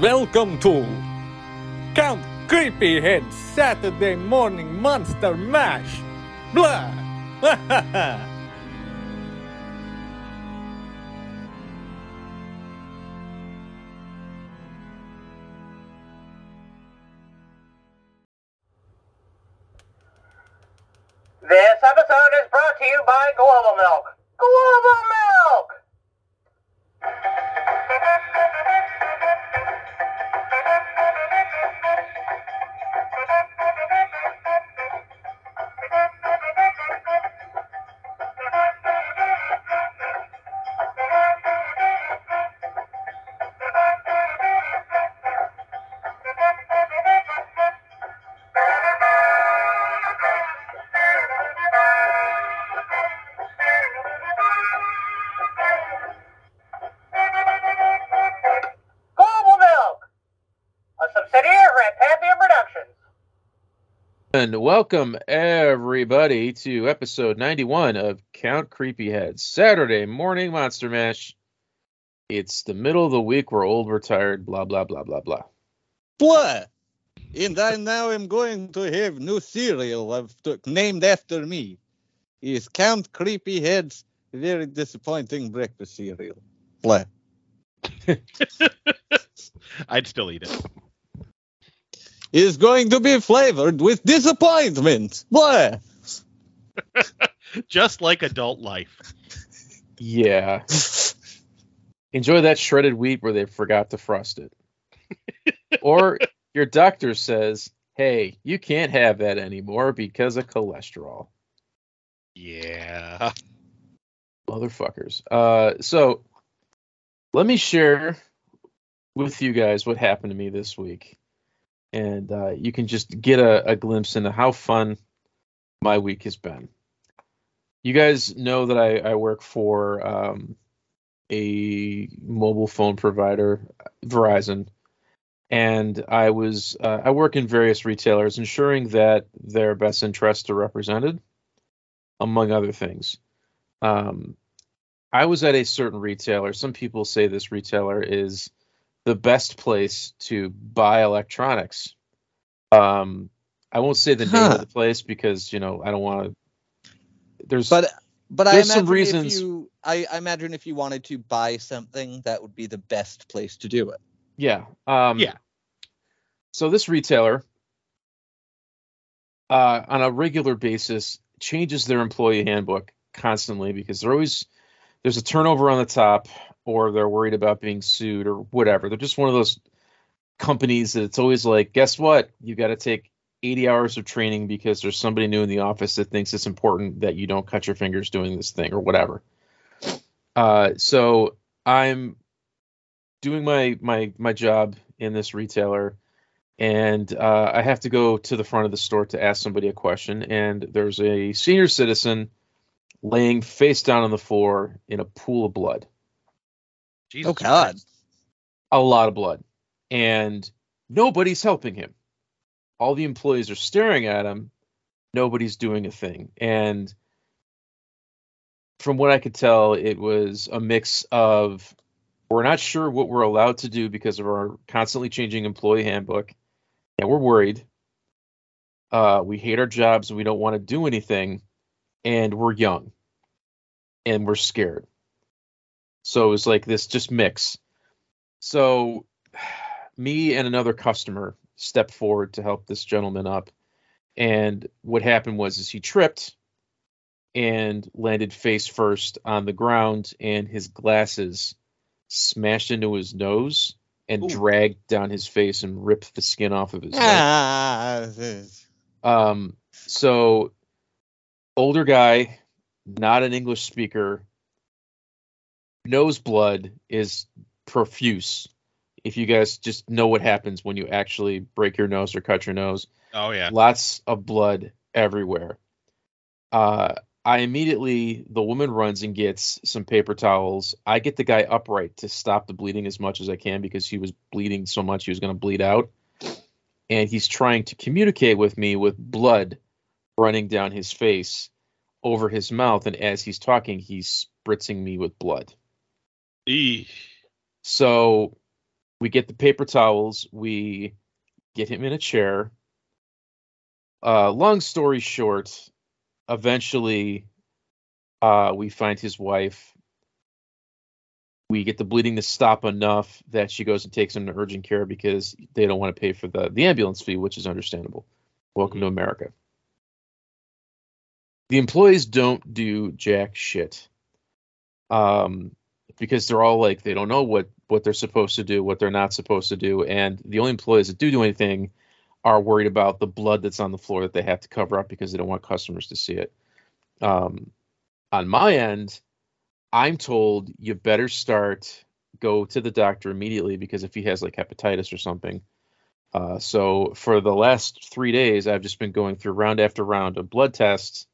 Welcome to Count Creepyhead Saturday Morning Monster Mash. Blah. This episode is brought to you by Global Milk. Global Milk! And welcome everybody to episode 91 of Count Creepyhead Saturday Morning Monster Mash. It's the middle of the week. We're old, we're tired, blah blah blah blah blah. Blah. And I now am going to have new cereal I've took, named after me. Is Count Creepyhead's very disappointing breakfast cereal. Blah. I'd still eat it. Is going to be flavored with disappointment. Blah. Just like adult life. Yeah. Enjoy that shredded wheat where they forgot to frost it. or your doctor says, hey, you can't have that anymore because of cholesterol. Yeah. Motherfuckers. Uh, so let me share with you guys what happened to me this week. And uh, you can just get a, a glimpse into how fun my week has been. You guys know that I, I work for um, a mobile phone provider, Verizon, and I was uh, I work in various retailers, ensuring that their best interests are represented, among other things. Um, I was at a certain retailer. Some people say this retailer is the best place to buy electronics. Um, I won't say the name of the place because you know I don't want to. There's But but I There's some imagine reasons- if you I, I imagine if you wanted to buy something, that would be the best place to do it. Yeah. Um, Yeah. So this retailer, uh, on a regular basis, changes their employee handbook constantly because they're always there's a turnover on the top, or they're worried about being sued or whatever. They're just one of those companies that it's always like, guess what? You got to take 80 hours of training because there's somebody new in the office that thinks it's important that you don't cut your fingers doing this thing or whatever. Uh, so I'm doing my my my job in this retailer and uh, I have to go to the front of the store to ask somebody a question and there's a senior citizen laying face down on the floor in a pool of blood Jesus Oh, God. Christ. a lot of blood. And nobody's helping him. All the employees are staring at him. Nobody's doing a thing. And from what i could tell it was a mix of we're not sure what we're allowed to do because of our constantly changing employee handbook. And we're worried. Uh, we hate our jobs and we don't want to do anything. And we're young. And we're scared so it was like this just mix so me and another customer stepped forward to help this gentleman up and what happened was is he tripped and landed face first on the ground and his glasses smashed into his nose and Ooh. dragged down his face and ripped the skin off of his head. Ah, Um, so older guy, not an English speaker, nose blood is profuse. If you guys just know what happens when you actually break your nose or cut your nose, Oh yeah. lots of blood everywhere. Uh, I immediately, the woman runs and gets some paper towels. I get the guy upright to stop the bleeding as much as I can because he was bleeding so much he was going to bleed out. And he's trying to communicate with me with blood running down his face over his mouth. And as he's talking, he's spritzing me with blood. Eesh. So We get the paper towels. We get him in a chair. Uh, long story short, eventually, uh, we find his wife. We get the bleeding to stop enough that she goes and takes him to urgent care because they don't want to pay for the, the ambulance fee, which is understandable. Welcome to America. The employees don't do jack shit. Um, because they're all like they don't know what what they're supposed to do, what they're not supposed to do, and the only employees that do do anything are worried about the blood that's on the floor that they have to cover up because they don't want customers to see it. Um, on my end, I'm told you better start go to the doctor immediately because if he has like hepatitis or something. Uh, so for the last three days, I've just been going through round after round of blood tests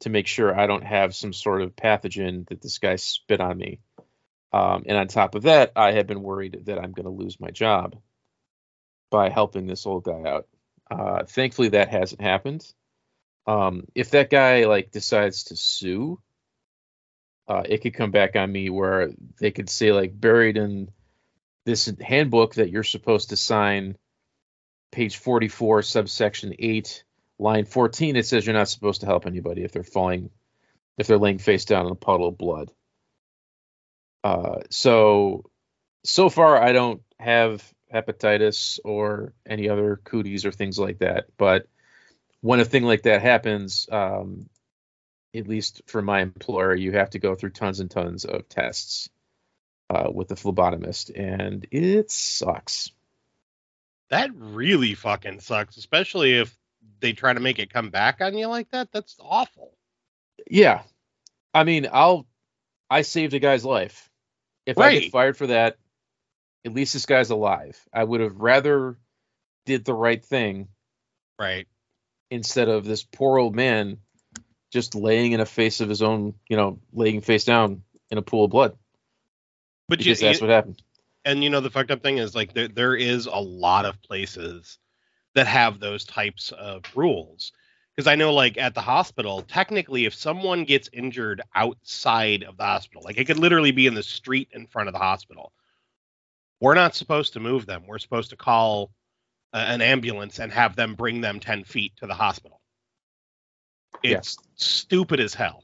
to make sure I don't have some sort of pathogen that this guy spit on me. Um, and on top of that, I have been worried that I'm going to lose my job by helping this old guy out. Uh, thankfully, that hasn't happened. Um, if that guy like decides to sue, uh, it could come back on me where they could say like buried in this handbook that you're supposed to sign, page 44, subsection 8, line 14. It says you're not supposed to help anybody if they're falling, if they're laying face down in a puddle of blood. Uh, so, so far I don't have hepatitis or any other cooties or things like that. But when a thing like that happens, um, at least for my employer, you have to go through tons and tons of tests uh, with the phlebotomist, and it sucks. That really fucking sucks, especially if they try to make it come back on you like that. That's awful. Yeah, I mean, I'll I saved a guy's life. If I Right. get fired for that, at least this guy's alive. I would have rather did the right thing Right. instead of this poor old man just laying in a face of his own, you know, laying face down in a pool of blood. But you, that's you- what happened. and you know the fucked up thing is like there there is a lot of places that have those types of rules because i know like at the hospital technically if someone gets injured outside of the hospital like it could literally be in the street in front of the hospital we're not supposed to move them we're supposed to call an ambulance and have them bring them 10 feet to the hospital Yeah. it's stupid as hell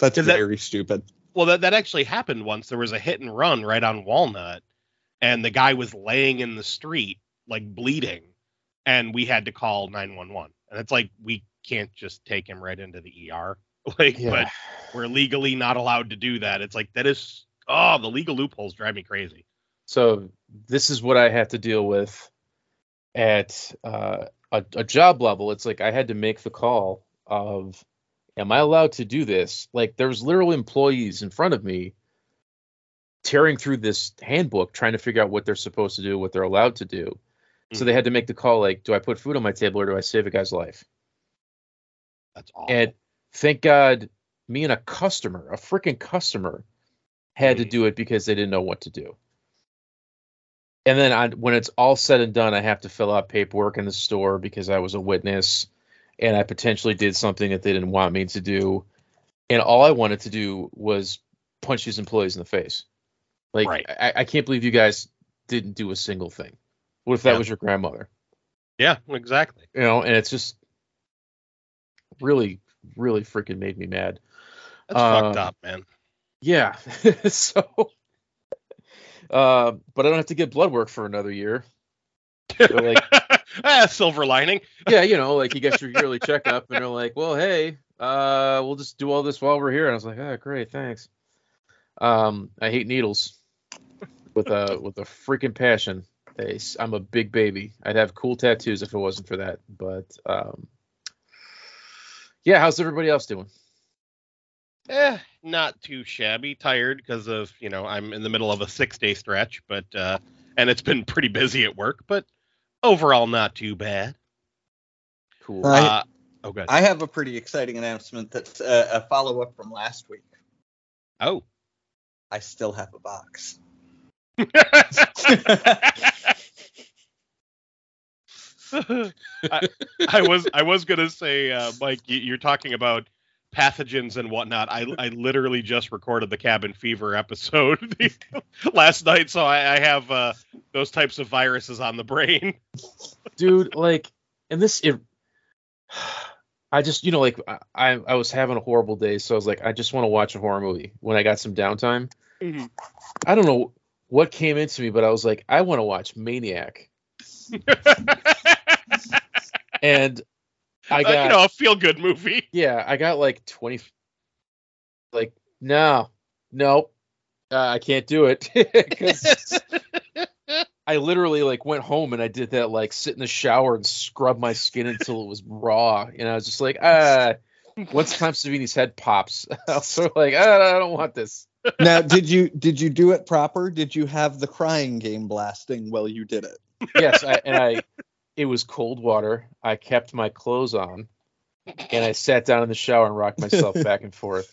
That's Is that- very stupid. well, that, that actually happened once. There was a hit and run right on Walnut, and the guy was laying in the street, like bleeding, and we had to call 911. And it's like, we can't just take him right into the ER. Like, Yeah. but we're legally not allowed to do that. It's like, that is, oh, the legal loopholes drive me crazy. So this is what I have to deal with at uh, a, a job level. It's like I had to make the call of, am I allowed to do this? Like there's literal employees in front of me tearing through this handbook trying to figure out what they're supposed to do, what they're allowed to do. So they had to make the call like, do I put food on my table or do I save a guy's life? That's awful. And thank God, me and a customer, a freaking customer, had to Mhm. do it because they didn't know what to do. And then I, when it's all said and done, I have to fill out paperwork in the store because I was a witness and I potentially did something that they didn't want me to do. And all I wanted to do was punch these employees in the face. Like, Right. I, I can't believe you guys didn't do a single thing. What if that Yeah. was your grandmother? yeah, exactly. you know, and it's just really, really freaking made me mad. That's Uh, fucked up, man. Yeah. so, uh, but I don't have to get blood work for another year. They're like, ah, silver lining. yeah, you know, like you get your yearly checkup, and they're like, well, hey, uh, we'll just do all this while we're here. And I was like, oh, great, thanks. Um, I hate needles with a with a freaking passion. They, s- I'm a big baby. I'd have cool tattoos if it wasn't for that. But um, yeah, how's everybody else doing? Eh, not too shabby. Tired because of you know I'm in the middle of a six day stretch, but uh, and it's been pretty busy at work, but overall not too bad. Cool. Uh, I- Uh, oh, good. I have a pretty exciting announcement that's uh, a follow up from last week. oh. I still have a box. I, I was I was gonna say, uh, Mike, you, you're talking about pathogens and whatnot. I I literally just recorded the cabin fever episode last night, so I, I have uh, those types of viruses on the brain. dude like and this it i just you know like i i was having a horrible day so i was like i just want to watch a horror movie when i got some downtime Mhm. i don't know what came into me but i was like i want to watch maniac and i Uh, got you know, a feel good movie. yeah i got like 20 like no nope uh, i can't do it 'Cause I literally like went home and I did that like sit in the shower and scrub my skin until it was raw, and I was just like, ah. Once Tom Savini's head pops, I was sort of like, ah, I don't want this. Now, did you did you do it proper? Did you have the crying game blasting while you did it? Yes, I, and I, it was cold water. I kept my clothes on, and I sat down in the shower and rocked myself back and forth.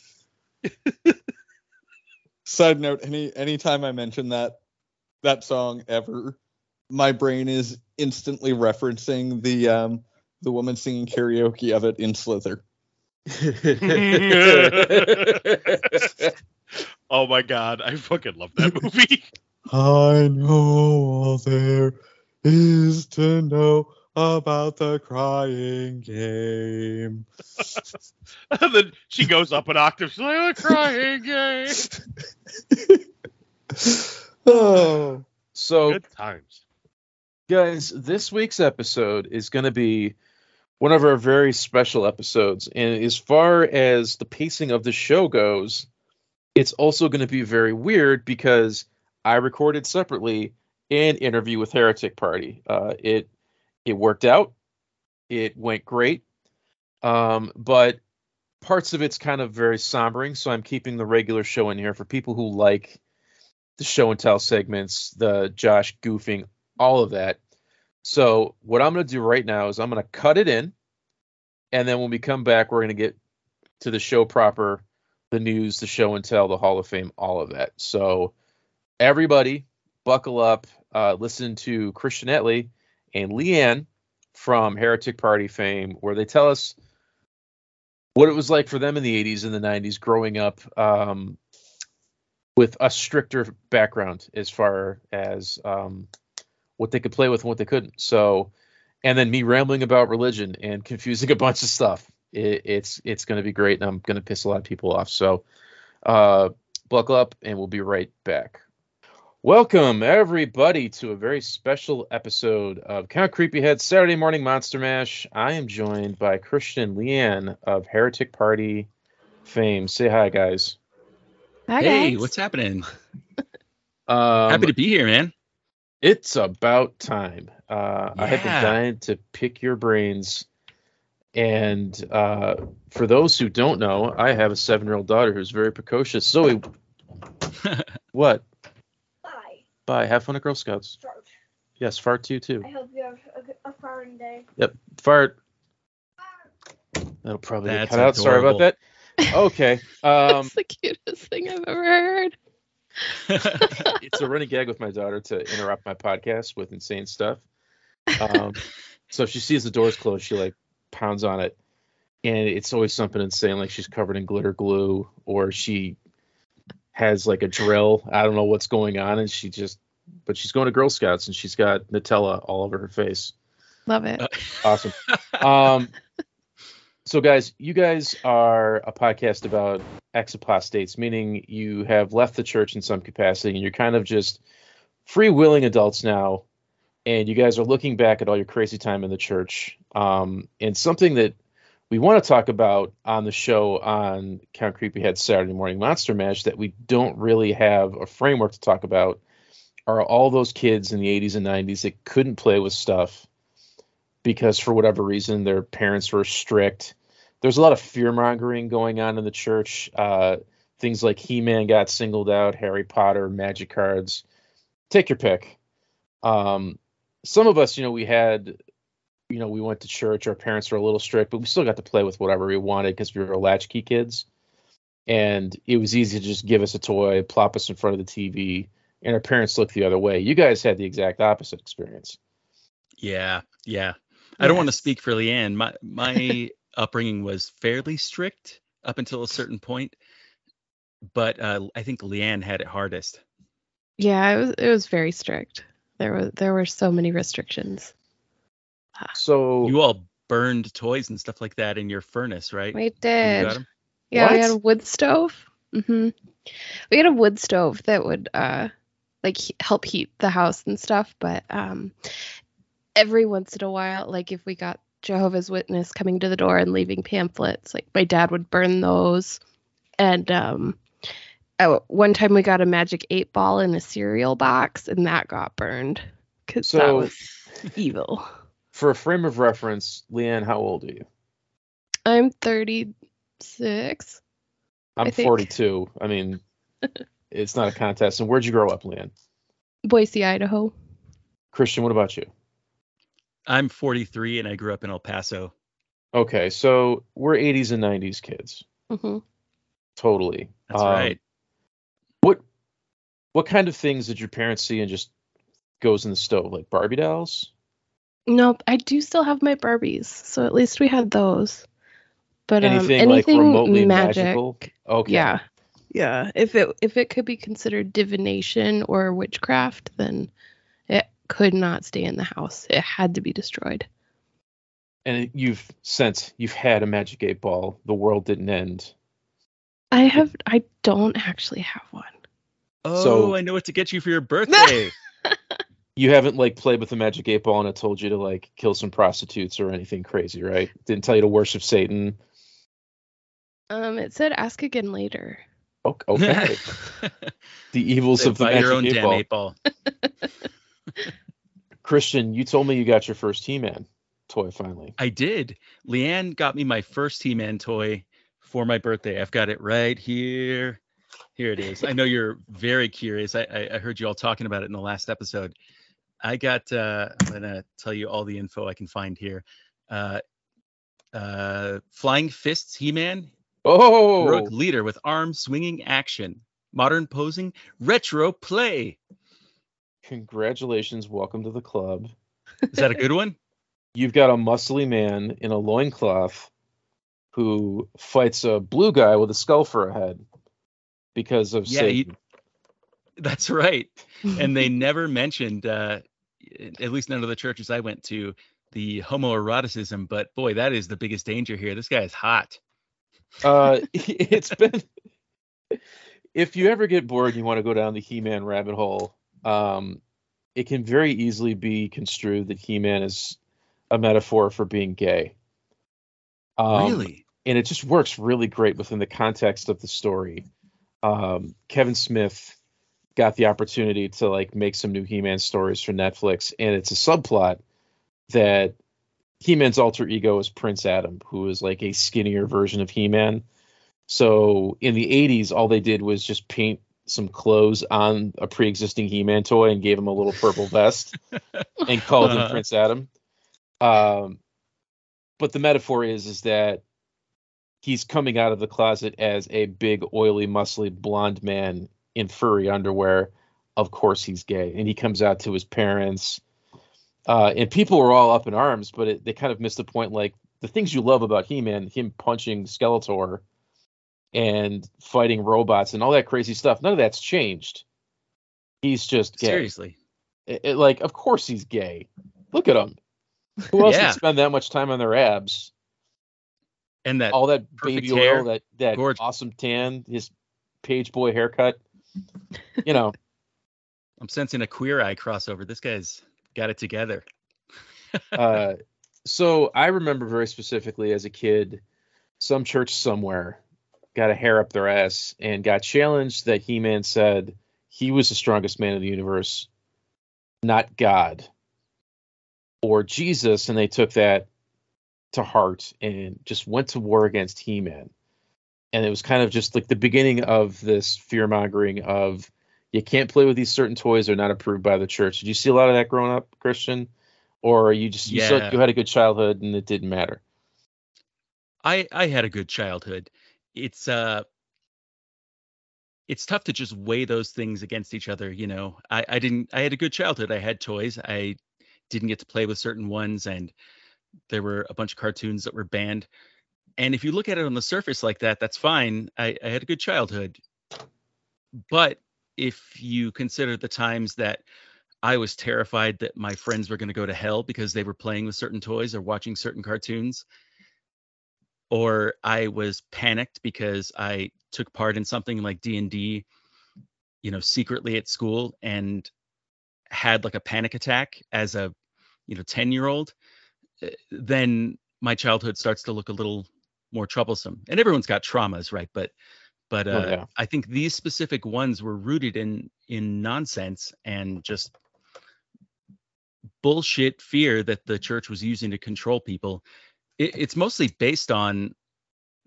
Side note: any anytime I mention that that song ever, my brain is instantly referencing the um the woman singing karaoke of it in Slither. oh my god, I fucking love that movie. I know all there is to know about the crying game. and then she goes up an octave. She's like, "Oh, crying game." oh, so Good times. guys, this week's episode is going to be one of our very special episodes. And as far as the pacing of the show goes, it's also going to be very weird because I recorded separately an interview with Heretic Party. Uh, it it worked out. It went great. Um, but parts of it's kind of very sombering, so I'm keeping the regular show in here for people who like the show and tell segments, the Josh goofing, all of that. So what I'm going to do right now is I'm going to cut it in, and then when we come back, we're going to get to the show proper, the news, the show and tell, the Hall of Fame, all of that. So everybody, buckle up, uh, listen to Christian Etley and Lianne from Heretic Party fame, where they tell us what it was like for them in the 80s and the 90s growing up um, with a stricter background as far as um, what they could play with and what they couldn't. So, and then me rambling about religion and confusing a bunch of stuff. It, it's it's going to be great, and I'm going to piss a lot of people off. So, uh, buckle up, and we'll be right back. Welcome everybody to a very special episode of Count Creepyhead Saturday Morning Monster Mash. I am joined by Christian and Lianne of Heretic Party fame. Say hi, guys. Hi, hey, guys. what's happening? Um, Happy to be here, man. It's about time. Uh, I have been Yeah. dying to pick your brains. And uh, for those who don't know, I have a seven year old daughter who's very precocious. Zoe, what? Bye, Bye. Have fun at Girl Scouts. George. Yes, fart to you too. I hope you have a, a fine day. Yep, fart. That'll probably get That's cut out. Sorry about that. Okay. Um, That's the cutest thing I've ever heard. it's a running gag with my daughter to interrupt my podcast with insane stuff. Um, so if she sees the doors closed, she like pounds on it, and it's always something insane, like she's covered in glitter glue, or she has like a drill. I don't know what's going on, and she just, but she's going to Girl Scouts, and she's got Nutella all over her face. Love it. Awesome. um, so guys, you guys are a podcast about ex-apostates, meaning you have left the church in some capacity and you're kind of just free-willing adults now, and you guys are looking back at all your crazy time in the church. Um, and something that we want to talk about on the show on Count Creepyhead Saturday Morning Monster Mash that we don't really have a framework to talk about are all those kids in the 80s and 90s that couldn't play with stuff because for whatever reason their parents were strict. There's a lot of fear mongering going on in the church. Uh, things like He Man got singled out, Harry Potter, magic cards. Take your pick. Um, some of us, you know, we had, you know, we went to church. Our parents were a little strict, but we still got to play with whatever we wanted because we were latchkey kids. And it was easy to just give us a toy, plop us in front of the TV, and our parents looked the other way. You guys had the exact opposite experience. yeah, yeah. I don't want to speak for Lianne. My my upbringing was fairly strict. up until a certain point, but uh, I think Lianne had it hardest. Yeah, it was it was very strict. There was there were so many restrictions. So You all burned toys and stuff like that in your furnace, right? We did. got 'em? Yeah, we had a wood stove. hmm We had a wood stove that would uh like he- help heat the house and stuff, but um every once in a while, like if we got Jehovah's Witness coming to the door and leaving pamphlets, like my dad would burn those. And um oh, one time we got a magic eight ball in a cereal box and that got burned because that was evil. for a frame of reference, Lianne, how old are you? I'm 36. I'm I 42. I mean, it's not a contest. And where'd you grow up, Lianne? Boise, Idaho. Christian, what about you? I'm 43 and I grew up in El Paso. Okay, so we're 80s and 90s kids. hmm Totally. That's Um, right. What what kind of things did your parents see and just goes in the stove? Like Barbie dolls? Nope, I do still have my Barbies, so at least we had those. But anything, um, like anything remotely magic, magical? Okay. yeah, yeah. If it if it could be considered divination or witchcraft, then it could not stay in the house. It had to be destroyed. And you've since you've had a magic eight ball. The world didn't end. I have. I don't actually have one. Oh, so- I know what to get you for your birthday. You haven't like played with the magic eight ball and it told you to like kill some prostitutes or anything crazy, right? Didn't tell you to worship Satan. Um, it said ask again later. O- Okay. the evils Say, of the magic your own eight damn ball. eight ball. Christian, you told me you got your first He-Man toy finally. I did. Lianne got me my first He-Man toy for my birthday. I've got it right here. Here it is. I know you're very curious. I, I, I heard you all talking about it in the last episode. I got. Uh, I'm gonna tell you all the info I can find here. Uh, uh, Flying Fists He-Man, Oh, heroic leader with arm swinging action, modern posing, retro play. congratulations! Welcome to the club. Is that a good one? You've got a muscly man in a loincloth who fights a blue guy with a skull for a head because of Yeah, Satan. That's right. and they never mentioned, uh, at least none of the churches I went to, the homoeroticism. But boy, that is the biggest danger here. This guy is hot. Uh, it's been. If you ever get bored and you want to go down the He-Man rabbit hole, um, it can very easily be construed that He-Man is a metaphor for being gay. Um, really? and it just works really great within the context of the story. Um, Kevin Smith got the opportunity to like make some new He-Man stories for Netflix, and it's a subplot that He-Man's alter ego is Prince Adam, who is like a skinnier version of He-Man. So in the 80s, all they did was just paint some clothes on a pre-existing He-Man toy and gave him a little purple vest and called him Uh-huh. Prince Adam. Um, but the metaphor is is that he's coming out of the closet as a big, oily, muscly, blonde man in furry underwear. Of course, he's gay, and he comes out to his parents. Uh, and people were all up in arms, but it, they kind of missed the point. Like the things you love about He-Man, him punching Skeletor and fighting robots and all that crazy stuff. None of that's changed. He's just gay. Seriously. It- it- like, of course he's gay. Look at him. Who else Yeah. would spend that much time on their abs? And that All that baby hair. oil, that that Gorge- awesome tan, his page boy haircut. You know, I'm sensing a queer eye crossover. This guy's got it together. uh, so I remember very specifically as a kid, some church somewhere got a hair up their ass and got challenged that He Man said he was the strongest man in the universe, not God or Jesus. And they took that to heart and just went to war against He Man. And it was kind of just like the beginning of this fear mongering of you can't play with these certain toys, they're not approved by the church. Did you see a lot of that growing up, Christian? Or you just you, still, you had a good childhood and it didn't matter? I I had a good childhood. It's uh it's tough to just weigh those things against each other, you know. I I didn't I had a good childhood. I had toys. I didn't get to play with certain ones and there were a bunch of cartoons that were banned. And if you look at it on the surface like that, that's fine. I, I had a good childhood. But if you consider the times that I was terrified that my friends were going to go to hell because they were playing with certain toys or watching certain cartoons, or I was panicked because I took part in something like D&D, you know, secretly at school and had like a panic attack as a, you know, 10-year-old, eh, then my childhood starts to look a little more troublesome. And everyone's got traumas, right? But but uh, Oh, yeah. I think these specific ones were rooted in in nonsense and just bullshit fear that the church was using to control people. It, it's mostly based on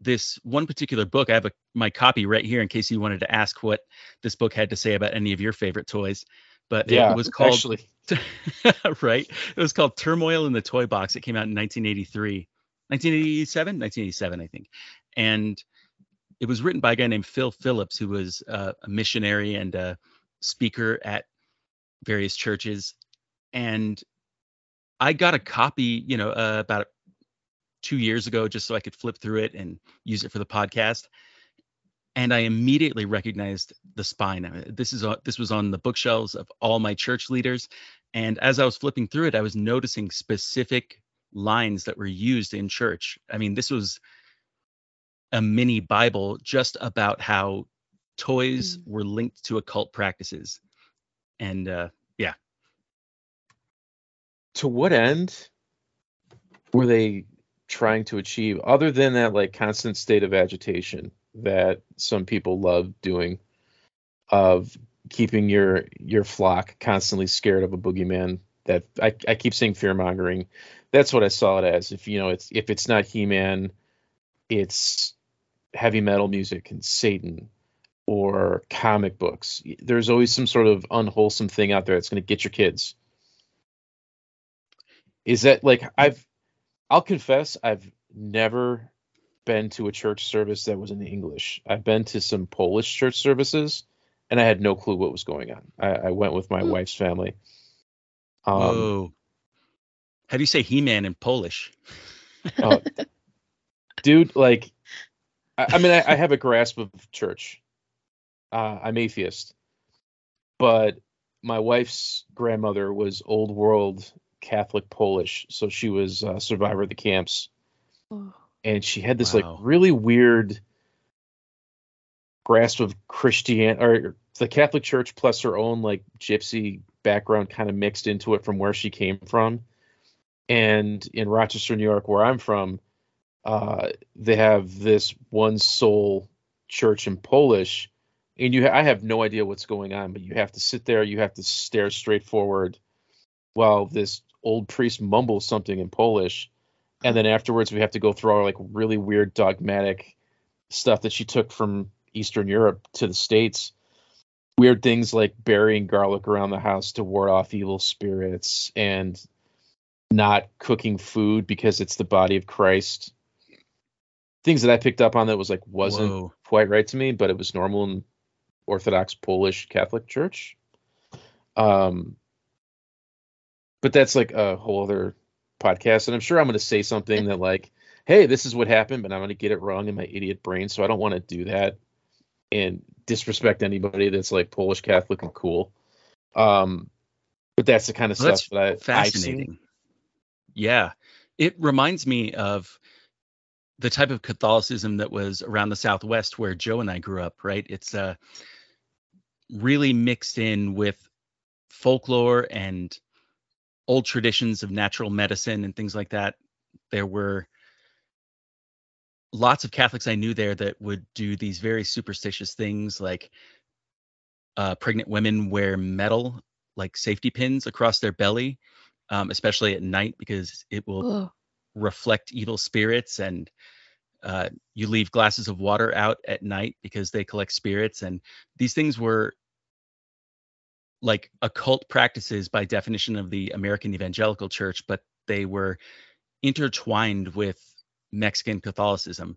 this one particular book. I have a, my copy right here in case you wanted to ask what this book had to say about any of your favorite toys. But yeah, it was called actually. right. It was called Turmoil in the Toy Box. It came out in 1983, 1987, 1987, I think. And it was written by a guy named Phil Phillips, who was uh, a missionary and a speaker at various churches. And I got a copy, you know, uh, about two years ago, just so I could flip through it and use it for the podcast. And I immediately recognized the spine. I mean, This is on, this was on the bookshelves of all my church leaders. And as I was flipping through it, I was noticing specific lines that were used in church. I mean, this was a mini Bible just about how toys Mm. were linked to occult practices. And uh, yeah, to what end were they trying to achieve other than that like constant state of agitation that some people love doing of keeping your your flock constantly scared of a boogeyman that I, I keep saying fear mongering. That's what i saw it as. If you know it's if it's not he-man it's heavy metal music and satan or comic books. There's always some sort of unwholesome thing out there that's going to get your kids. Is that like I've I'll confess I've never been to a church service that was in English. I've been to some Polish church services and I had no clue what was going on. I, I went with my Hmm. wife's family. Um, Whoa. How do you say He-Man in Polish? Oh, dude, like, I, I mean, I, I have a grasp of church. Uh, I'm atheist, but my wife's grandmother was old world Catholic Polish, so she was a survivor of the camps, Oh. And she had this Wow. like really weird grasp of Christian or the Catholic Church plus her own like gypsy background kind of mixed into it from where she came from. And in Rochester, New York, where I'm from, uh, they have this one soul church in Polish, and you ha- I have no idea what's going on, but you have to sit there, you have to stare straight forward while this old priest mumbles something in Polish, and then afterwards we have to go through our like really weird dogmatic stuff that she took from Eastern Europe to the States. Weird things like burying garlic around the house to ward off evil spirits and not cooking food because it's the body of Christ. Things that I picked up on that was like wasn't Whoa. quite right to me, but it was normal in Orthodox Polish Catholic Church. Um, but that's like a whole other podcast, and I'm sure I'm going to say something that like, "Hey, this is what happened," but I'm going to get it wrong in my idiot brain, so I don't want to do that and disrespect anybody that's like Polish Catholic and cool. Um, but that's the kind of Well, stuff that I, I've Fascinating. Yeah. It reminds me of the type of Catholicism that was around the Southwest where Joe and I grew up, right? It's uh, really mixed in with folklore and old traditions of natural medicine and things like that. There were lots of Catholics I knew there that would do these very superstitious things like uh, pregnant women wear metal like safety pins across their belly, um, especially at night because it will Oh. reflect evil spirits and uh, you leave glasses of water out at night because they collect spirits and these things were like occult practices by definition of the American evangelical church but they were intertwined with Mexican Catholicism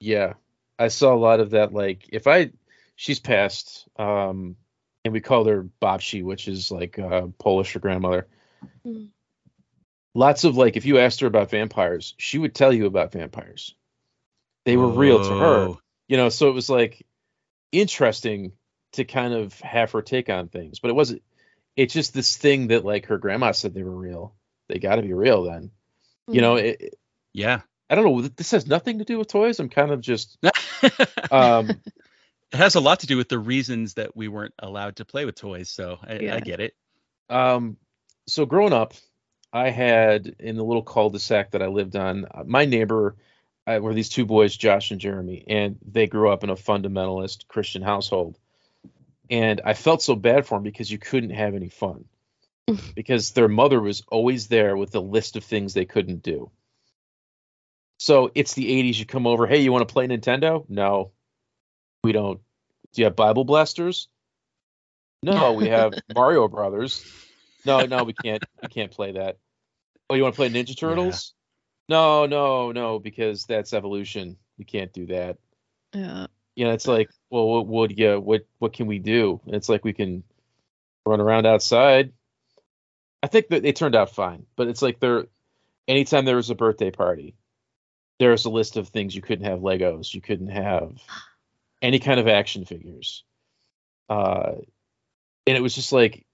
Yeah, I saw a lot of that. Like, if I, she's passed, um, and we called her Babci, which is like uh, Polish for grandmother. Mm. Lots of like, if you asked her about vampires, she would tell you about vampires. they were real to her. You know, so it was like interesting to kind of have her take on things, but it wasn't. It's just this thing that like her grandma said they were real. They got to be real then. You know, it, it- Yeah. I don't know. This has nothing to do with toys. I'm kind of just um it has a lot to do with the reasons that we weren't allowed to play with toys. So I, Yeah. I get it. Um, so growing up, I had in the little cul-de-sac that I lived on, uh, my neighbor uh, were these two boys, Josh and Jeremy, and they grew up in a fundamentalist Christian household. And I felt so bad for them because you couldn't have any fun because their mother was always there with a list of things they couldn't do. So it's the 80s. You come over, hey, you want to play Nintendo? No, we don't. Do you have Bible blasters? No, we have Mario Brothers. No, no, we can't. We can't play that. Oh, you want to play Ninja Turtles? No, no, no, because that's evolution. We can't do that. Yeah. You know, it's like, well, what would you? What what can we do? And it's like we can run around outside. I think that they turned out fine, but it's like there. Anytime there was a birthday party, there was a list of things you couldn't have Legos, you couldn't have any kind of action figures. Uh, and it was just like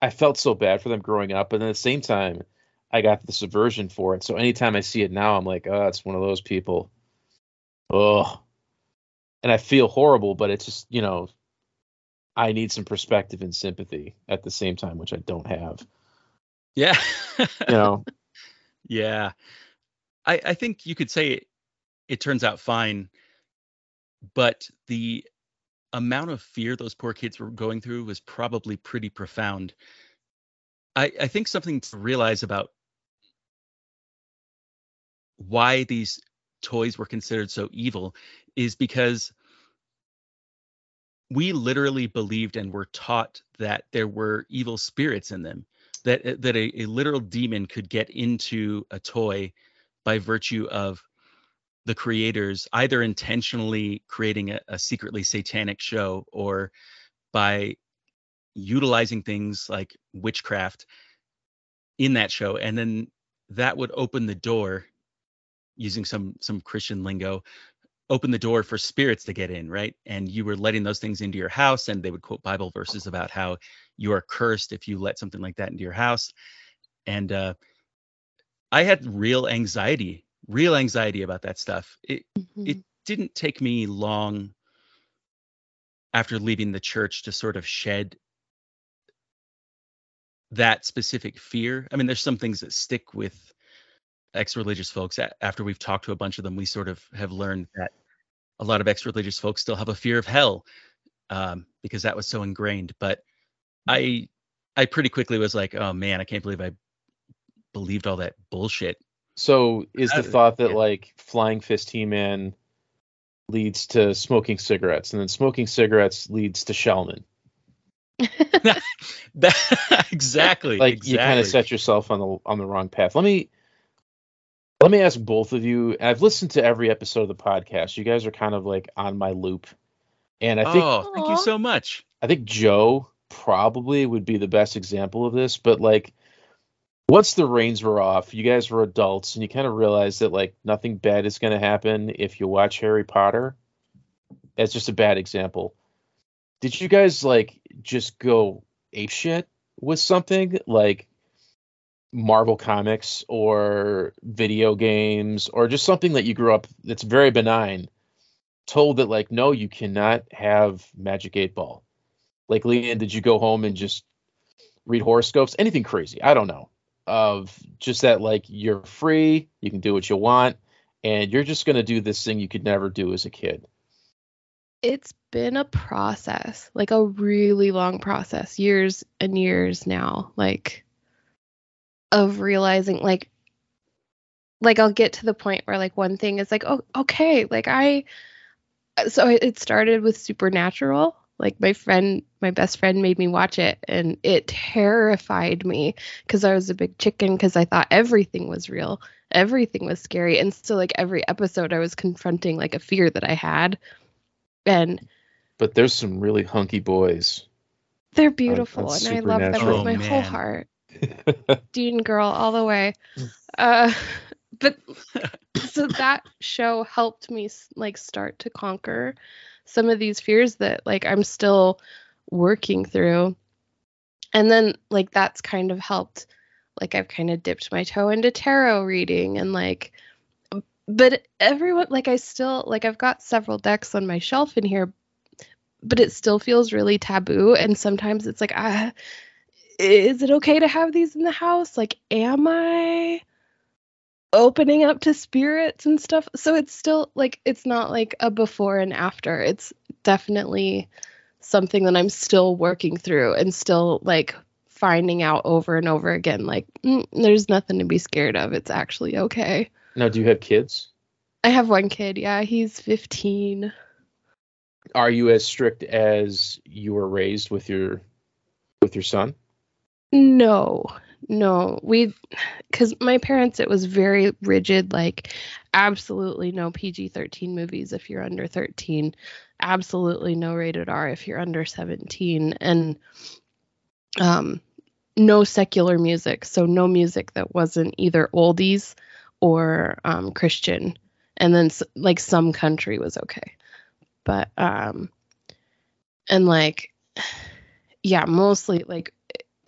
I felt so bad for them growing up, but at the same time, I got this aversion for it. So anytime I see it now, I'm like, oh, it's one of those people. Oh, and I feel horrible, but it's just you know, I need some perspective and sympathy at the same time, which I don't have. Yeah. You know, yeah. I, I think you could say it, it turns out fine, but the amount of fear those poor kids were going through was probably pretty profound. I, I think something to realize about why these toys were considered so evil is because we literally believed and were taught that there were evil spirits in them that eh, that a, a literal demon could get into a toy by virtue of the creators either intentionally creating a, a secretly satanic show or by utilizing things like witchcraft in that show. And then that would open the door using some some christian lingo open the door for spirits to get in right and you were letting those things into your house and they would quote bible verses about how you are cursed if you let something like that into your house and uh i had real anxiety real anxiety about that stuff it Mhm. it didn't take me long after leaving the church to sort of shed that specific fear. I mean, there's some things that stick with ex-religious folks. After we've talked to a bunch of them, we sort of have learned that a lot of ex-religious folks still have a fear of hell um, because that was so ingrained. But I, I pretty quickly was like, oh man, I can't believe I believed all that bullshit. so is the thought that like Flying Fist He-Man leads to smoking cigarettes, and then smoking cigarettes leads to Shellman? that, exactly. like exactly. you kind of set yourself on the on the wrong path. Let me let me ask both of you. I've listened to every episode of the podcast. You guys are kind of like on my loop, and I think oh, thank you so much. I think Joe probably would be the best example of this. But like, once the reins were off, you guys were adults, and you kind of realized that like nothing bad is going to happen if you watch Harry Potter. That's just a bad example. Did you guys like just go ape shit with something like Marvel comics or video games or just something that you grew up that's very benign? Told that like no, you cannot have Magic Eight Ball. Like Lianne, did you go home and just read horoscopes? Anything crazy? I don't know. Of just that like you're free, you can do what you want, and you're just gonna do this thing you could never do as a kid. it's been a process, like a really long process, years and years now, like of realizing like like I'll get to the point where like one thing is like, oh, okay, like I so it it started with Supernatural. Like my friend, my best friend made me watch it and it terrified me because I was a big chicken because I thought everything was real. Everything was scary. And so like every episode I was confronting like a fear that I had. And But there's some really hunky boys. they're beautiful on and I love them Supernatural. with my Oh, whole heart. Dean girl all the way. Uh but so that show helped me like start to conquer some of these fears that like I'm still working through. And then like that's kind of helped like I've kind of dipped my toe into tarot reading and like but everyone like I still like I've got several decks on my shelf in here but it still feels really taboo and sometimes it's like ah is it okay to have these in the house? Like am I opening up to spirits and stuff? So it's still like it's not like a before and after. It's definitely something that I'm still working through and still like finding out over and over again like mm, there's nothing to be scared of. It's actually okay. Now, do you have kids? I have one kid. Yeah he's 15 Are you as strict as you were raised with your with your son? No, no. We, because my parents, it was very rigid, like absolutely no PG 13 movies if you're under 13, absolutely no rated R if you're under 17, and um, no secular music. So no music that wasn't either oldies or um, Christian. And then like some country was okay. But, um, and like, yeah, mostly like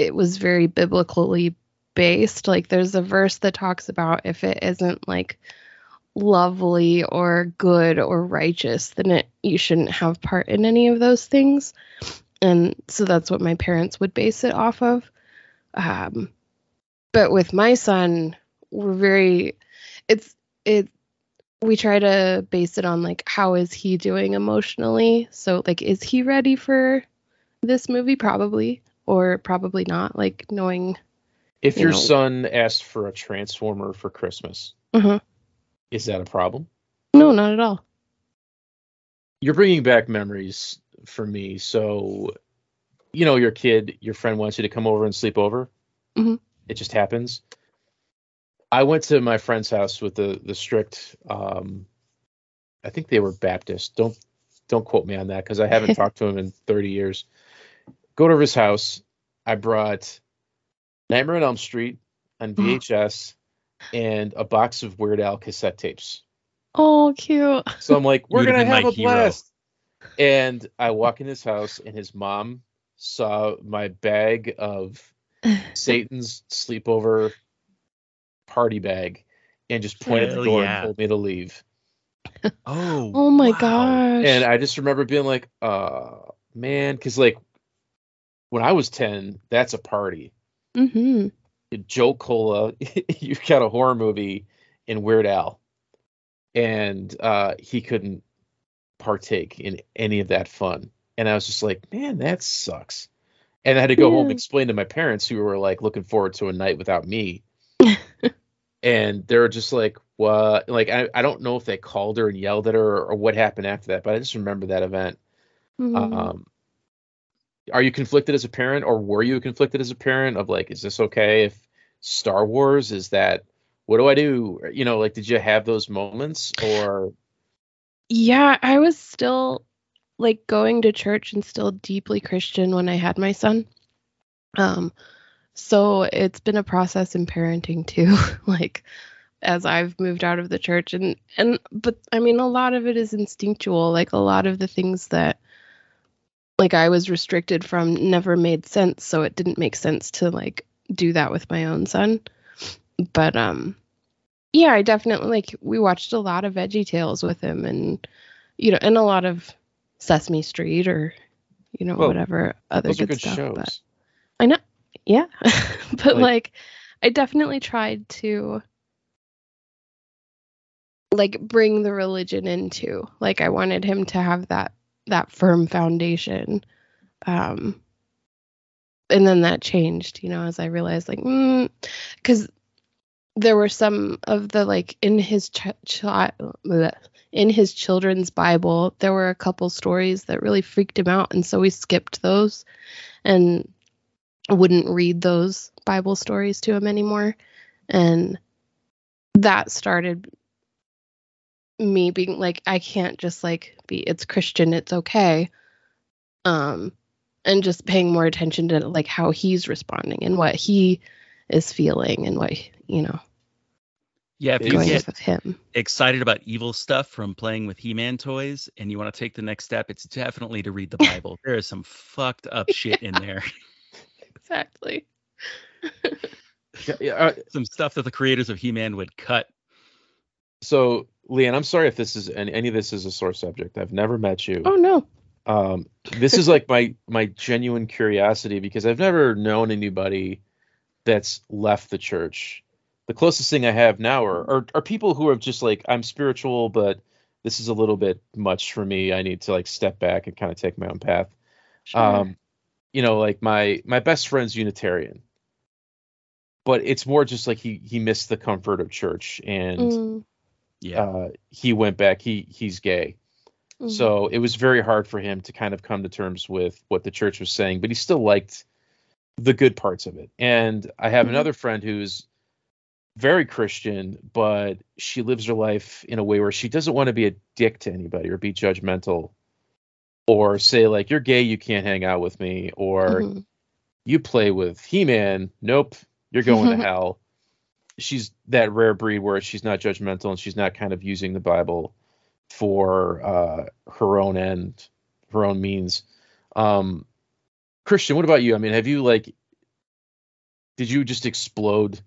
it was very biblically based. Like there's a verse that talks about if it isn't like lovely or good or righteous, then it you shouldn't have part in any of those things. And so that's what my parents would base it off of. Um, but with my son, we're very it's it we try to base it on like how is he doing emotionally so like is he ready for this movie probably or probably not like knowing If You your know- son asked for a transformer for Christmas, Mhm. is that a problem? no not at all You're bringing back memories for me. So, you know, your kid, your friend wants you to come over and sleep over. Mhm. It just happens. I went to my friend's house with the the strict. Um, I think they were Baptist. Don't don't quote me on that because I haven't talked to him in 30 years. Go to his house. I brought Nightmare on Elm Street on VHS and a box of Weird Al cassette tapes. oh cute So I'm like, we're would've gonna have a hero. blast. And I walk in his house, and his mom saw my bag of Satan's sleepover party bag, and just pointed at the door yeah. and told me to leave. Oh. oh my wow. gosh And I just remember being like, uh, man, because like when I was ten, that's a party. mm-hmm. Joe Cola, you've got a horror movie in Weird Al, and uh, he couldn't partake in any of that fun. And I was just like, man, that sucks. And I had to go home and explain to my parents who were like looking forward to a night without me. and they were just like, what? Like, I, I don't know if they called her and yelled at her or, or what happened after that, but I just remember that event. Mhm. Um, are you conflicted as a parent, or were you conflicted as a parent of like, is this okay if Star Wars is that? What do I do? You know, like, did you have those moments, or yeah i was still like going to church and still deeply christian when i had my son um so it's been a process in parenting too like as i've moved out of the church and and but i mean a lot of it is instinctual like a lot of the things that like i was restricted from never made sense so it didn't make sense to like do that with my own son. But um yeah i definitely like we watched a lot of veggie tales with him and you know and a lot of sesame street or you know Well, whatever other good, good stuff shows? but i know. Yeah. But Like- like i definitely tried to like bring the religion into like i wanted him to have that that firm foundation. Um and then that changed you know as i realized like because there were some of the like in his ch- chi- in his children's bible there were a couple stories that really freaked him out and so we skipped those and wouldn't read those bible stories to him anymore. And that started me being like i can't just like be it's christian it's okay um and just paying more attention to like how he's responding and what he is feeling and what you know Yeah, if you get him. excited about evil stuff from playing with He-Man toys and you want to take the next step, it's definitely to read the Bible. there is some fucked up shit in there. Exactly. Yeah, yeah, uh, some stuff that the creators of He-Man would cut. so, Lianne, I'm sorry if this is any, any of this is a sore subject. I've never met you. Oh no. um this is like my my genuine curiosity because i've never known anybody that's left the church the closest thing i have now are are, are people who are just like i'm spiritual but this is a little bit much for me i need to like step back and kind of take my own path Sure. um you know like my my best friend's unitarian but it's more just like he he missed the comfort of church and Mm, Yeah. uh he went back he he's gay mhm. so it was very hard for him to kind of come to terms with what the church was saying, but he still liked the good parts of it. And I have Mhm. another friend who's very Christian, but she lives her life in a way where she doesn't want to be a dick to anybody or be judgmental or say like you're gay, you can't hang out with me or Mhm. you play with He-Man, nope, you're going to hell. She's that rare breed where she's not judgmental and she's not kind of using the Bible for uh, her own end, her own means. Um, Christian, what about you? I mean, have you like, did you just explode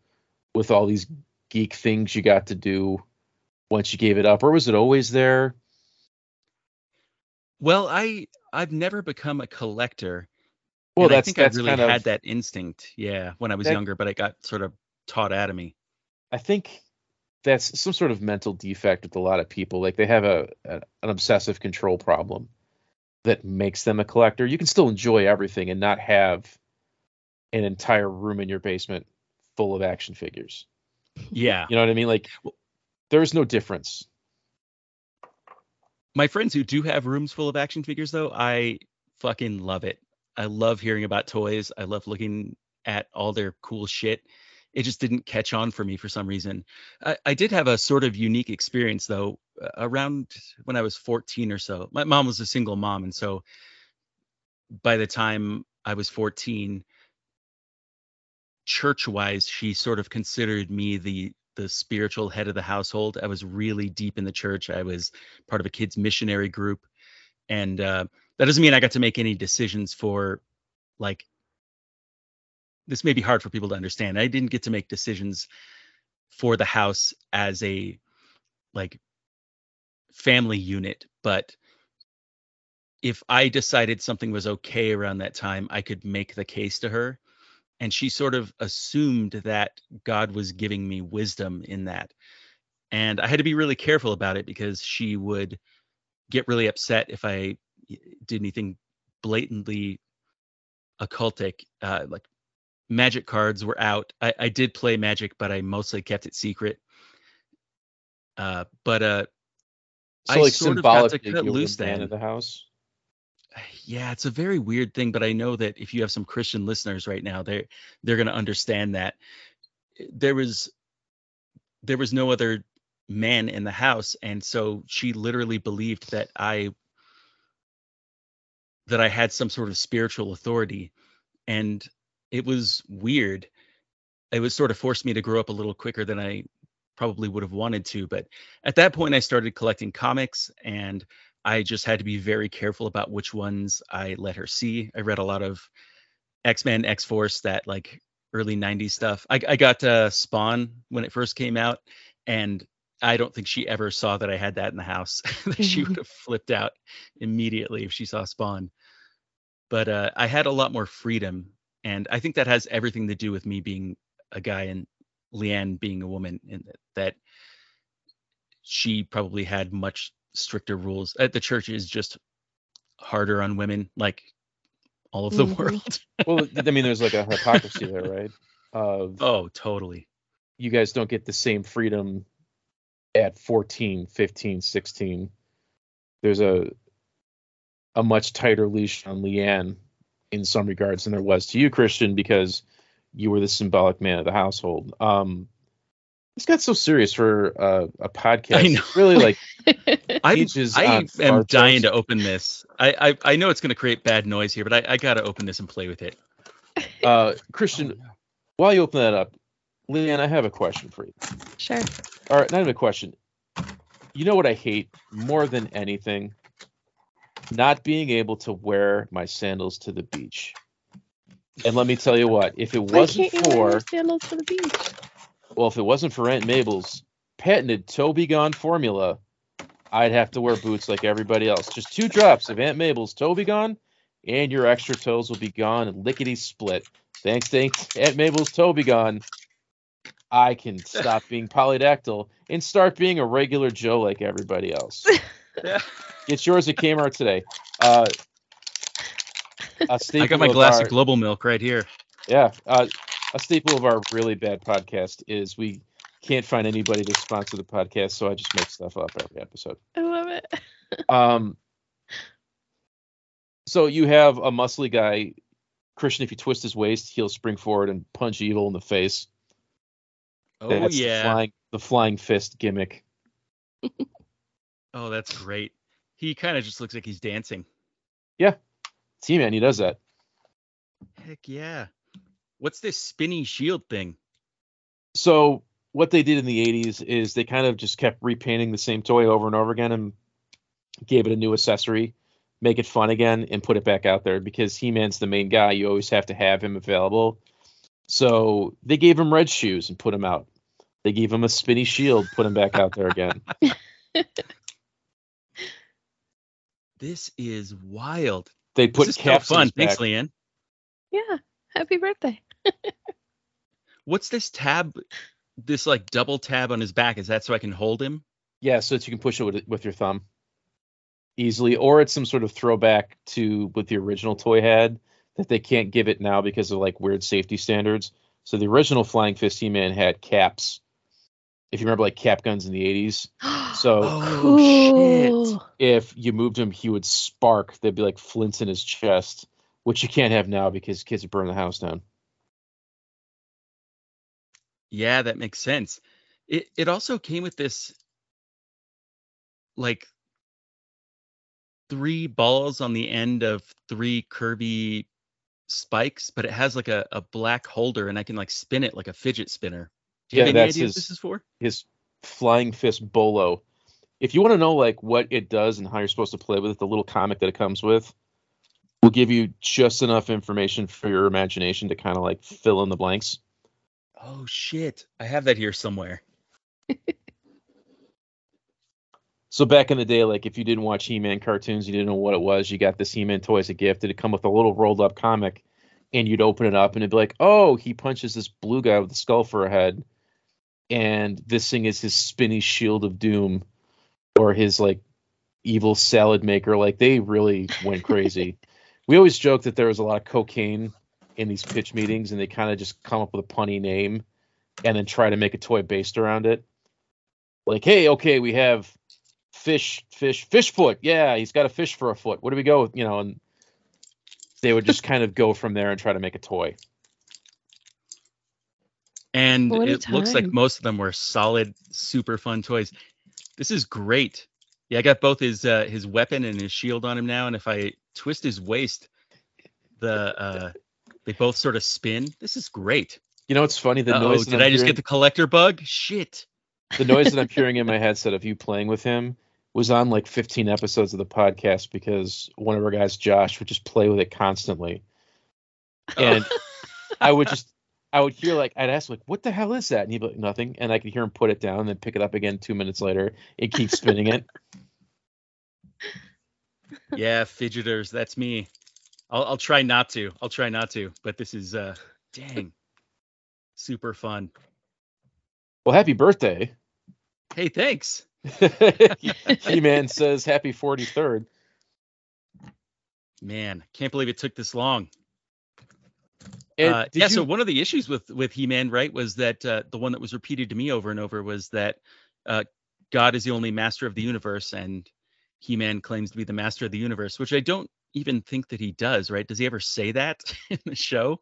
with all these geek things you got to do once you gave it up, or was it always there? Well, I I've never become a collector. Well, and that's I think that's I really had of. that instinct, yeah, when I was that- younger, but it got sort of taught out of me. I think that's some sort of mental defect with a lot of people. Like they have a, a an obsessive control problem that makes them a collector. You can still enjoy everything and not have an entire room in your basement full of action figures. Yeah. You know what I mean? Like there's no difference. My friends who do have rooms full of action figures though, I fucking love it. I love hearing about toys. I love looking at all their cool shit. It just didn't catch on for me for some reason. I, I did have a sort of unique experience though, around when I was 14 or so. My mom was a single mom, and so by the time I was 14, church-wise, she sort of considered me the the spiritual head of the household. I was really deep in the church. I was part of a kids missionary group, and uh, that doesn't mean I got to make any decisions for like this may be hard for people to understand. I didn't get to make decisions for the house as a like family unit, but if I decided something was okay around that time, I could make the case to her. And she sort of assumed that God was giving me wisdom in that. And I had to be really careful about it because she would get really upset if I did anything blatantly occultic. Uh, like magic cards were out. I, I did play magic, but I mostly kept it secret. Uh, but uh, So I like sort of got to cut loose then. of the house. Yeah, it's a very weird thing, but I know that if you have some Christian listeners right now, they're they're going to understand that there was there was no other man in the house, and so she literally believed that I that I had some sort of spiritual authority, and it was weird. It was sort of forced me to grow up a little quicker than I probably would have wanted to, but at that point, I started collecting comics and I just had to be very careful about which ones I let her see. I read a lot of X Men, X Force, that like early 90s stuff. I, I got uh, Spawn when it first came out, and I don't think she ever saw that I had that in the house. she would have flipped out immediately if she saw Spawn. But uh, I had a lot more freedom, and I think that has everything to do with me being a guy and Lianne being a woman, and that she probably had much stricter rules. At the church is just harder on women, like all of the Mhm. world. Well, I mean, there's like a hypocrisy there, right? Of oh, totally. you guys don't get the same freedom at 14, 15, 16. There's a a much tighter leash on Lianne in some regards than there was to you, Christian, because you were the symbolic man of the household. Um, this got so serious for uh, a podcast. I know. It's really like I'm, I am dying jokes. to open this. I I, I know it's going to create bad noise here, but I, I got to open this and play with it. uh, Christian. While you open that up, Lianne, I have a question for you. Sure. All right, not even a question. You know what I hate more than anything? Not being able to wear my sandals to the beach. And let me tell you what, if it wasn't can't you wear for sandals to the beach? well, if it wasn't for Aunt Mabel's patented Toby Gone formula, I'd have to wear boots like everybody else. Just two drops of Aunt Mabel's Toby Gone, and your extra toes will be gone and lickety split. Thanks to Aunt Mabel's Toby Gone, I can stop being polydactyl and start being a regular Joe like everybody else. Yeah. Get yours at Kmart today. Uh, a I staple I got my of glass our- of global milk right here. yeah, uh, a staple of our really bad podcast is we can't find anybody to sponsor the podcast, so I just make stuff up every episode. I love it. Um, so you have a muscly guy, Christian. If you twist his waist, he'll spring forward and punch evil in the face. Oh That's yeah. the flying, the flying fist gimmick. Oh, that's great. He kind of just looks like he's dancing. Yeah. T Man, he does that. Heck yeah. What's this spinny shield thing? So what they did in the 80s is they kind of just kept repainting the same toy over and over again and gave it a new accessory, make it fun again, and put it back out there because He Man's the main guy. You always have to have him available. So they gave him red shoes and put him out. They gave him a spinny shield, put him back out there again. This is wild. They This put is so caps fun. his Thanks, back. Lianne. Yeah. Happy birthday. What's this tab? This like double tab on his back. Is that so I can hold him? Yeah, so that you can push it with, with your thumb easily, or it's some sort of throwback to what the original toy had that they can't give it now because of like weird safety standards. So the original Flying Fist He-Man had caps. If you remember, like cap guns in the '80s. So Oh cool. if you moved him, he would spark. There'd be like flints in his chest, which you can't have now because kids would burn the house down. Yeah, that makes sense. It it also came with this like three balls on the end of three curvy spikes, but it has like a, a black holder and I can like spin it like a fidget spinner. Do you Yeah, have any that's idea his- what this is for? his flying fist bolo. If you want to know like what it does and how you're supposed to play with it, the little comic that it comes with will give you just enough information for your imagination to kind of like fill in the blanks. Oh shit. I have that here somewhere. So back in the day, like if you didn't watch He-Man cartoons, you didn't know what it was, you got this He-Man toy as a gift. It'd come with a little rolled up comic, and you'd open it up and it'd be like, oh, he punches this blue guy with a skull for a head, and this thing is his spinny shield of doom, or his like evil salad maker. Like they really went crazy. we always joke that there was a lot of cocaine in these pitch meetings, and they kind of just come up with a punny name, and then try to make a toy based around it. Like, hey, okay, we have fish, fish, fish foot. Yeah, he's got a fish for a foot. What do we go with? You know, and they would just kind of go from there and try to make a toy. And What a it looks like most of them were solid, super fun toys. This is great. Yeah, I got both his uh, his weapon and his shield on him now, and if I twist his waist, the uh, they both sort of spin. This is great. You know, it's funny. The oh noise. did I'm I just hearing- get the collector bug? Shit. the noise that I'm hearing in my headset of you playing with him was on like 15 episodes of the podcast because one of our guys, Josh, would just play with it constantly, and I would just. I would hear like I'd ask like, "What the hell is that?" And he'd be like, "Nothing," and I could hear him put it down and then pick it up again two minutes later and keep spinning it. yeah, fidgeters. That's me. I'll I'll try not to. I'll try not to. But this is uh, dang, super fun. Well, happy birthday! Hey, thanks. He Man says happy 43rd. Man, can't believe it took this long. And Uh, did yeah, so one of the issues with with He-Man, right, was that uh, the one that was repeated to me over and over was that uh, God is the only master of the universe, and He-Man claims to be the master of the universe, which I don't even think that he does. Right? Does he ever say that in the show?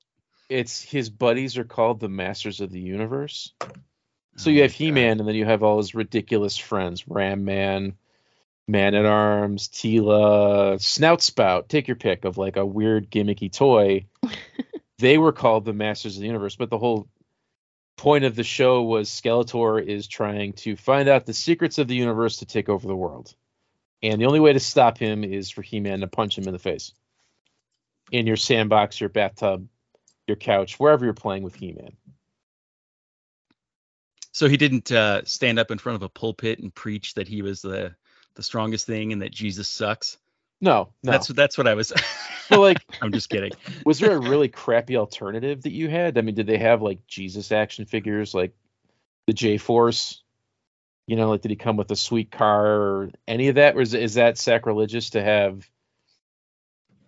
it's his buddies are called the Masters of the Universe. So Oh you have He-Man, and then you have all his ridiculous friends: Ram Man, Man at Arms, Teela, Snout Spout. Take your pick of like a weird gimmicky toy. they were called the Masters of the Universe, but the whole point of the show was Skeletor is trying to find out the secrets of the universe to take over the world. And the only way to stop him is for He-Man to punch him in the face. In your sandbox, your bathtub, your couch, wherever you're playing with He-Man. So he didn't uh, stand up in front of a pulpit and preach that he was the the strongest thing and that Jesus sucks. No, no. That's that's what I was. But like, I'm just kidding. was there a really crappy alternative that you had? I mean, did they have like Jesus action figures like the J Force? You know, like did he come with a sweet car or any of that? Or is, is that sacrilegious to have?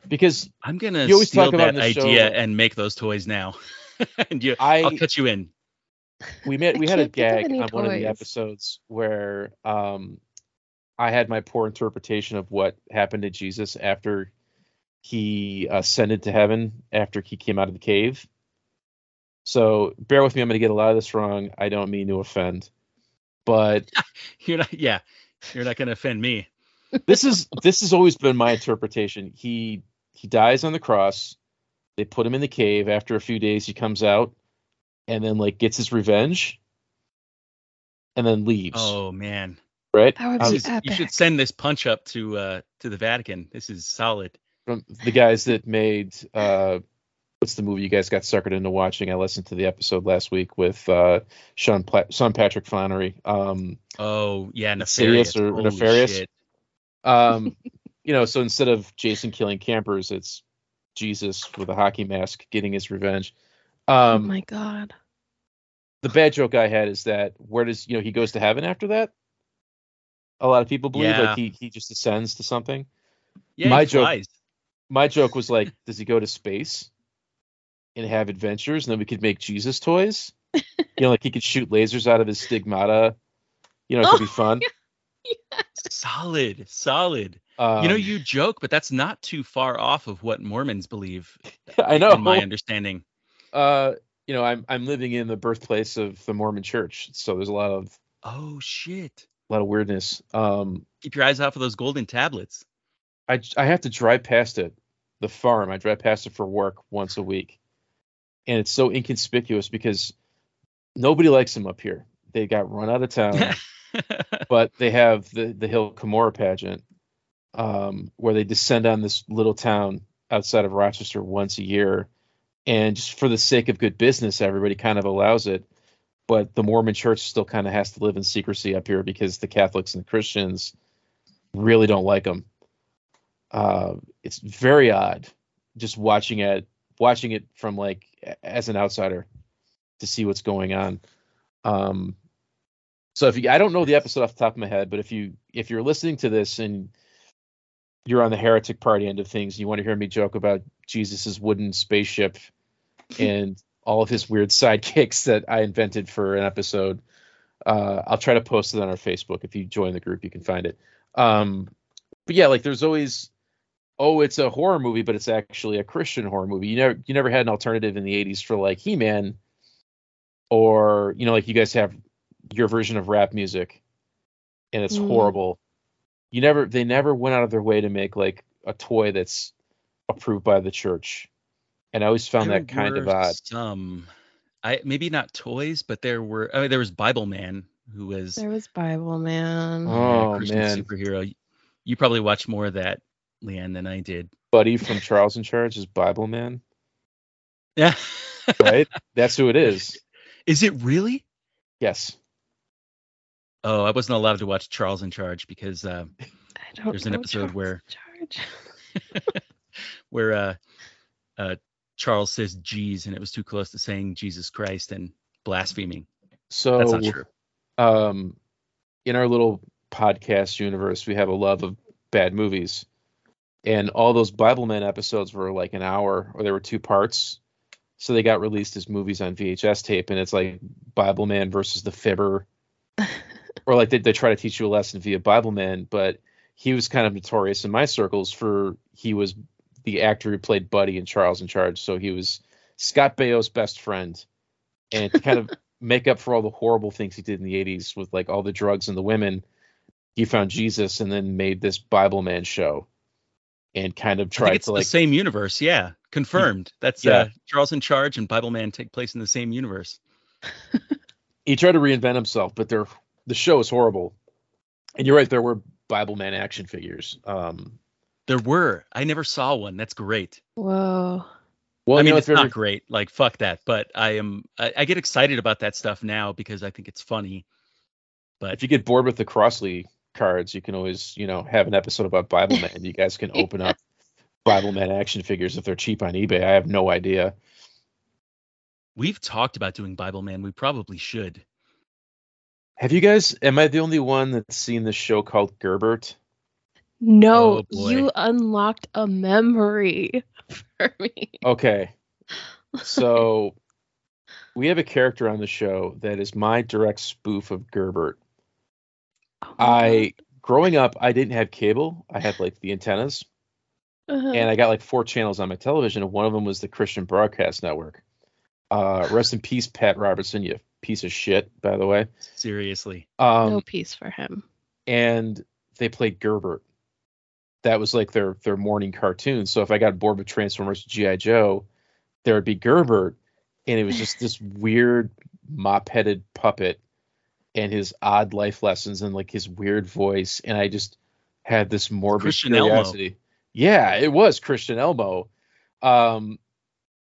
Because I'm gonna You always steal talk about that idea show- and make those toys now. and you, I- I'll cut you in. we met we had a can't of gag any on one of the episodes where um I had my poor interpretation of what happened to Jesus after he ascended to heaven after he came out of the cave. So bear with me, I'm going to get a lot of this wrong. I don't mean to offend, but You're not. Yeah, you're not gonna offend me. this is this has always been my interpretation. He he dies on the cross. They put him in the cave. After a few days, he comes out and then like gets his revenge, and then leaves. Oh man, right? That would I be was- epic. you should send this punch up to uh to the Vatican. This is solid. From the guys that made uh what's the movie you guys got suckered into watching? I listened to the episode last week with uh Sean Pla- Sean Patrick Flanery. Um Oh yeah, Insidious nefarious or Holy Nefarious? shit. um you know, so instead of Jason killing campers, it's Jesus with a hockey mask getting his revenge. oh Um my god. the bad joke I had is that where does you know he goes to heaven after that? A lot of people believe Yeah. like he he just ascends to something. Yeah, My he joke- flies. My joke was like, does he go to space and have adventures, and then we could make Jesus toys? you know, like he could shoot lasers out of his stigmata. You know, it could be fun. Solid, solid. Um, you know, you joke, but that's not too far off of what Mormons believe, I know. in my understanding. uh, you know, I'm I'm living in the birthplace of the Mormon Church, so there's a lot of Oh shit! a lot of weirdness. Um, Keep your eyes out for those golden tablets. I I have to drive past it, the farm. I drive past it for work once a week, and it's so inconspicuous because nobody likes them up here. They got run out of town. but they have the the Hill Cumorah pageant, um, where they descend on this little town outside of Rochester once a year, and just for the sake of good business, everybody kind of allows it. But the Mormon Church still kind of has to live in secrecy up here because the Catholics and the Christians really don't like them. Uh, it's very odd just watching it watching it from like as an outsider to see what's going on. Um, so if you, I don't know the episode off the top of my head, but if you if you're listening to this and you're on the heretic party end of things, and you want to hear me joke about Jesus's wooden spaceship and all of his weird sidekicks that I invented for an episode, uh, I'll try to post it on our Facebook. If you join the group, you can find it. Um, but yeah, like there's always, oh, it's a horror movie, but it's actually a Christian horror movie. You never you never had an alternative in the '80s for like He-Man, or you know, like you guys have your version of rap music, and it's Mm. horrible. You never they never went out of their way to make like a toy that's approved by the church, and I always found There that kind of odd. Some, I maybe not toys, but there were. Oh, there was Bible Man, who was There was Bible Man. Oh, Christian man. superhero. You probably watched more of that, Lianne, than I did. Buddy from Charles in Charge is Bible Man, Yeah. right? That's who it is. Is it really? Yes. Oh, I wasn't allowed to watch Charles in Charge because uh, I don't There's an episode Charles where- Charge. where uh, uh, Charles says "Jeez" and it was too close to saying Jesus Christ and blaspheming. So That's not true. um in our little podcast universe we have a love of bad movies and all those bible man episodes were like an hour or there were two parts. So they got released as movies on vhs tape and it's like bible man versus the fibber. Or like they, they try to teach you a lesson via bible man but he was kind of notorious in my circles for he was the actor who played buddy in charles in charge. So he was scott baio's best friend and to kind of make up for all the horrible things he did in the 80s with like all the drugs and the women he found jesus and then made this bible man show and kind of I think tried it's to the like same universe. Yeah, confirmed. That's Yeah. uh, Charles in Charge and Bible Man take place in the same universe. he tried to reinvent himself, but they're the show is horrible. And you're right, there were Bible Man action figures. Um, There were. I never saw one. That's great. Whoa. well, I you mean, know, it's if not ever- great. Like, fuck that. But I am. I, I get excited about that stuff now because I think it's funny. But if you get bored with the Crossley cards, you can always, you know, have an episode about Bible Man. You guys can open up Bible Man action figures if they're cheap on eBay. I have no idea. we've talked about doing Bible Man. We probably should. Have you guys? Am I the only one that's seen this show called Gerbert? No, Oh, you unlocked a memory for me. Okay. So we have a character on the show that is my direct spoof of Gerbert. Oh my I growing up, I didn't have cable. I had like the antennas, Uh-huh. and I got like four channels on my television, and one of them was the Christian Broadcast Network. Uh, rest in peace, Pat Robertson, you piece of shit, by the way. Seriously. Um, no peace for him. and they played Gerbert. That was like their their morning cartoon. So if I got bored with Transformers GI Joe, there would be Gerbert, and it was just this weird mop-headed puppet and his odd life lessons and like his weird voice, and I just had this morbid Christian Elmo. curiosity. Yeah, it was Christian Elmo. Um,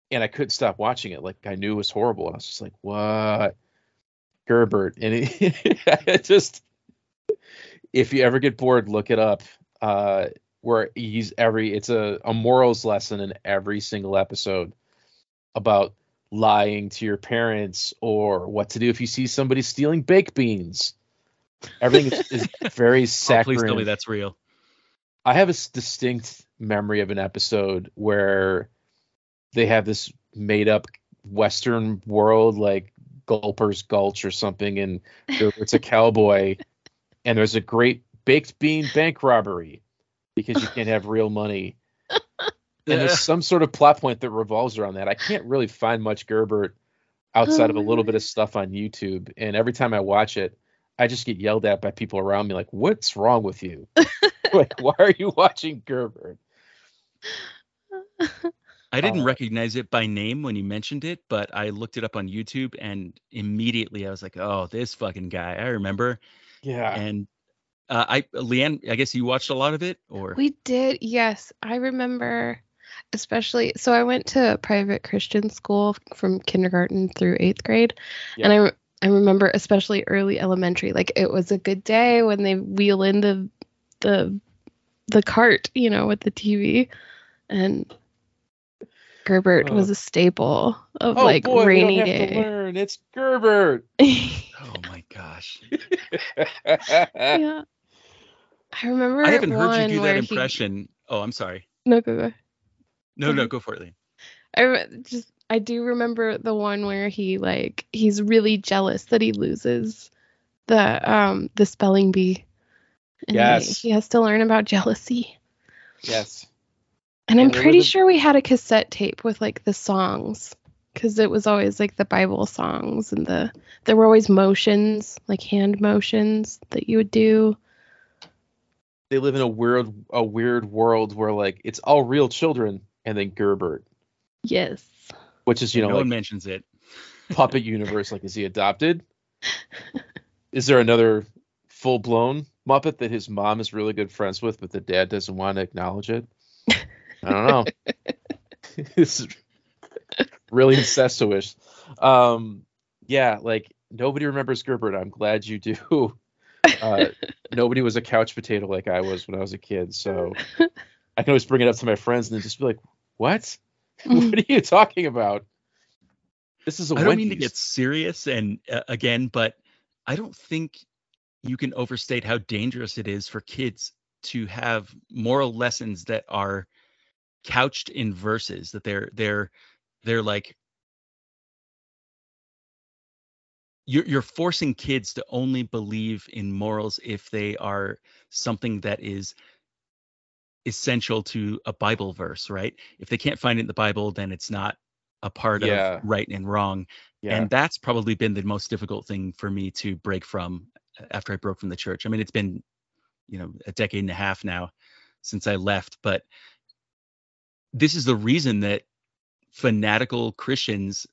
and I couldn't stop watching it. Like I knew it was horrible, and I was just like, "What, Gerbert?" And it, it just, if you ever get bored, look it up. Uh, where he's every, it's a a morals lesson in every single episode about lying to your parents or what to do if you see somebody stealing baked beans. Everything is, is very Oh, please tell me that's real. I have a distinct memory of an episode where they have this made up Western world like Gulper's Gulch or something, and there- it's a cowboy, and there's a great baked bean bank robbery because you can't have real money. And there's some sort of plot point that revolves around that. I can't really find much Gerbert outside of a little bit of stuff on YouTube, and every time I watch it, I just get yelled at by people around me like, "What's wrong with you?" like, why are you watching Gerbert? I didn't Uh, recognize it by name when you mentioned it, but I looked it up on YouTube and immediately I was like, "Oh, this fucking guy! I remember." Yeah. And uh, I, Lianne, I guess you watched a lot of it, or We did, yes. I remember, especially. So I went to a private Christian school from kindergarten through eighth grade, and I I remember especially early elementary. Like it was a good day when they wheel in the the the cart, you know, with the TV, and Gerbert was a staple of oh like boy, rainy we don't have to day. learn. It's Gerbert. oh my gosh, yeah. I remember I haven't heard you do that where he- impression. Oh, I'm sorry. No, go go. No, no, go for it, Lee. I just I do remember the one where he like he's really jealous that he loses the um the spelling bee. And he- Yes. he, has to learn about jealousy. yes. And I'm pretty a- sure we had a cassette tape with like the songs cuz it was always like the Bible songs and the there were always motions, like hand motions that you would do. They live in a weird a weird world where like it's all real children and then Gerbert, Yes. which is you know no like one mentions it. puppet universe. Like, is he adopted? is there another full blown Muppet that his mom is really good friends with, but the dad doesn't want to acknowledge it? I don't know. this is really incestuous. Um, yeah, like nobody remembers Gerbert. I'm glad you do. Uh, nobody was a couch potato like I was when I was a kid, so I can always bring it up to my friends and then just be like, "What? what are you talking about?" This is a I don't mean to get serious and uh, again, but I don't think you can overstate how dangerous it is for kids to have moral lessons that are couched in verses that they're they're they're like you're you're forcing kids to only believe in morals if they are something that is essential to a bible verse right if they can't find it in the bible then it's not a part Yeah. of right and wrong Yeah. and that's probably been the most difficult thing for me to break from uh, after I broke from the church. I mean, it's been, you know, a decade and a half now since I left, but this is the reason that fanatical Christians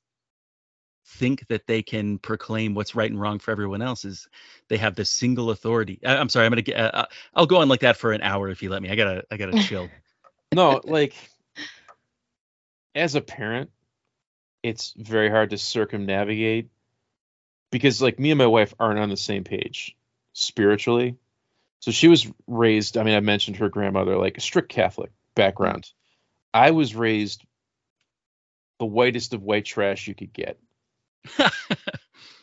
think that they can proclaim what's right and wrong for everyone else is they have this single authority. I, I'm sorry, I'm gonna get. Uh, uh, I'll go on like that for an hour if you let me. I gotta I gotta chill. no, like as a parent, it's very hard to circumnavigate because like me and my wife aren't on the same page spiritually. So she was raised, I mean, I mentioned her grandmother, like a strict Catholic background. I was raised the whitest of white trash you could get.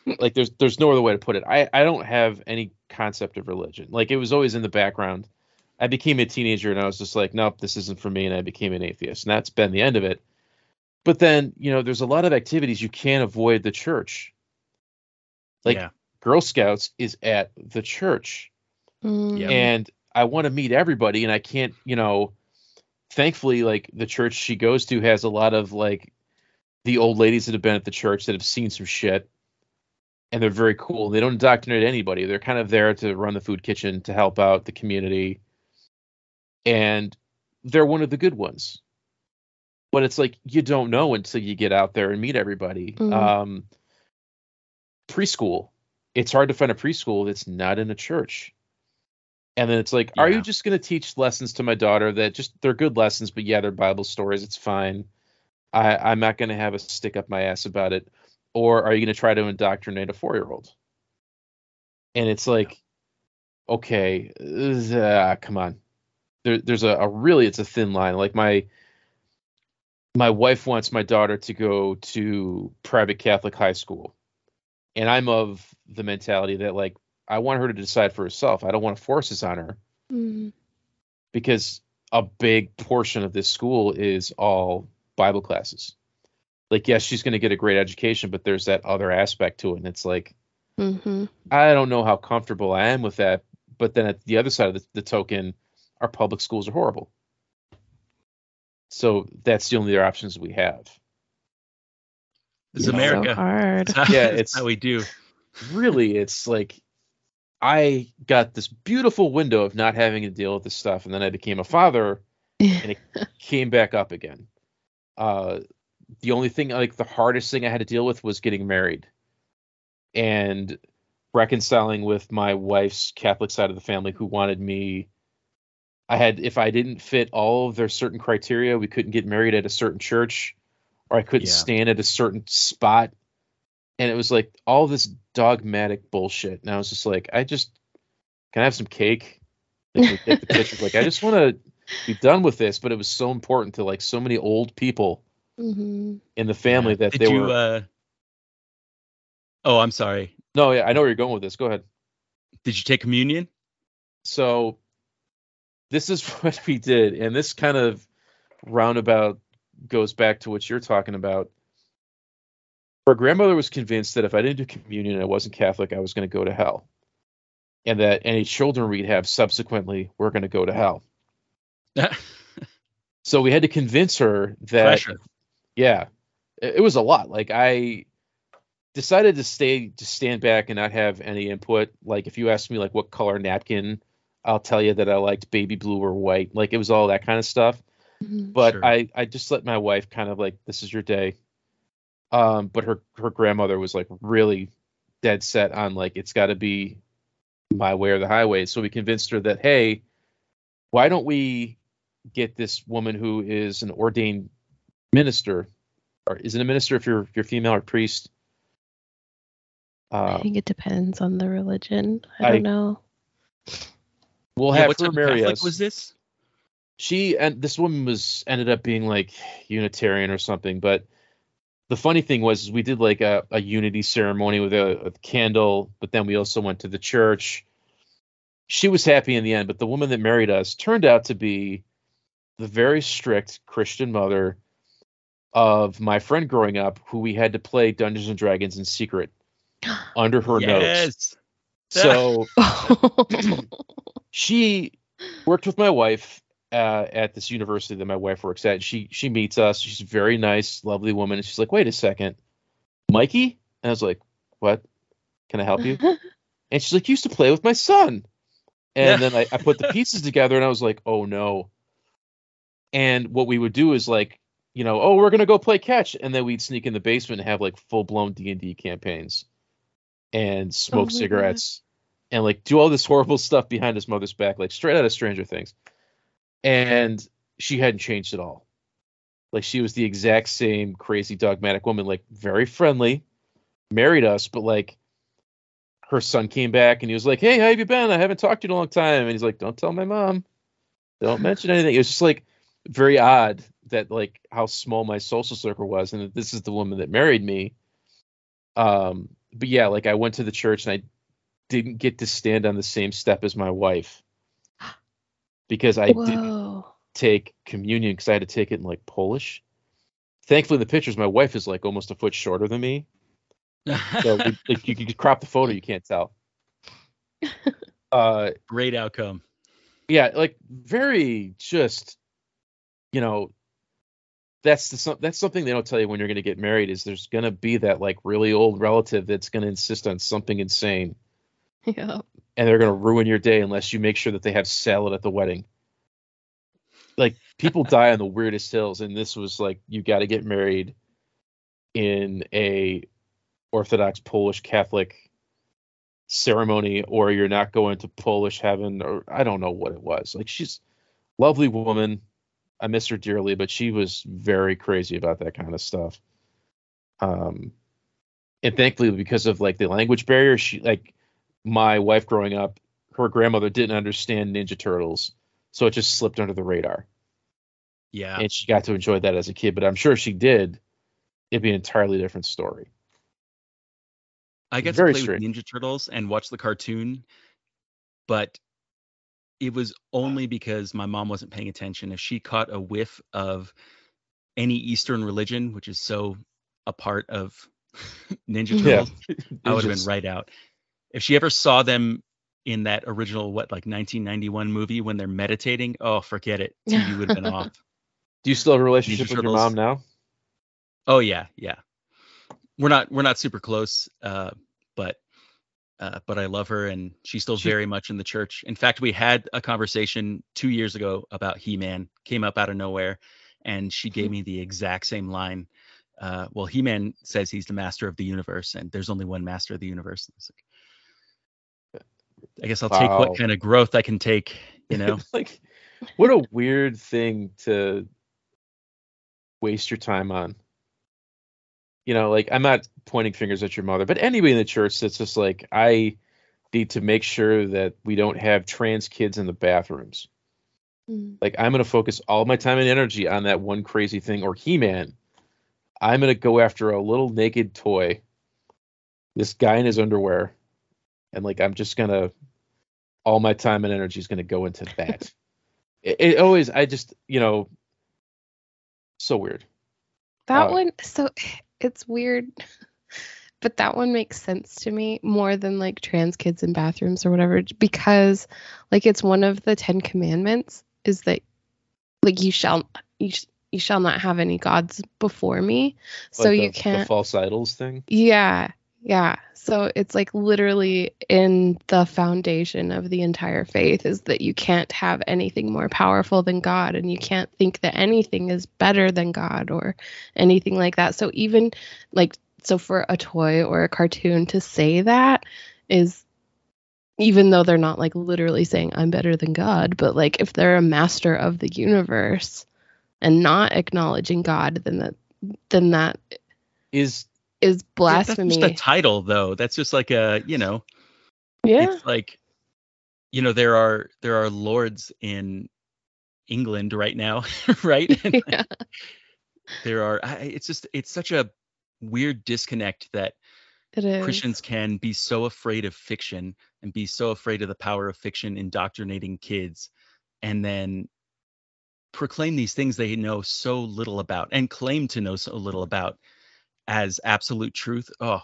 like there's there's no other way to put it. I I don't have any concept of religion. Like it was always in the background. I became a teenager and I was just like, nope, this isn't for me, and I became an atheist, and that's been the end of it. But then you know, there's a lot of activities you can't avoid the church. Like yeah. Girl Scouts is at the church, Mm. And I want to meet everybody, and I can't, you know. Thankfully, like the church she goes to has a lot of like the old ladies that have been at the church that have seen some shit and they're very cool. They don't indoctrinate anybody. They're kind of there to run the food kitchen to help out the community. And they're one of the good ones. But it's like you don't know until you get out there and meet everybody. Mhm. Um preschool. It's hard to find a preschool that's not in a church. And then it's like, are you just going to teach lessons to my daughter that just they're good lessons, but yeah, they're Bible stories. It's fine. I, I'm not going to have a stick up my ass about it. Or are you going to try to indoctrinate a four year old? And it's like, okay, uh, come on. There, there's a, a really, it's a thin line. Like my, my wife wants my daughter to go to private Catholic high school. And I'm of the mentality that like, I want her to decide for herself. I don't want to force this on her Mm. because a big portion of this school is all Bible classes. Like, yes, she's going to get a great education, but there's that other aspect to it. And it's like, hmm I don't know how comfortable I am with that. But then at the other side of the, the token, our public schools are horrible. So that's the only other options we have. It's You know, America. So hard. It's how, Yeah, it's it's- how we do. Really, it's like I got this beautiful window of not having to deal with this stuff, and then I became a father, and it came back up again. Uh, the only thing, like the hardest thing I had to deal with was getting married and reconciling with my wife's Catholic side of the family who wanted me. I had, if I didn't fit all of their certain criteria, we couldn't get married at a certain church or I couldn't Yeah. stand at a certain spot. And it was like all this dogmatic bullshit. And I was just like, I just, can I have some cake? Like, get the pictures. Like, I just want to be done with this. But it was so important to like so many old people hmm in the family that Did they you? were. Uh... Oh, I'm sorry. No, yeah, I know where you're going with this. Go ahead. Did you take communion? So this is what we did, and this kind of roundabout goes back to what you're talking about. Our grandmother was convinced that if I didn't do communion and I wasn't Catholic, I was going to go to hell, and that any children we'd have subsequently were going to go to hell. So we had to convince her that Pressure. yeah, it, it was a lot. Like I decided to stay, to stand back and not have any input. Like if you asked me like what color napkin, I'll tell you that I liked baby blue or white. Like it was all that kind of stuff. hmm But Sure. I, I just let my wife kind of like, this is your day. Um, but her, her grandmother was like really dead set on like it's got to be my way or the highway. So we convinced her that hey, why don't we get this woman who is an ordained minister, or is it a minister if you're you're female or priest? I Uh, think it depends on the religion. I I- don't know. we'll Yeah, have what her marry us. was this? she and this woman was ended up being like Unitarian or something. But the funny thing was, is we did like a, a unity ceremony with a, a candle, but then we also went to the church. She was happy in the end, but the woman that married us turned out to be the very strict Christian mother of my friend growing up, who we had to play Dungeons and Dragons in secret under her nose. So she worked with my wife uh, at this university that my wife works at. She she meets us. She's a very nice, lovely woman. And she's like, "Wait a second, Mikey?" And I was like, "What? Can I help you?" And she's like, "You used to play with my son." And Yeah. then I, I put the pieces together, and I was like, "Oh no." And what we would do is like you know, oh, we're gonna go play catch, and then we'd sneak in the basement and have like full blown D and D campaigns, and smoke oh God. cigarettes, and like do all this horrible stuff behind his mother's back, like straight out of Stranger Things. And she hadn't changed at all. Like she was the exact same crazy dogmatic woman, like very friendly, married us, but like her son came back and he was like, Hey, how have you been? I haven't talked to you in a long time. And he's like, Don't tell my mom. Don't mention anything. It was just like very odd that like how small my social circle was and that this is the woman that married me. Um, but yeah, like I went to the church and I didn't get to stand on the same step as my wife because I didn't take communion because I had to take it in like Polish. Thankfully, in the pictures, my wife is like almost a foot shorter than me, so we, like you could crop the photo, you can't tell. Uh, Great outcome. yeah, like very just, you know, that's the that's something they don't tell you when you're going to get married is there's going to be that like really old relative that's going to insist on something insane Yeah. and they're going to ruin your day unless you make sure that they have salad at the wedding. Like people die on the weirdest hills, and this was like you got to get married in a Orthodox Polish Catholic ceremony, or you're not going to Polish heaven, or I don't know what it was. Like she's lovely woman. I miss her dearly, but she was very crazy about that kind of stuff. Um, and thankfully, because of like the language barrier, she like my wife growing up, her grandmother didn't understand Ninja Turtles, so it just slipped under the radar, Yeah. and she got to enjoy that as a kid. But I'm sure if she did, it'd be an entirely different story. I got Very to play strange. with Ninja Turtles and watch the cartoon, but it was only because my mom wasn't paying attention. If she caught a whiff of any Eastern religion, which is so a part of Ninja Yeah. Turtles, I would have been right out. If she ever saw them in that original what like 1991 movie when they're meditating, oh forget it, TV would have been off. Do you still have a relationship Ninja with your mom now? Oh yeah, yeah. We're not we're not super close, uh, but uh, but I love her and she's still She- very much in the church. In fact, we had a conversation two years ago about He-Man. Came up out of nowhere, and she gave me the exact same line. Uh, well, He-Man says he's the master of the universe, and there's only one master of the universe. I, like, I guess I'll take what kind of growth I can take. You know, like, what a weird thing to waste your time on. You know, like I'm not pointing fingers at your mother, but anybody in the church that's just like, I need to make sure that we don't have trans kids in the bathrooms. Mm-hmm. Like I'm gonna focus all my time and energy on that one crazy thing or He-Man. I'm gonna go after a little naked toy, this guy in his underwear, and like I'm just gonna all my time and energy is gonna go into that. it, it always I just you know so weird. That Uh, one, so it's weird, but that one makes sense to me more than like trans kids in bathrooms or whatever, because like it's one of the Ten Commandments is that like you shall you, sh- you shall not have any gods before me. So Like you can't. the false idols thing. Yeah, yeah. So it's like literally in the foundation of the entire faith is that you can't have anything more powerful than God and you can't think that anything is better than God or anything like that. So even like so for a toy or a cartoon to say that is even though they're not like literally saying I'm better than God, but like if they're a master of the universe and not acknowledging God, then that then that Is is blasphemy. That's just a title, though. That's just like a you know. yeah. it's like you know there are there are lords in england right now right yeah. there are I- it's just it's such a weird disconnect that christians can be so afraid of fiction and be so afraid of the power of fiction indoctrinating kids and then proclaim these things they know so little about and claim to know so little about as absolute truth oh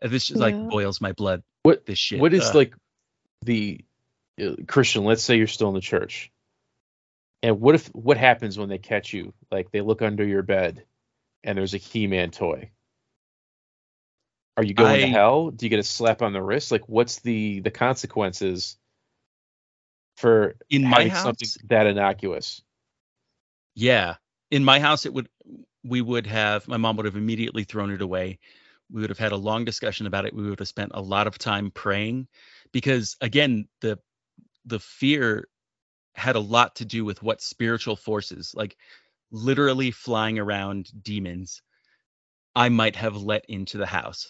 this just like boils my blood what this shit what is Ugh. like the uh, Christian? Let's say you're still in the church, and what if what happens when they catch you? Like they look under your bed, and there's a He-Man toy. Are you going to hell? Do you get a slap on the wrist? Like what's the the consequences for in my having house something that innocuous? Yeah. In my house, it would, we would have my mom would have immediately thrown it away. We would have had a long discussion about it. We would have spent a lot of time praying because again, the the fear had a lot to do with what spiritual forces, like literally flying around demons, I might have let into the house.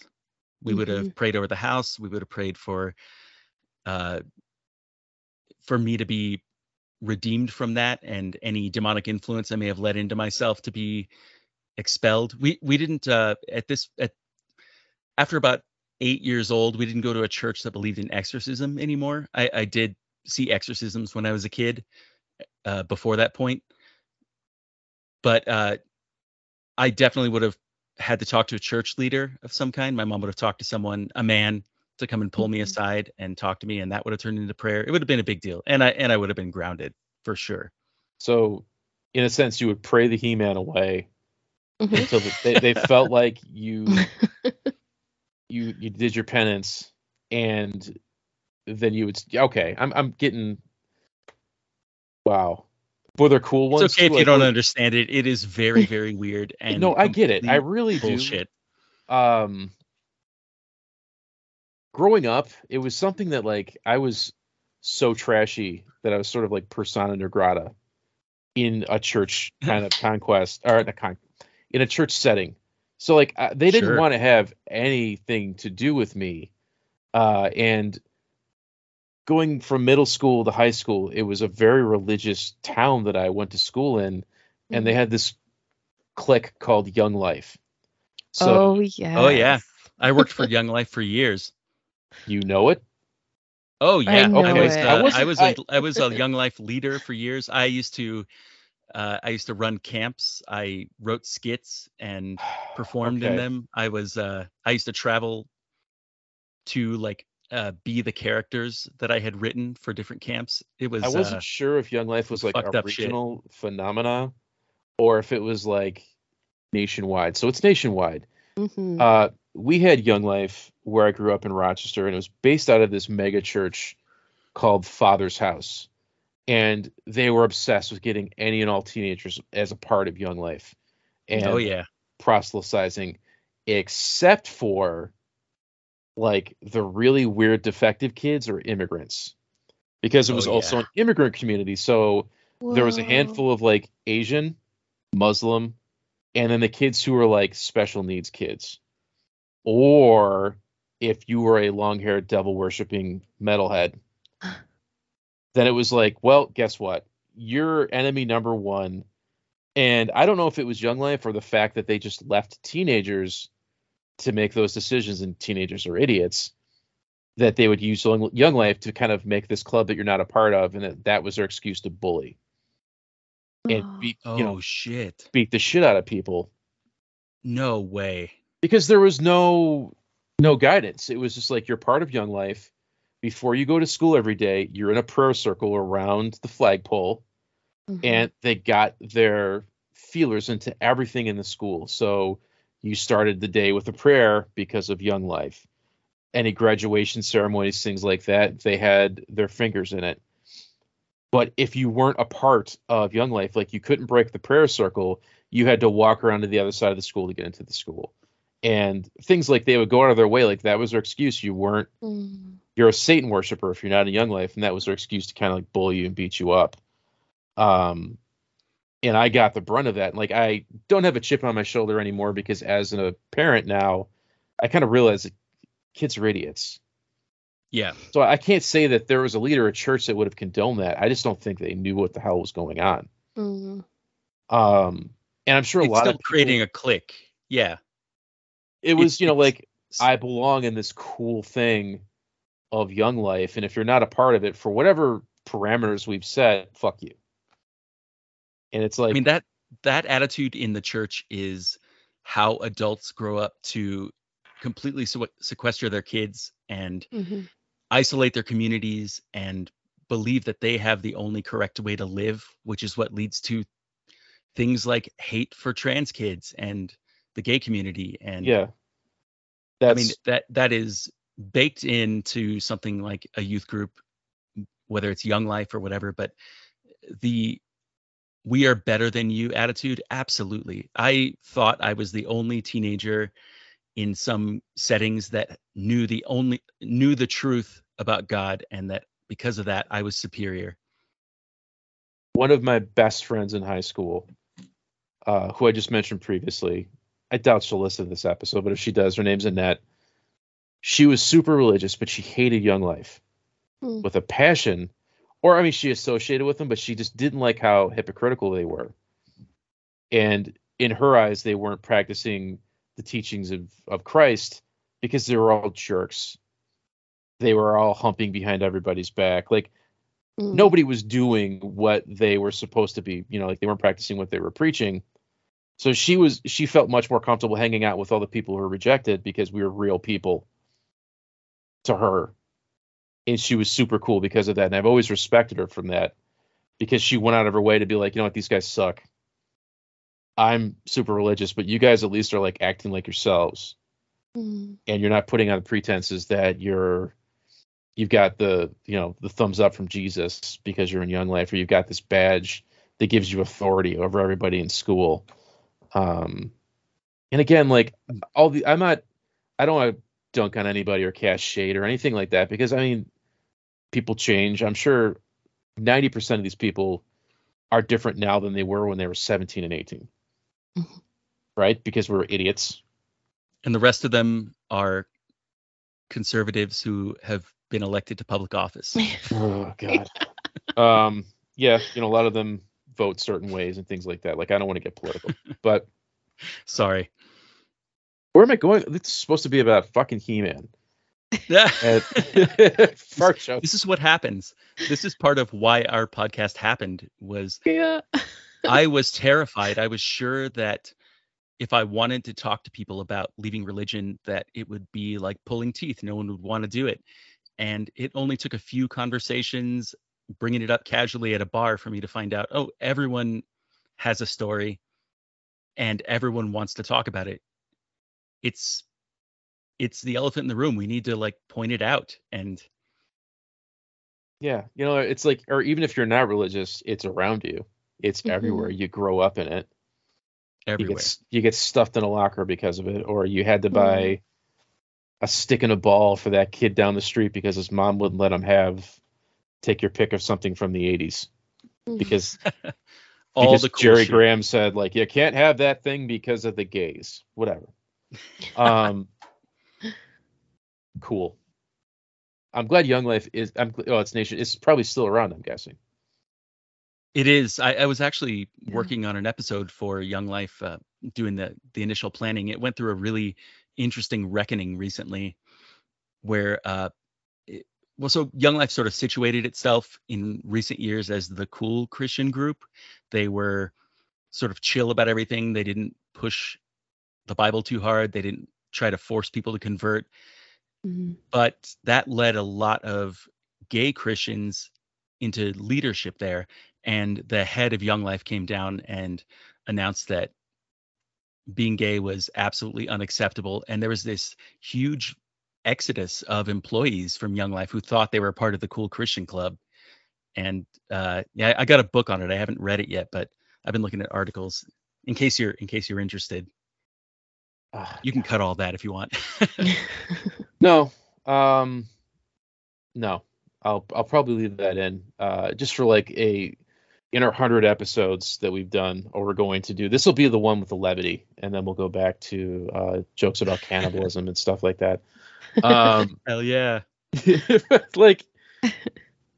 We would have prayed over the house. We would have prayed for uh for me to be redeemed from that and any demonic influence I may have let into myself to be expelled. We we didn't uh at this at after about eight years old, we didn't go to a church that believed in exorcism anymore. I, I did see exorcisms when I was a kid uh, before that point, but uh, I definitely would have had to talk to a church leader of some kind. My mom would have talked to someone, a man, to come and pull me Mhm. aside and talk to me, and that would have turned into prayer. It would have been a big deal, and I and I would have been grounded for sure. So, in a sense, you would pray the He-Man away Mhm. until the, they, they felt like you you you did your penance, and then you would okay. I'm I'm getting wow. Were there cool ones? It's okay if you Like, don't understand it. It is very very weird and no, I get it. I really do. bullshit. um growing up it was something that like i was so trashy that i was sort of like persona non grata in a church kind of conquest or a con- in a church setting so like uh, they didn't Sure. want to have anything to do with me uh and going from middle school to high school it was a very religious town that i went to school in and they had this clique called young life so oh yeah. Oh, yeah. I worked for Young Life for years. you know it Oh yeah, know I was uh, I I, wasn't- was a, I was a Young Life leader for years. I used to uh, I used to run camps. I wrote skits and performed in them. I was uh, I used to travel to like uh, be the characters that I had written for different camps. It was I wasn't uh, sure if Young Life was like fucked a up shit. regional phenomena or if it was like nationwide. So it's nationwide. Mhm. Uh, we had Young Life where I grew up in Rochester, and it was based out of this mega church called Father's House. And they were obsessed with getting any and all teenagers as a part of Young Life and oh yeah, proselytizing, except for like the really weird defective kids or immigrants. Because it Oh, was yeah. also an immigrant community. So there was a handful of like Asian, Muslim, and then the kids who were like special needs kids. Or if you were a long haired devil worshipping metalhead, then it was like, well, guess what? You're enemy number one. And I don't know if it was Young Life or the fact that they just left teenagers to make those decisions, and teenagers are idiots, that they would use Young Young Life to kind of make this club that you're not a part of, and that, that was their excuse to bully and Oh. beat oh you know shit, beat the shit out of people no way. because there was no no guidance. It was just like you're part of Young Life. Before you go to school every day, you're in a prayer circle around the flagpole, Mhm. and they got their feelers into everything in the school. So you started the day with a prayer because of Young Life. Any graduation ceremonies, things like that, they had their fingers in it. But if you weren't a part of Young Life, like you couldn't break the prayer circle, you had to walk around to the other side of the school to get into the school. And things like they would go out of their way, like that was their excuse. You weren't Mm. You're a Satan worshiper if you're not a Young Life, and that was their excuse to kind of like bully you and beat you up. Um, and I got the brunt of that. And like I don't have a chip on my shoulder anymore because as a parent now, I kind of realize that kids are idiots. Yeah, So I can't say that there was a leader at church that would have condoned that. I just don't think they knew what the hell was going on. Mm. Um, and I'm sure a it's lot still of people- creating a clique. Yeah, it was you know like I belong in this cool thing of young life, and if you're not a part of it for whatever parameters we've set, fuck you. And it's like, I mean that that attitude in the church is how adults grow up to completely sequ- sequester their kids and Mhm. isolate their communities and believe that they have the only correct way to live, which is what leads to things like hate for trans kids and the gay community and yeah, I mean that that is baked into something like a youth group, whether it's Young Life or whatever. But the we are better than you attitude absolutely i thought i was the only teenager in some settings that knew the only knew the truth about god and that because of that i was superior One of my best friends in high school, uh, who I just mentioned previously, I doubt she'll listen to this episode, but if she does, her name's Annette. She was super religious, but she hated Young Life Hmm. with a passion. Or, I mean, she associated with them, but she just didn't like how hypocritical they were. And in her eyes, they weren't practicing the teachings of, of Christ because they were all jerks. They were all humping behind everybody's back. Like, Mm. nobody was doing what they were supposed to be you know like they weren't practicing what they were preaching so she was she felt much more comfortable hanging out with all the people who were rejected because we were real people to her. And she was super cool because of that. And i've always respected her from that because she went out of her way to be like you know what? These guys suck. I'm super religious but you guys at least are like acting like yourselves. Mm. and you're not putting on pretenses that you're you've got the you know the thumbs up from Jesus because you're in Young Life or you've got this badge that gives you authority over everybody in school. Um and again like all the I'm not I don't want to dunk on anybody or cast shade or anything like that because I mean people change. I'm sure 90% of these people are different now than they were when they were 17 and 18. Mhm. Right? Because we're idiots. and the rest of them are conservatives who have been elected to public office Oh god. um yeah, you know a lot of them vote certain ways and things like that. Like I don't want to get political, but sorry where am I going? This is supposed to be about fucking He-Man. And- Fart show. this is what happens this is part of why our podcast happened was yeah. I was terrified. I was sure that if I wanted to talk to people about leaving religion, that it would be like pulling teeth. No one would want to do it. And it only took a few conversations, bringing it up casually at a bar for me to find out, oh, everyone has a story and everyone wants to talk about it. It's it's the elephant in the room. We need to like point it out. And Yeah, you know, it's like, or even if you're not religious, it's around you. It's Mhm. everywhere. You grow up in it. You everywhere. get, you get stuffed in a locker because of it, or you had to buy a stick and a ball for that kid down the street because his mom wouldn't let him have take your pick of something from the 80s Mm. because All because the cool Jerry shit. Graham said like you can't have that thing because of the gays, whatever. Um, cool. I'm glad Young Life is. I'm oh, it's nation. It's probably still around. I'm guessing. It is. I, I was actually Yeah. working on an episode for Young Life, uh, doing the the initial planning. It went through a really interesting reckoning recently, where uh, it, well, so Young Life sort of situated itself in recent years as the cool Christian group. They were sort of chill about everything. They didn't push the Bible too hard. They didn't try to force people to convert Mhm. but that led a lot of gay Christians into leadership there. And the head of Young Life came down and announced that being gay was absolutely unacceptable. And there was this huge exodus of employees from Young Life who thought they were part of the cool Christian club. And uh, yeah, I got a book on it. I haven't read it yet, but I've been looking at articles. In case you're in case you're interested, You can cut all that if you want. No. Um. No. I'll I'll probably leave that in. Uh, just for like a in our hundred episodes that we've done, or we're going to do. This will be the one with the levity, and then we'll go back to uh, jokes about cannibalism and stuff like that. Um. Hell yeah. like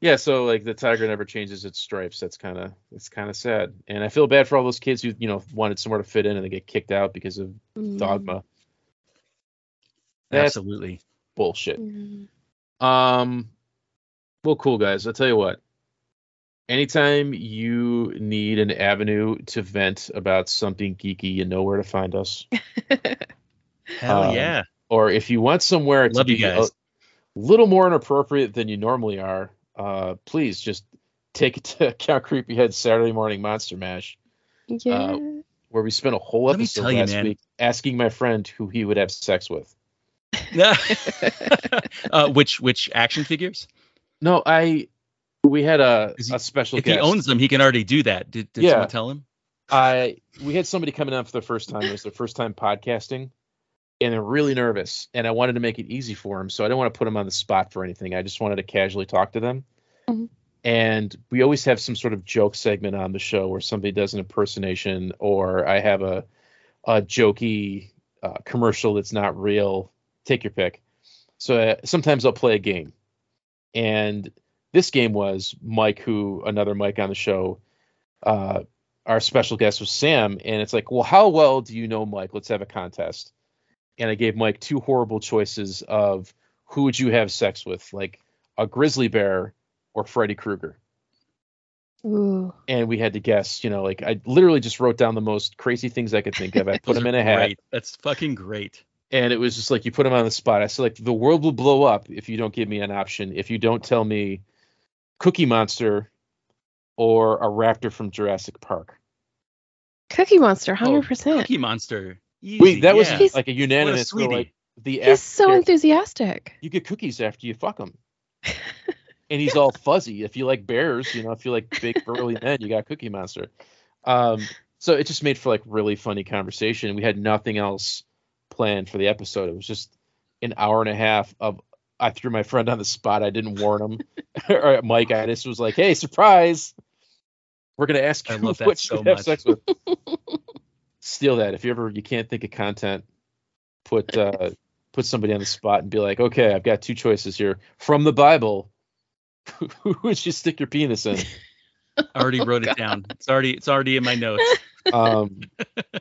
yeah so like the tiger never changes its stripes that's kind of it's kind of sad and i feel bad for all those kids who you know wanted somewhere to fit in and they get kicked out because of Mm. dogma that's Absolutely. bullshit Mm. um well cool guys i'll tell you what anytime you need an avenue to vent about something geeky you know where to find us Hell Um, yeah. or if you want somewhere to Love you be guys. a little more inappropriate than you normally are, uh, please just take it to Count Creepyhead's Saturday Morning Monster Mash, yeah. where we spent a whole Let episode tell you, last man. week asking my friend who he would have sex with. uh, which which action figures? No, I We had a, he- a special If guest. he owns them, he can already do that. Did, did Yeah. someone tell him? I we had somebody coming on for the first time. It was their first time podcasting, and they're really nervous. And I wanted to make it easy for them, so I didn't want to put them on the spot for anything. I just wanted to casually talk to them. Mhm. And we always have some sort of joke segment on the show where somebody does an impersonation, or I have a a jokey uh, commercial that's not real. Take your pick. So uh, sometimes I'll play a game, and this game was Mike, who another Mike on the show. Uh, our special guest was Sam, and it's like, well, how well do you know Mike? Let's have a contest. And I gave Mike two horrible choices of who would you have sex with, like a grizzly bear or Freddy Krueger. Ooh. And we had to guess, you know, like I literally just wrote down the most crazy things I could think of. I put them in a hat, Great. That's fucking great. and it was just like you put them on the spot. I said, like, the world will blow up if you don't give me an option. If you don't tell me Cookie Monster or a raptor from Jurassic Park. Cookie Monster, oh, hundred percent. Cookie Monster. Easy, Wait, that was yeah. He's- like a unanimous. A like the He's so enthusiastic. you get cookies after you fuck him. and he's all fuzzy. If you like bears, you know, if you like big burly men, you got Cookie Monster. Um, so it just made for like really funny conversation. We had nothing else planned for the episode. It was just an hour and a half of I threw my friend on the spot. I didn't warn him. or Mike, I just was like, "Hey, surprise! We're gonna ask I you love that what you so have much. sex with." Steal that. If you ever you can't think of content, put uh, put somebody on the spot and be like, "Okay, I've got two choices here from the Bible. Who would you stick your penis in?" I already wrote it down. It's already it's already in my notes. Um,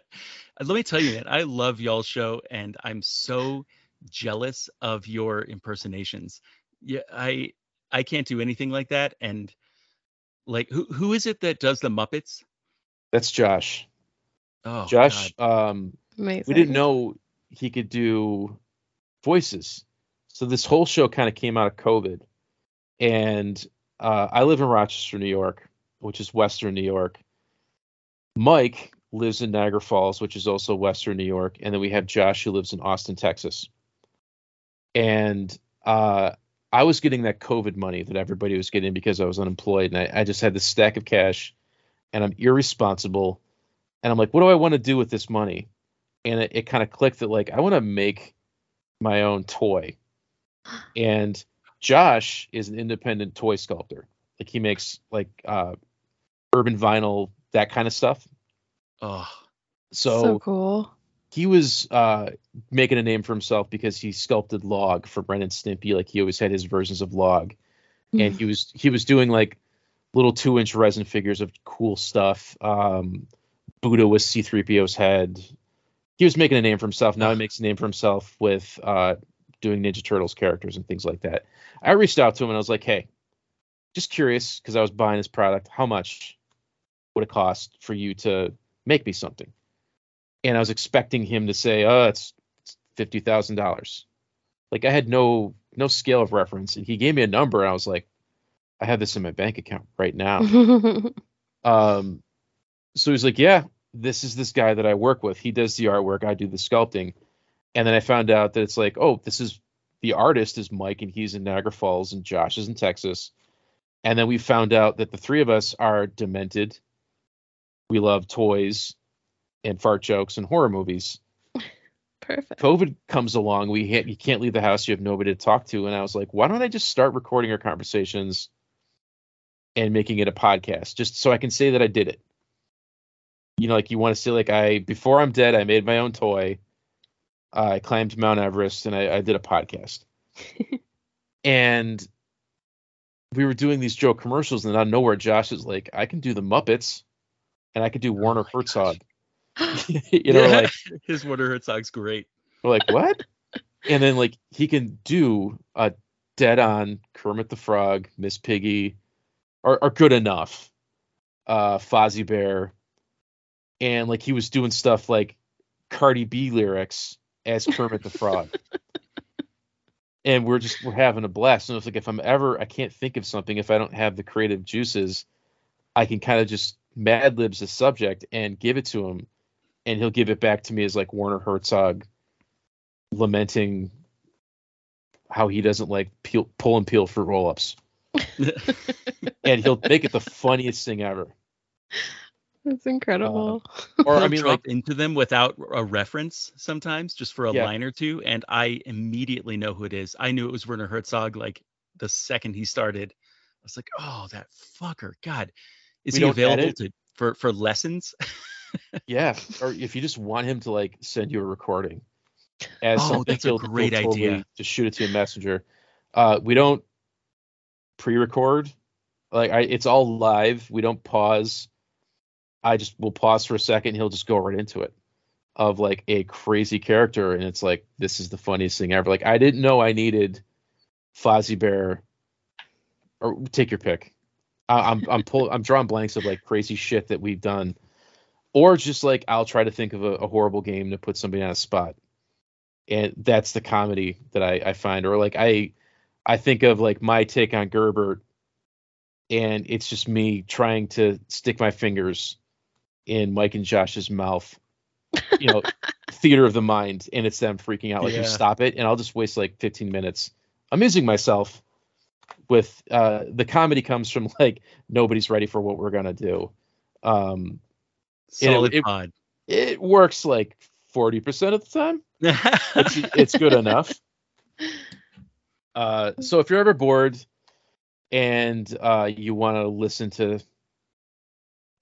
Let me tell you, man, I love y'all's show, and I'm so jealous of your impersonations. Yeah, I I can't do anything like that. And like, who who is it that does the Muppets? that's Josh. Oh, Josh, um, we didn't know he could do voices. So this whole show kind of came out of COVID. And uh, I live in Rochester, New York, which is Western New York. Mike lives in Niagara Falls, which is also Western New York. And then we have Josh, who lives in Austin, Texas. And uh, I was getting that COVID money that everybody was getting because I was unemployed. And I, I just had this stack of cash and I'm irresponsible. And I'm like, what do I want to do with this money? And it, it kind of clicked that like I want to make my own toy. And Josh is an independent toy sculptor. Like he makes like uh urban vinyl, that kind of stuff. oh, So, so cool. he was uh making a name for himself because he sculpted Log for Ren and Stimpy. Like he always had his versions of Log. and Mm. he was he was doing like little two inch resin figures of cool stuff. Um, Buddha was C3PO's head. He was making a name for himself. Now he makes a name for himself with uh, doing Ninja Turtles characters and things like that. I reached out to him and I was like, hey, just curious because I was buying his product. How much would it cost for you to make me something? And I was expecting him to say, oh, it's, it's fifty thousand dollars. Like I had no no scale of reference, and he gave me a number, and I was like, I have this in my bank account right now. Um, so he's like, yeah, this is this guy that I work with. He does the artwork, I do the sculpting. And then I found out that it's like, oh, this is the artist is Mike and he's in Niagara Falls and Josh is in Texas. And then we found out that the three of us are demented. We love toys and fart jokes and horror movies. Perfect. COVID comes along, we ha- you can't leave the house, you have nobody to talk to, and I was like, why don't I just start recording our conversations and making it a podcast, just so I can say that I did it. You know, like you want to see like I before I'm dead, I made my own toy. I climbed Mount Everest, and I, I did a podcast. and we were doing these joke commercials, and out of nowhere, Josh is like, I can do the Muppets, and I could do Werner my Herzog. you know, Yeah, like his Werner Herzog's great. we're like, what? and then like he can do a dead on Kermit the Frog, Miss Piggy, are, are good enough. Uh Fozzie Bear. And like he was doing stuff like Cardi B lyrics as Kermit the Frog. and we're just we're having a blast. And it's like if I'm ever I can't think of something if I don't have the creative juices, I can kind of just mad libs the subject and give it to him and he'll give it back to me as like Werner Herzog lamenting how he doesn't like peel, pull and peel fruit roll-ups. and he'll make it the funniest thing ever. That's incredible. Or I mean, like into them without a reference sometimes, just for a Yeah. line or two, and I immediately know who it is. I knew it was Werner Herzog like the second he started. I was like, oh, that fucker. God, is We he available edit? to for for lessons? yeah, or if you just want him to like send you a recording as Oh, something, that's a great he'll totally idea. Just shoot it to a messenger. Uh, we don't pre-record. Like I, it's all live. We don't pause. I just will pause for a second. He'll just go right into it of like a crazy character, and it's like this is the funniest thing ever. Like I didn't know I needed Fozzie Bear, or take your pick. I, I'm I'm pull, I'm drawing blanks of like crazy shit that we've done, or just like I'll try to think of a, a horrible game to put somebody on a spot, and that's the comedy that I, I find. Or like I I think of like my take on Gerbert, and it's just me trying to stick my fingers in Mike and Josh's mouth, you know, theater of the mind, and it's them freaking out like you Yeah. stop it, and I'll just waste like 15 minutes amusing myself with uh the comedy comes from like nobody's ready for what we're gonna do um Solid it- pod. it works like 40% of the time it's, it's good enough uh so if you're ever bored and uh you want to listen to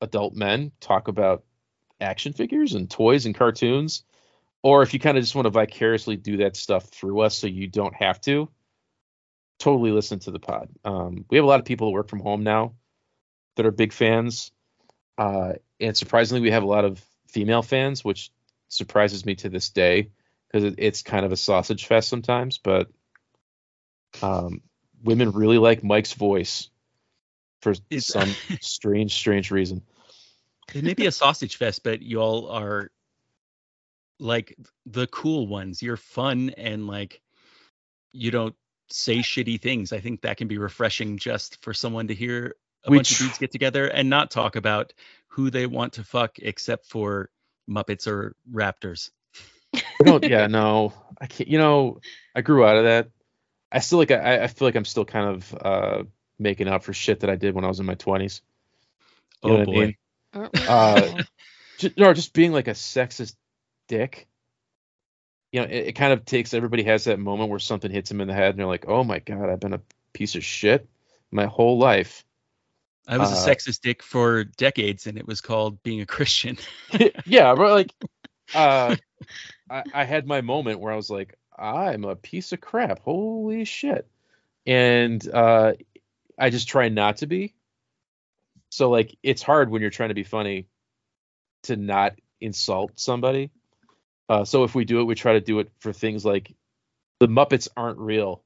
adult men talk about action figures and toys and cartoons or if you kind of just want to vicariously do that stuff through us so you don't have to totally listen to the pod. Um we have a lot of people that work from home now that are big fans uh and surprisingly we have a lot of female fans which surprises me to this day because it, it's kind of a sausage fest sometimes but um women really like mike's voice for It's- some strange strange reason it may be a sausage fest, but you all are like the cool ones. You're fun and like you don't say shitty things. I think that can be refreshing just for someone to hear a We bunch of dudes get together and not talk about who they want to fuck except for Muppets or Raptors. Don't yeah no i can't you know i grew out of that i still like i, I feel like i'm still kind of uh making up for shit that i did when i was in my 20s You know Oh what I boy. mean? Uh, just, or just being like a sexist dick. You know, it, it kind of takes everybody has that moment where something hits them in the head and they're like, "Oh my god, I've been a piece of shit my whole life." I was a uh, sexist dick for decades and it was called being a Christian. yeah, but like, uh, I, I had my moment where I was like, "I'm a piece of crap. Holy shit!" And uh, I just try not to be. So like, it's hard when you're trying to be funny to not insult somebody. Uh, so if we do it, we try to do it for things like the Muppets aren't real.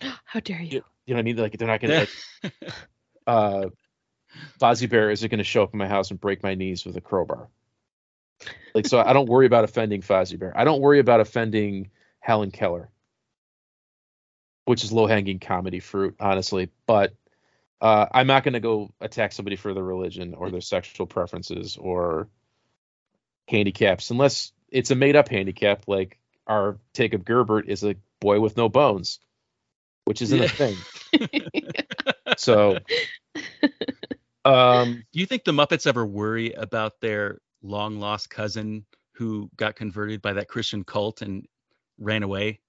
How dare you? You know what I mean? Like they're not gonna. Like, uh, Fozzie Bear isn't gonna show up in my house and break my knees with a crowbar. Like so, I don't worry about offending Fozzie Bear. I don't worry about offending Helen Keller, which is low hanging comedy fruit, honestly. But uh, I'm not gonna go attack somebody for their religion or their sexual preferences or handicaps unless it's a made up handicap like our take of Gerbert is a boy with no bones, which isn't Yeah. a thing. So, um, Do you think the Muppets ever worry about their long lost cousin who got converted by that Christian cult and ran away?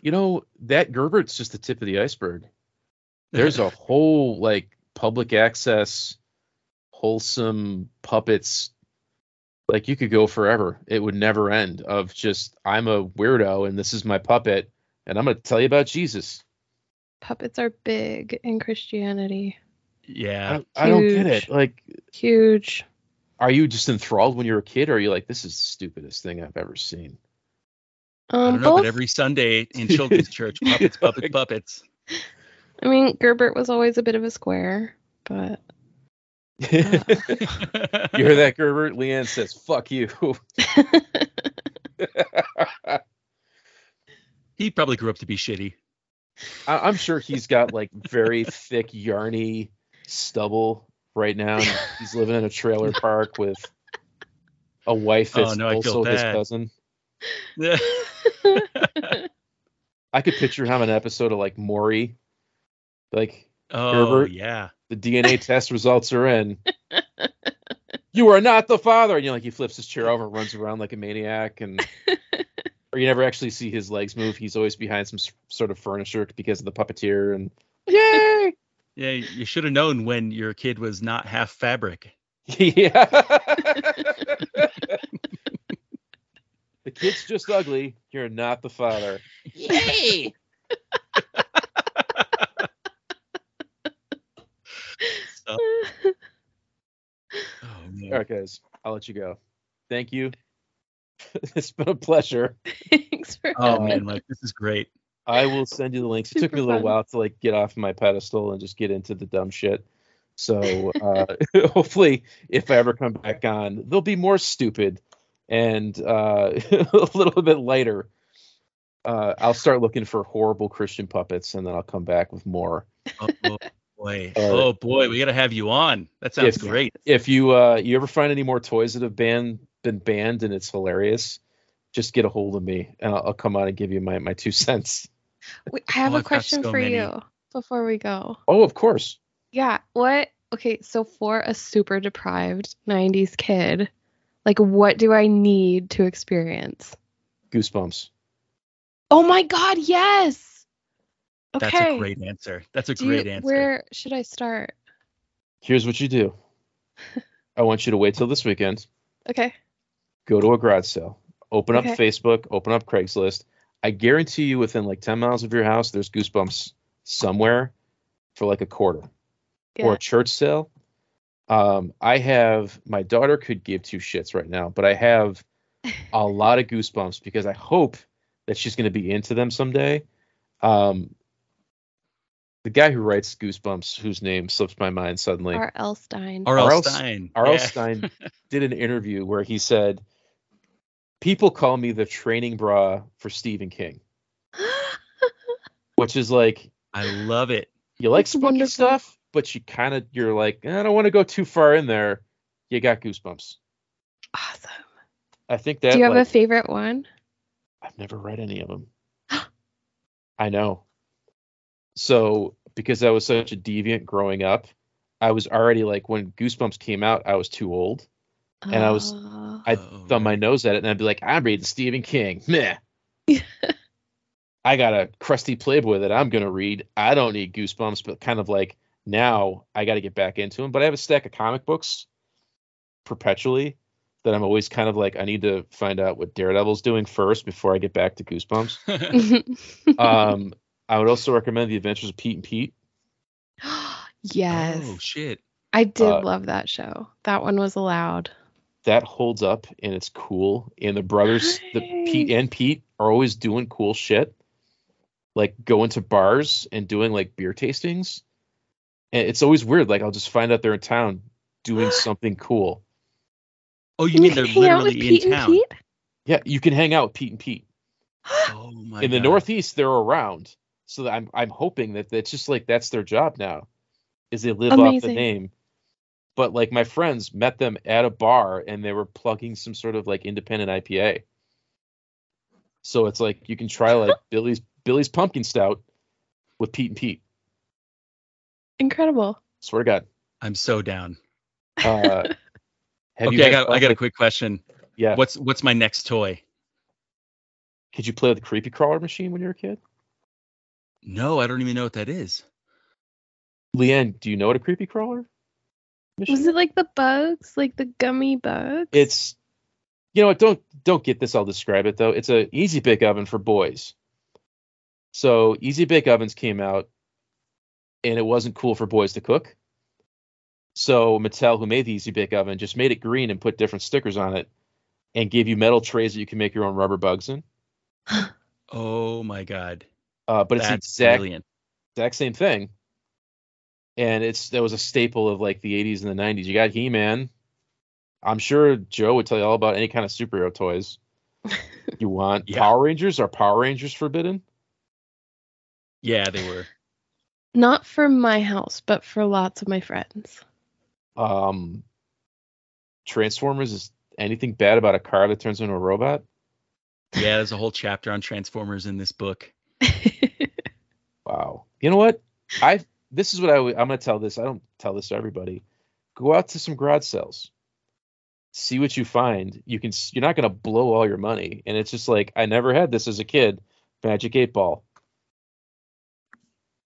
You know, that Gerbert's just the tip of the iceberg. There's a whole like public access, wholesome puppets. Like you could go forever. It would never end of just I'm a weirdo and this is my puppet and I'm gonna tell you about Jesus. Puppets are big in Christianity. yeah. I, I don't get it. Like, Huge. are you just enthralled when you're a kid, or are you like, this is the stupidest thing I've ever seen? I Um, don't know, both. but every Sunday in children's church, puppets, puppets, puppets. I mean, Gerbert was always a bit of a square, but you hear that, Gerbert? Lianne says, "Fuck you." he probably grew up to be shitty. I- I'm sure he's got like very thick, yarny stubble right now. he's living in a trailer park with a wife Oh, that's no, also his bad. cousin. I could picture him in an episode of like Maury, Like Oh Herbert? yeah. the DNA test results are in. You are not the father. And you know, like he flips his chair over and runs around like a maniac, and or you never actually see his legs move. He's always behind some sort of furniture because of the puppeteer. And yay! Yeah, you should have known when your kid was not half fabric. yeah. The kid's just ugly. You're not the father. Yay! So- oh. All right, guys. I'll let you go. Thank you. it's been a pleasure. Thanks for Oh having man, me. Mike, this is great. I will send you the links. It took me a little fun. while to like get off my pedestal and just get into the dumb shit. So uh, hopefully, if I ever come back on, they'll be more stupid and uh, a little bit later, Uh, I'll start looking for horrible Christian puppets, and then I'll come back with more. Oh, oh, boy. All right. Oh boy, we gotta have you on. That sounds If- great. If you uh, you ever find any more toys that have banned been banned and it's hilarious, just get a hold of me, and I'll, I'll come on and give you my my two cents. Wait, I have Oh, a I've got question so for many. you before we go. Oh, of course. Yeah, what? Okay, so for a super deprived 90s kid, like what do I need to experience? Goosebumps. Oh my god, yes. Okay. That's a great answer. That's a Do you- great answer. Where should I start? Here's what you do. I want you to wait till this weekend. Okay. Go to a garage sale. Open up Facebook. Open up Craigslist. I guarantee you, within like 10 miles of your house, there's Goosebumps somewhere for like a quarter. Or a church sale. Um, I have my daughter could give two shits right now, but I have a lot of Goosebumps because I hope that she's going to be into them someday. Um, the guy who writes Goosebumps, whose name slips my mind suddenly, R.L. Stine. R.L. R.L. Stine. R.L. Yeah. Stine did an interview where he said, "People call me the training bra for Stephen King," which is like I love it. you like That's spooky wonderful. stuff, but you kind of you're like, eh, I don't want to go too far in there. You got goosebumps. awesome. I think that Do you have like, a favorite one? I've never read any of them. I know. So because I was such a deviant growing up, I was already like when Goosebumps came out, I was too old. And I was-. I'd Oh, thumb my nose at it and I'd be like, I'm reading Stephen King. Meh. I got a crusty Playboy that I'm gonna read. I don't need goosebumps, but kind of like now I got to get back into them. But I have a stack of comic books perpetually that I'm always kind of like I need to find out what Daredevil's doing first before I get back to Goosebumps. um, I would also recommend The Adventures of Pete and Pete. yes. Oh shit. I did uh, love that show. That one was allowed. That holds up and it's cool. And the brothers, the Pete and Pete, are always doing cool shit, like going to bars and doing like beer tastings. And it's always weird. Like I'll just find out they're in town doing something cool. Oh, you Can mean they're hang out with literally Pete in and town? Pete? Yeah, you can hang out with Pete and Pete. Oh my in the God. Northeast, they're around. So I'm I'm hoping that it's just like that's their job now, is they live off the Amazing. name. But like my friends met them at a bar and they were plugging some sort of like independent IPA. So it's like you can try like Billy's Billy's pumpkin stout with Pete and Pete. Incredible. Swear to God. I'm so down. Uh, have you okay, I got I got a quick question. Yeah. What's what's my next toy? Could you play with the creepy crawler machine when you were a kid? No, I don't even know what that is. Lianne, do you know what a creepy crawler? machine Was it like the bugs? Like the gummy bugs? it's you know what don't don't get this i'll describe it though it's a easy bake oven for boys so easy bake ovens came out and it wasn't cool for boys to cook so mattel who made the easy bake oven just made it green and put different stickers on it and gave you metal trays that you can make your own rubber bugs in Oh my god. uh, but it's the exact brilliant. exact same thing. And it's that was a staple of like the 80s and the 90s. You got He-Man. I'm sure Joe would tell you all about any kind of superhero toys you want. Yeah. Power Rangers are Power Rangers forbidden? Yeah, they were. Not for my house, but for lots of my friends. Um, Transformers is anything bad about a car that turns into a robot? Yeah, there's a whole chapter on Transformers in this book. Wow. You know what? I this is what I w- I'm gonna tell this. I don't tell this to everybody. Go out to some garage sales. See what you find. You can. You're not gonna blow all your money. And it's just like I never had this as a kid. Magic Eight Ball.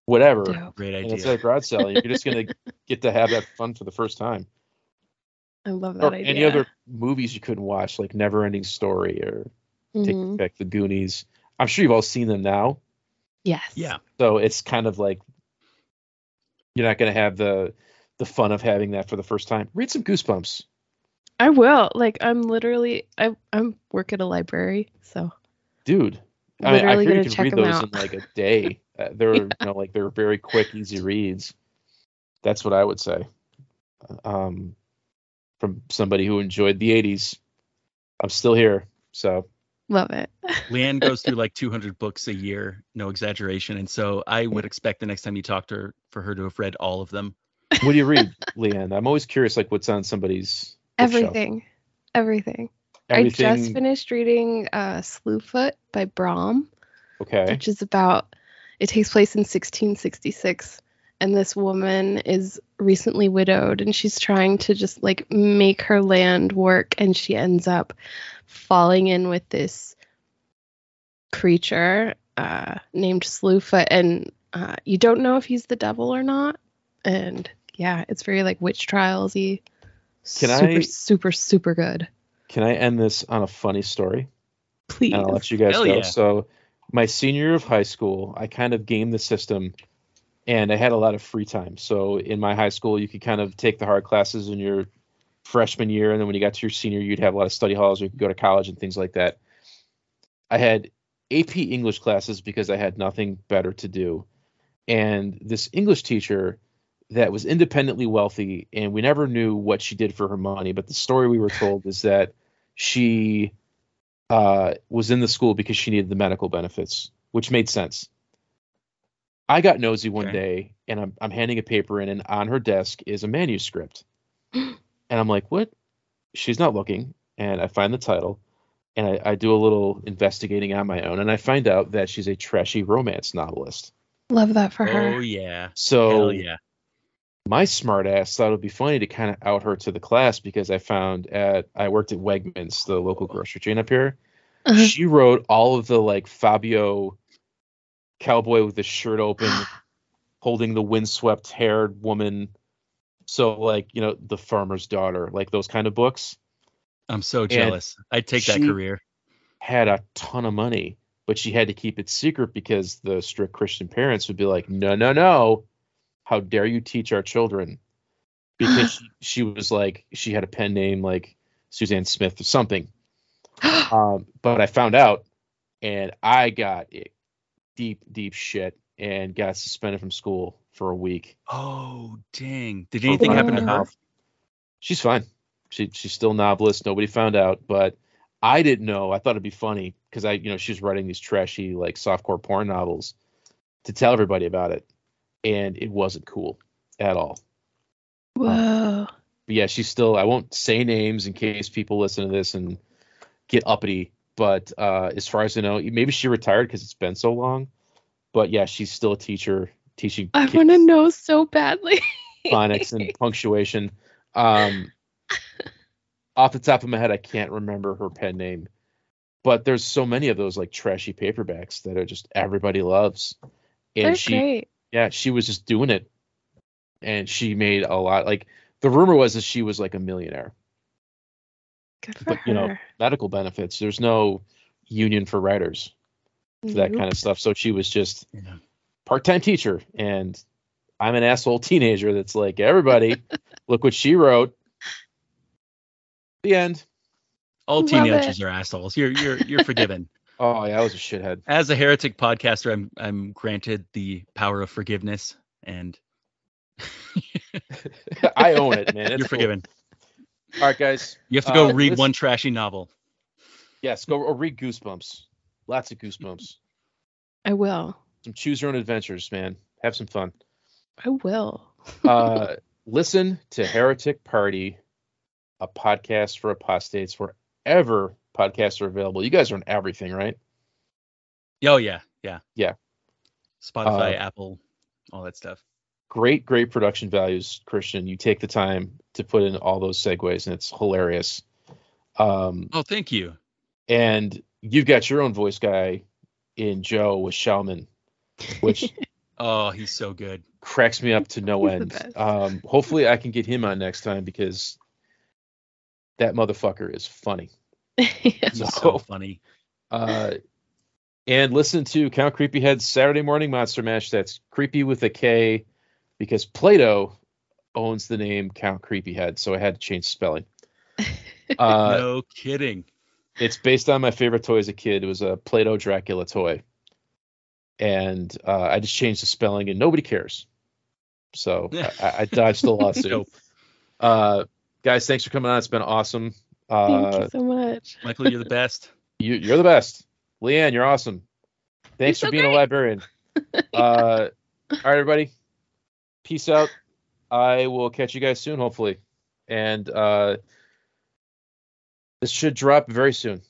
Whatever. Dope. Great And it's idea. at a garage sale. You're just gonna get to have that fun for the first time. I love that Or idea. any other movies you couldn't watch, like Never Ending Story or Take Mhm. Back the Goonies. I'm sure you've all seen them now. Yes. Yeah. So it's kind of like you're not going to have the the fun of having that for the first time. Read some Goosebumps, I will. Like I'm literally I I'm work at a library, so dude. I mean, I literally hear you can check read 'em those out. in like a day. Uh, they're you know like they're very quick, easy reads. That's what I would say. Um, from somebody who enjoyed the '80s, I'm still here. So love it. Lianne goes through like 200 books a year, no exaggeration. And so I would expect the next time you talk to her for her to have read all of them. what do you read, Lianne? I'm always curious, like what's on somebody's bookshelf. Everything. Everything. Everything. I just finished reading uh Slewfoot by Brom, Okay. which is about it takes place in 1666 and this woman is recently widowed and she's trying to just like make her land work and she ends up falling in with this creature uh named Slewfoot and uh you don't know if he's the devil or not and yeah it's very like witch trialsy Can super I- super super good Can I end this on a funny story? please and I'll let you guys Hell go. yeah. So, my senior year of high school, I kind of gamed the system, and I had a lot of free time. So, in my high school, you could kind of take the hard classes in your freshman year, and then when you got to your senior, you'd have a lot of study halls, or you could go to college and things like that. I had AP English classes because I had nothing better to do, and this English teacher that was independently wealthy, and we never knew what she did for her money. But the story we were told is that she uh, was in the school because she needed the medical benefits, which made sense. I got nosy one Okay. day and I'm, I'm handing a paper in, and on her desk is a manuscript. and I'm like, what? She's not looking. And I find the title and I, I do a little investigating on my own. And I find out that she's a trashy romance novelist. love that for her Oh, yeah. So Hell yeah. My smart ass thought it would be funny to kind of out her to the class because I found at I worked at Wegmans, the local grocery chain up here. Uh-huh. She wrote all of the like Fabio cowboy with the shirt open, holding the windswept haired woman. So like, you know, the farmer's daughter, like those kind of books I'm so jealous. I'd take that career. had a ton of money, but she had to keep it secret because the strict Christian parents would be like, no, no, no. How dare you teach our children? Because she, she was like, she had a pen name like Suzanne Smith or something. Um, but I found out and I got it deep, deep shit and got suspended from school for a week. Oh, dang. Did anything happen to her? She's fine. She she's still novelist. Nobody found out, but I didn't know. I thought it'd be funny because I, you know, she was writing these trashy like softcore porn novels to tell everybody about it, and it wasn't cool at all. whoa But yeah, she's still. I won't say names in case people listen to this and get uppity. But uh, as far as I know, maybe she retired because it's been so long. But yeah, she's still a teacher teaching i want to know so badly phonics and punctuation. Um, off the top of my head, I can't remember her pen name, but there's so many of those like trashy paperbacks that are just everybody loves. And they're she, great yeah, she was just doing it, and she made a lot. Like the rumor was that she was like a millionaire, good for but her you know, medical benefits. There's no union for writers for that Nope. kind of stuff. So she was just Yeah. part-time teacher and i'm an asshole teenager that's like everybody look what she wrote the end All Love teenagers it. are assholes. You're you're you're forgiven. Oh yeah i was a shithead. As a heretic podcaster, I'm I'm granted the power of forgiveness, and i own it man. It's you're cool. forgiven. all right guys You have to go Uh, read this- one trashy novel. yes go or read goosebumps. Lots of goosebumps. I will. Some choose your own adventures man. Have some fun. I will. Uh listen to heretic party a podcast for apostates wherever podcasts are available you guys are on everything right Oh yeah, yeah, Yeah. Spotify, Uh, Apple, all that stuff. great, great production values, Christian. You take the time to put in all those segues, and it's hilarious. Um, Oh, thank you. and you've got your own voice guy in Joe with Shellman, which Oh, he's so good. cracks me up to no He's end. Um, hopefully, I can get him on next time because that motherfucker is funny. He's So- so funny. Uh, and listen to Count Creepyhead's Saturday Morning Monster Mash. That's creepy with a K because Play-Doh owns the name Count Creepyhead, so I had to change the spelling. Uh, no kidding. It's based on my favorite toy as a kid. It was a Play-Doh Dracula toy, and uh, I just changed the spelling, and nobody cares. So I, I dodged the lawsuit. Nope. Uh, guys, thanks for coming on. It's been awesome. Thank Uh, you so much. Michael, you're the best. you, you're the best. Lianne, you're awesome. Thanks You're for so being a great. librarian. Uh, all right, everybody. Peace out. I will catch you guys soon, hopefully. And uh, this should drop very soon.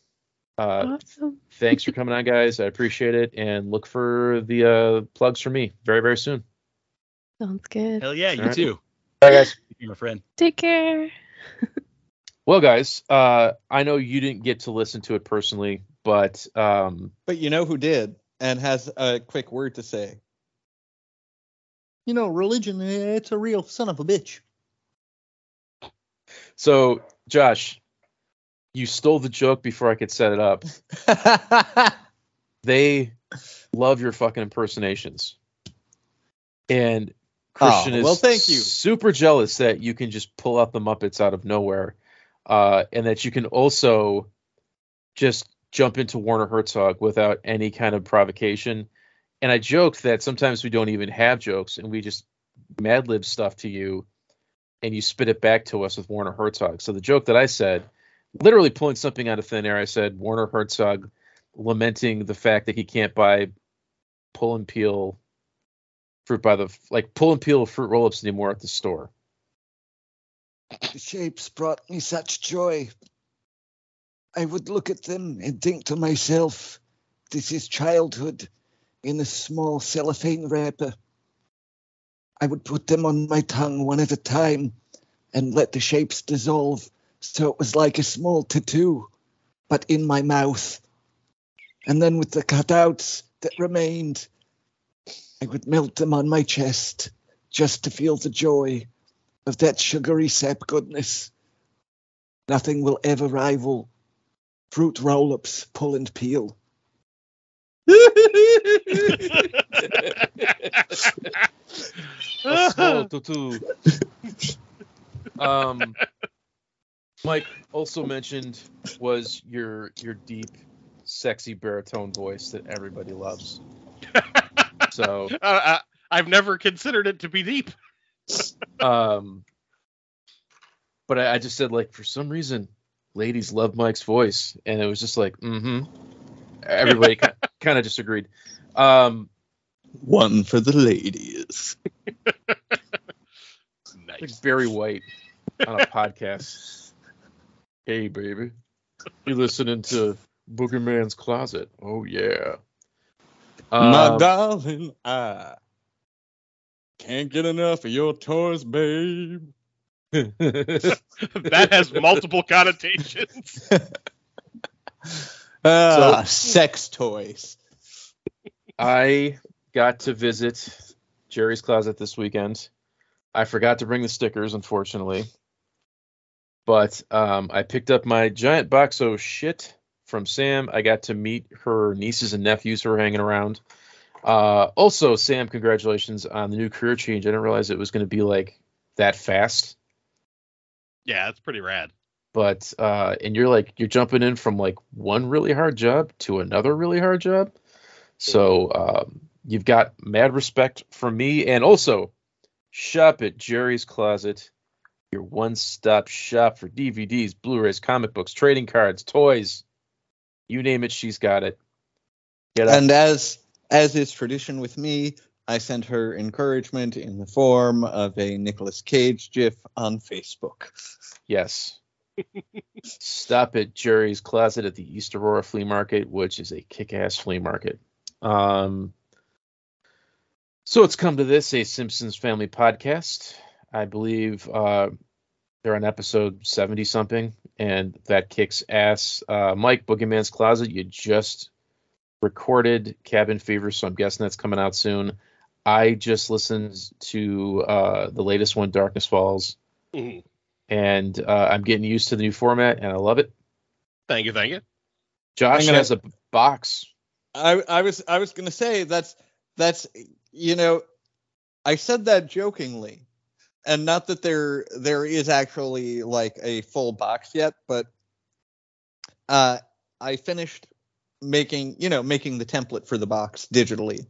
Uh, awesome. thanks for coming on, guys. I appreciate it. And look for the uh, plugs for me very, very soon. Sounds good. Hell yeah, you All right. too. Bye, guys. You're my friend. Take care. Well, guys, uh, I know you didn't get to listen to it personally, but um, But you know who did and has a quick word to say. You know, religion, it's a real son of a bitch. so Josh, you stole the joke before I could set it up. they love your fucking impersonations. And Christian Oh, is well, thank you. super jealous that you can just pull out the Muppets out of nowhere. Uh, and that you can also just jump into Werner Herzog without any kind of provocation. And I joked that sometimes we don't even have jokes and we just mad lib stuff to you and you spit it back to us with Werner Herzog. So the joke that I said, literally pulling something out of thin air, I said Werner Herzog lamenting the fact that he can't buy pull and peel fruit by the like pull and peel fruit roll-ups anymore at the store. The shapes brought me such joy. I would look at them and think to myself, this is childhood in a small cellophane wrapper. I would put them on my tongue one at a time and let the shapes dissolve so it was like a small tattoo, but in my mouth. And then with the cutouts that remained, I would melt them on my chest just to feel the joy of that sugary sap goodness. Nothing will ever rival fruit roll ups, pull and peel. A small tutu. um, Mike also mentioned was your your deep, sexy baritone voice that everybody loves. So, Uh, uh, I've never considered it to be deep. Um, but I, I just said like for some reason, ladies love Mike's voice, and it was just like, mm-hmm. Everybody kind of disagreed. Um, One for the ladies. like Nice. Barry White on a podcast. Hey, baby, you listening to Booger Man's Closet? Oh yeah. My Um, darling, I can't get enough of your toys, babe. that has multiple connotations. Ah, sex toys. I got to visit Jerry's Closet this weekend. I forgot to bring the stickers, unfortunately. But um, I picked up my giant box of shit from Sam. I got to meet her nieces and nephews who were hanging around. Uh, also, Sam, congratulations on the new career change. I didn't realize it was going to be like that fast. yeah, that's pretty rad. But uh, and you're like you're jumping in from like one really hard job to another really hard job. So um, you've got mad respect from me, and also shop at Jerry's Closet, your one-stop shop for DVDs, Blu-rays, comic books, trading cards, toys, you name it, she's got it. Get up. And as as is tradition with me, I sent her encouragement in the form of a Nicolas Cage gif on Facebook. Yes. Stop at Jerry's Closet at the East Aurora Flea Market, which is a kick-ass flea market. Um, So it's come to this, a Simpsons family podcast. I believe uh, they're on episode 70 something, and that kicks ass. Uh, Mike, Boogeyman's Closet, you just recorded Cabin Fever, so I'm guessing that's coming out soon. I just listened to uh, the latest one, Darkness Falls, Mhm. and uh, I'm getting used to the new format, and I love it. Thank you, thank you. Josh gonna- has a box. I I was I was gonna say that's that's you know I said that jokingly, and not that there there is actually like a full box yet, but uh I finished making you know making the template for the box digitally.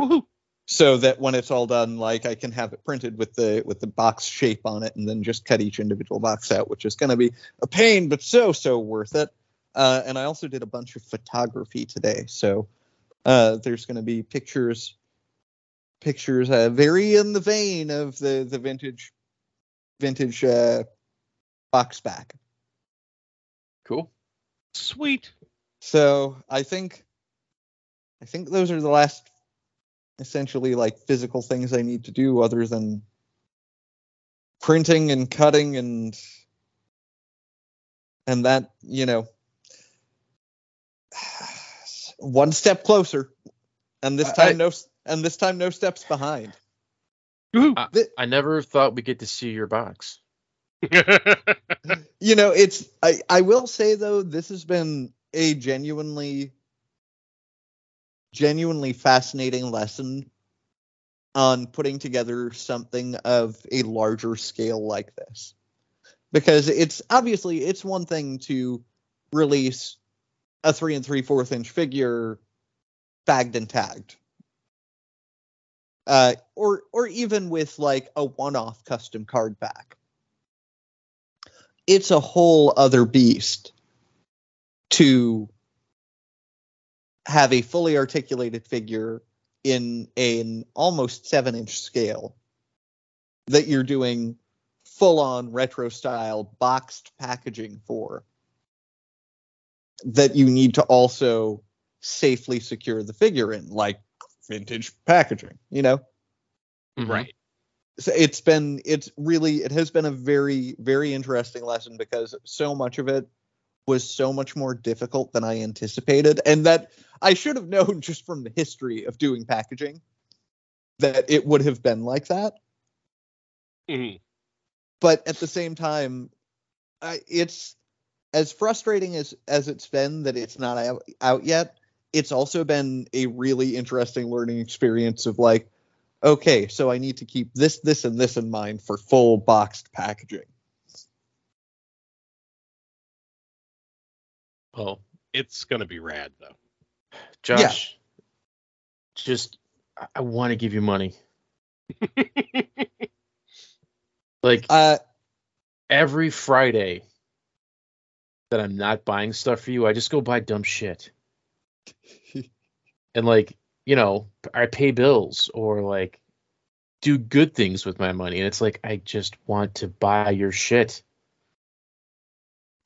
Woohoo. So that when it's all done, like I can have it printed with the with the box shape on it, and then just cut each individual box out, which is going to be a pain, but so so worth it. Uh, and I also did a bunch of photography today, so uh, there's going to be pictures, pictures uh, very in the vein of the the vintage, vintage uh, box back. Cool. Sweet. So I think, I think those are the last, essentially like physical things I need to do, other than printing and cutting and and that you know one step closer. And this time I- no and this time no steps behind. I, I never thought we'd get to see your box. you know it's i i will say though this has been a genuinely genuinely fascinating lesson on putting together something of a larger scale like this. Because it's obviously it's one thing to release a three and three fourth inch figure bagged and tagged. Uh or or even with like a one-off custom card back. It's a whole other beast to have a fully articulated figure in an almost seven inch scale that you're doing full on retro style boxed packaging for that you need to also safely secure the figure in like vintage packaging you know Mhm. right. so it's been it's really it has been a very very interesting lesson because so much of it was so much more difficult than i anticipated and that i should have known just from the history of doing packaging that it would have been like that Mhm. but at the same time I, it's as frustrating as as it's been that it's not out, out yet it's also been a really interesting learning experience of like okay so i need to keep this this and this in mind for full boxed packaging Oh, It's gonna be rad though. Josh, just I, I want to give you money. like uh every Friday that I'm not buying stuff for you, I just go buy dumb shit. and like, you know, I pay bills or like do good things with my money. And it's like I just want to buy your shit.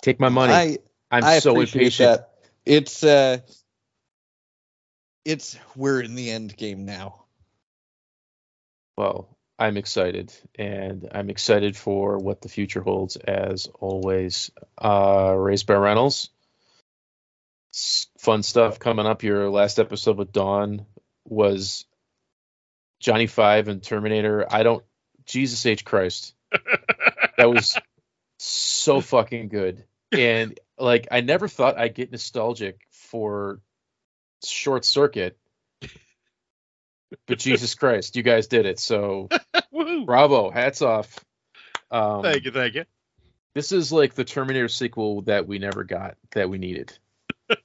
Take my money. i I'm I so appreciate impatient. that. It's uh it's we're in the end game now. Well, I'm excited, and I'm excited for what the future holds. As always, uh, Raised by Reynolds, fun stuff coming up. Your last episode with Dawn was Johnny Five and Terminator. I don't, Jesus H Christ, that was so fucking good. And like, I never thought I'd get nostalgic for Short Circuit. But Jesus Christ, you guys did it. So bravo, hats off. Um, Thank you, thank you. This is like the Terminator sequel that we never got that we needed.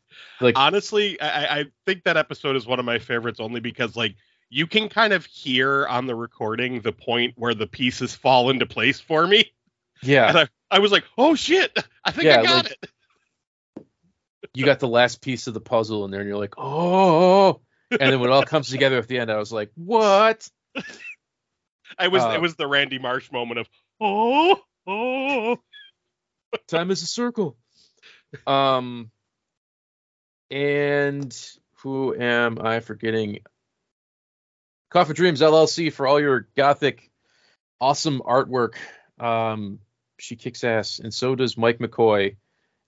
Like Honestly, I, I- think that episode is one of my favorites only because like you can kind of hear on the recording the point where the pieces fall into place for me. yeah, And I, I was like, oh shit, I think Yeah, I got like- it. You got the last piece of the puzzle in there, and you're like, oh. And then when it all comes together at the end, I was like, what? I was uh, it was the Randy Marsh moment of oh oh Time is a circle. Um, and who am I forgetting? Coffee Dreams LLC for all your gothic, awesome artwork. Um, she kicks ass, and so does Mike McCoy.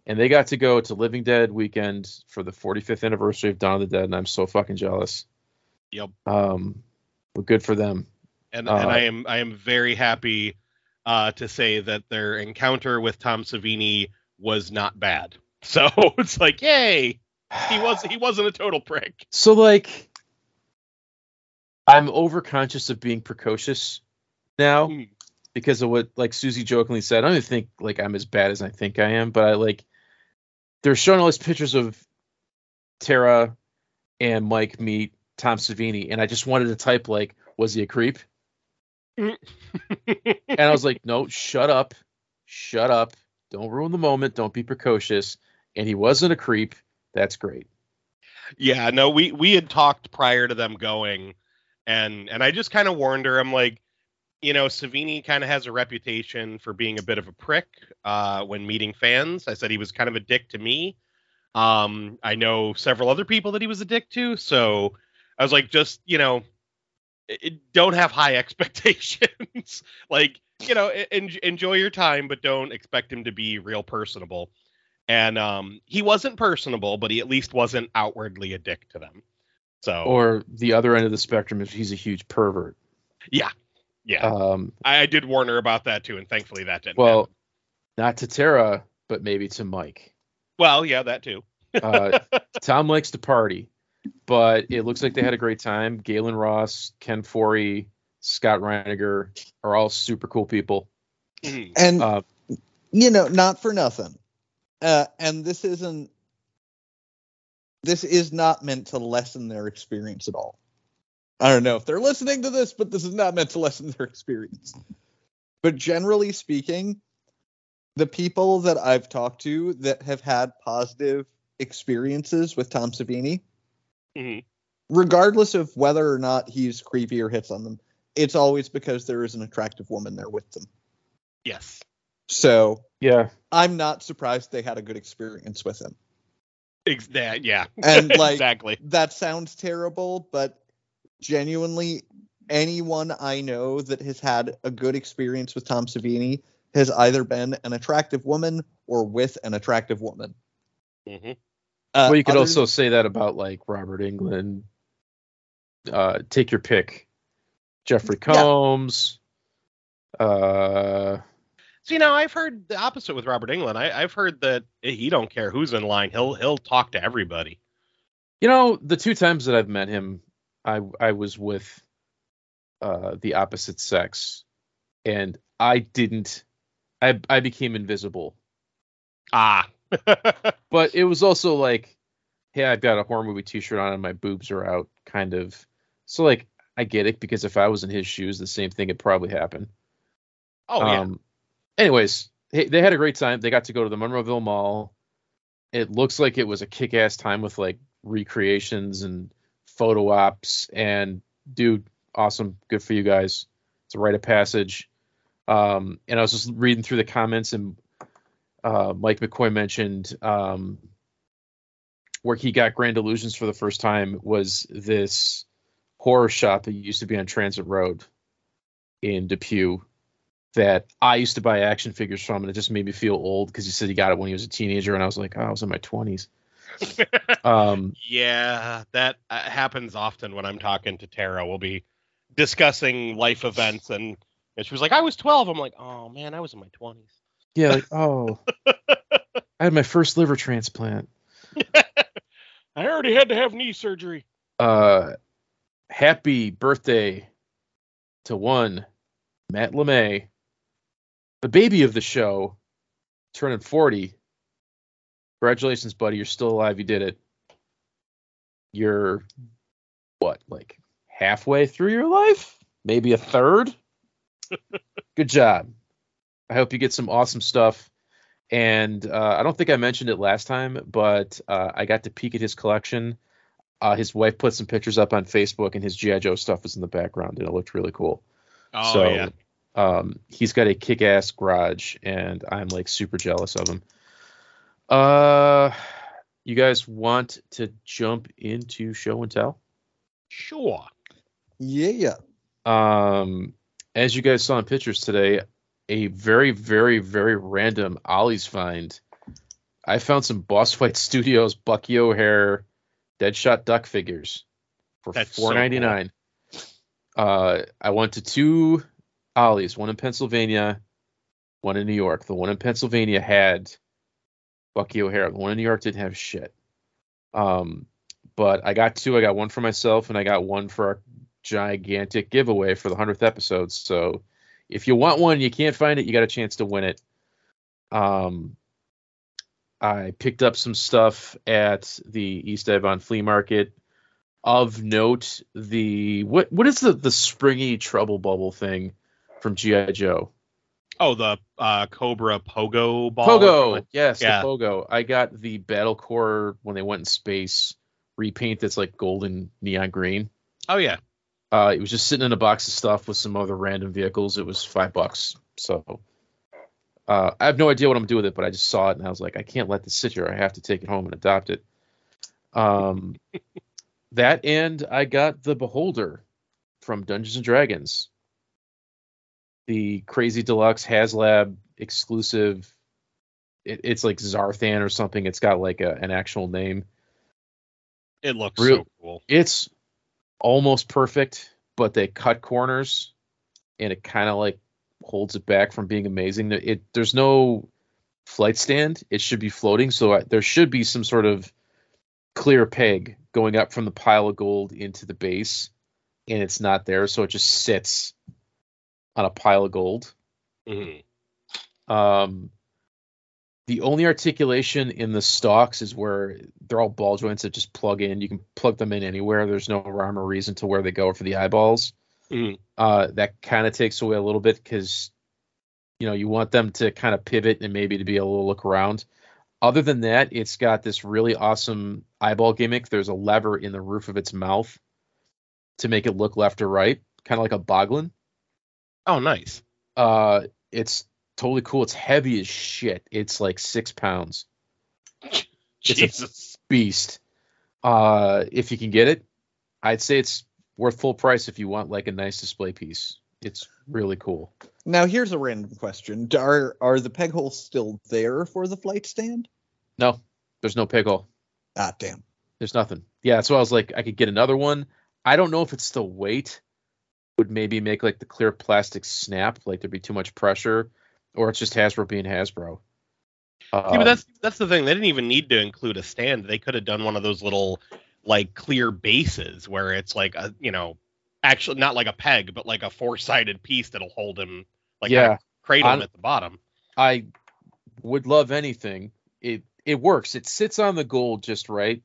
And they got to go to Living Dead weekend for the 45th anniversary of Dawn of the Dead, and I'm so fucking jealous. Yep. Um, but good for them. And Uh, and I am I am very happy uh, to say that their encounter with Tom Savini was not bad. So it's like, yay, he was he wasn't a total prick. So like, I'm overconscious of being precocious now Mm. because of what like Susie jokingly said. I don't even think like I'm as bad as I think I am, but I like they're showing all these pictures of Tara and Mike meet Tom Savini, and I just wanted to type like, was he a creep? And I was like, no, shut up, shut up, don't ruin the moment, don't be precocious. And he wasn't a creep. That's great. Yeah, no, we we had talked prior to them going, and and I just kind of warned her. I'm like, you know, Savini kind of has a reputation for being a bit of a prick uh, when meeting fans. I said he was kind of a dick to me. Um, I know several other people that he was a dick to, so I was like, just you know, i- i- don't have high expectations. like, you know, en- enjoy your time, but don't expect him to be real personable. And um, he wasn't personable, but he at least wasn't outwardly a dick to them. So, Or the other end of the spectrum is he's a huge pervert. yeah, yeah, Um, I, I did warn her about that too, and thankfully that didn't. well, happen. not to Tara, but maybe to Mike. well, yeah, that too. Uh, Tom likes to party, but it looks like they had a great time. Gaylen Ross, Ken Foree, Scott Reiniger are all super cool people. Mhm. And Uh, you know, not for nothing. Uh, and this isn't. This is not meant to lessen their experience at all. I don't know if they're listening to this, but this is not meant to lessen their experience. But generally speaking, the people that I've talked to that have had positive experiences with Tom Savini, Mhm. regardless of whether or not he's creepy or hits on them, it's always because there is an attractive woman there with them. Yes, So yeah, I'm not surprised they had a good experience with him. Ex- that, yeah, And, like, exactly. That sounds terrible, but genuinely, anyone I know that has had a good experience with Tom Savini has either been an attractive woman or with an attractive woman. hmm Uh, well, you could others- also say that about like Robert Englund. Uh, take your pick. Jeffrey Yeah. Combs. Uh, See, now I've heard the opposite with Robert Englund. I, I've heard that he don't care who's in line; he'll he'll talk to everybody. you know, the two times that I've met him, I I was with uh, the opposite sex, and I didn't. I I became invisible, Ah, but it was also like, hey, I've got a horror movie T-shirt on and my boobs are out, kind of. So like, I get it because if I was in his shoes, the same thing would probably happen. oh yeah, Um, anyways, hey, they had a great time. They got to go to the Monroeville Mall. It looks like it was a kick-ass time with like recreations and photo ops. And dude, awesome, good for you guys. It's a rite of passage. Um, and I was just reading through the comments, and uh, Mike McCoy mentioned um, where he got Grand Illusions for the first time was this horror shop that used to be on Transit Road in Depew that I used to buy action figures from, and it just made me feel old because he said he got it when he was a teenager, and I was like, oh, I was in my twenties. um, yeah. That uh, happens often when I'm talking to Tara. We'll be discussing life events, and, and she was like, "I was 12." I'm like, "Oh man, I was in my 20s." yeah, like, oh, I had my first liver transplant. I already had to have knee surgery. Uh, happy birthday to one Matt LeMay, the baby of the show, turning forty. Congratulations, buddy! You're still alive. You did it. You're what, like halfway through your life? Maybe a third. Good job. I hope you get some awesome stuff. And uh, I don't think I mentioned it last time, but uh, I got to peek at his collection. Uh, his wife put some pictures up on Facebook, and his GI Joe stuff was in the background, and it looked really cool. Oh so, yeah. um, he's got a kick-ass garage, and I'm like super jealous of him. Uh, you guys want to jump into show and tell? Sure. Yeah. Um, as you guys saw in pictures today, a very, very, very random Ollie's find. I found some Boss Fight Studios Bucky O'Hare Deadshot Duck figures for That's so four ninety nine. Uh, I went to two Ollie's, one in Pennsylvania, one in New York. The one in Pennsylvania had Bucky O'Hare. The one in New York didn't have shit. Um, but I got two. I got one for myself, and I got one for our gigantic giveaway for the hundredth episode. So if you want one, you can't find it, you got a chance to win it. Um, I picked up some stuff at the East Avon Flea Market. Of note, the what what is the the springy trouble bubble thing from GI Joe? Oh, the uh, Cobra Pogo ball. Pogo, yes, Yeah. the Pogo. I got the Battle Corps when they went in space repaint that's like golden neon green. Oh yeah. Uh, it was just sitting in a box of stuff with some other random vehicles. It was five bucks. So uh, I have no idea what I'm doing with it, but I just saw it and I was like, I can't let this sit here. I have to take it home and adopt it. Um, that and I got the Beholder from Dungeons and Dragons, the Crazy Deluxe HasLab exclusive. It, it's like Zarthan or something. It's got like a, an actual name. It looks Real- so cool. it's almost perfect, but they cut corners, and it kind of like holds it back from being amazing. It there's no flight stand; it should be floating, so I, there should be some sort of clear peg going up from the pile of gold into the base, and it's not there, so it just sits on a pile of gold. Mhm. Um, the only articulation in the stalks is where they're all ball joints that just plug in. You can plug them in anywhere. There's no rhyme or reason to where they go for the eyeballs. Mhm. Uh, that kind of takes away a little bit because you know you want them to kind of pivot and maybe to be able to look around. Other than that, it's got this really awesome eyeball gimmick. There's a lever in the roof of its mouth to make it look left or right, kind of like a boglin. Oh, nice. Uh, it's totally cool. It's heavy as shit. It's like six pounds. It's a Jesus. beast. Uh, if you can get it, I'd say it's worth full price if you want like a nice display piece. It's really cool. Now here's a random question: Are are the peg holes still there for the flight stand? No, there's no peg hole. Ah, damn. There's nothing. Yeah, so I was like, I could get another one. I don't know if it's the weight would maybe make like the clear plastic snap, like there'd be too much pressure, or it's just Hasbro being Hasbro. See, but Um, that's that's the thing. They didn't even need to include a stand. They could have done one of those little like clear bases where it's like a you know actually not like a peg, but like a four sided piece that'll hold him like yeah. cradle him at the bottom. I would love anything. It it works. It sits on the gold just right.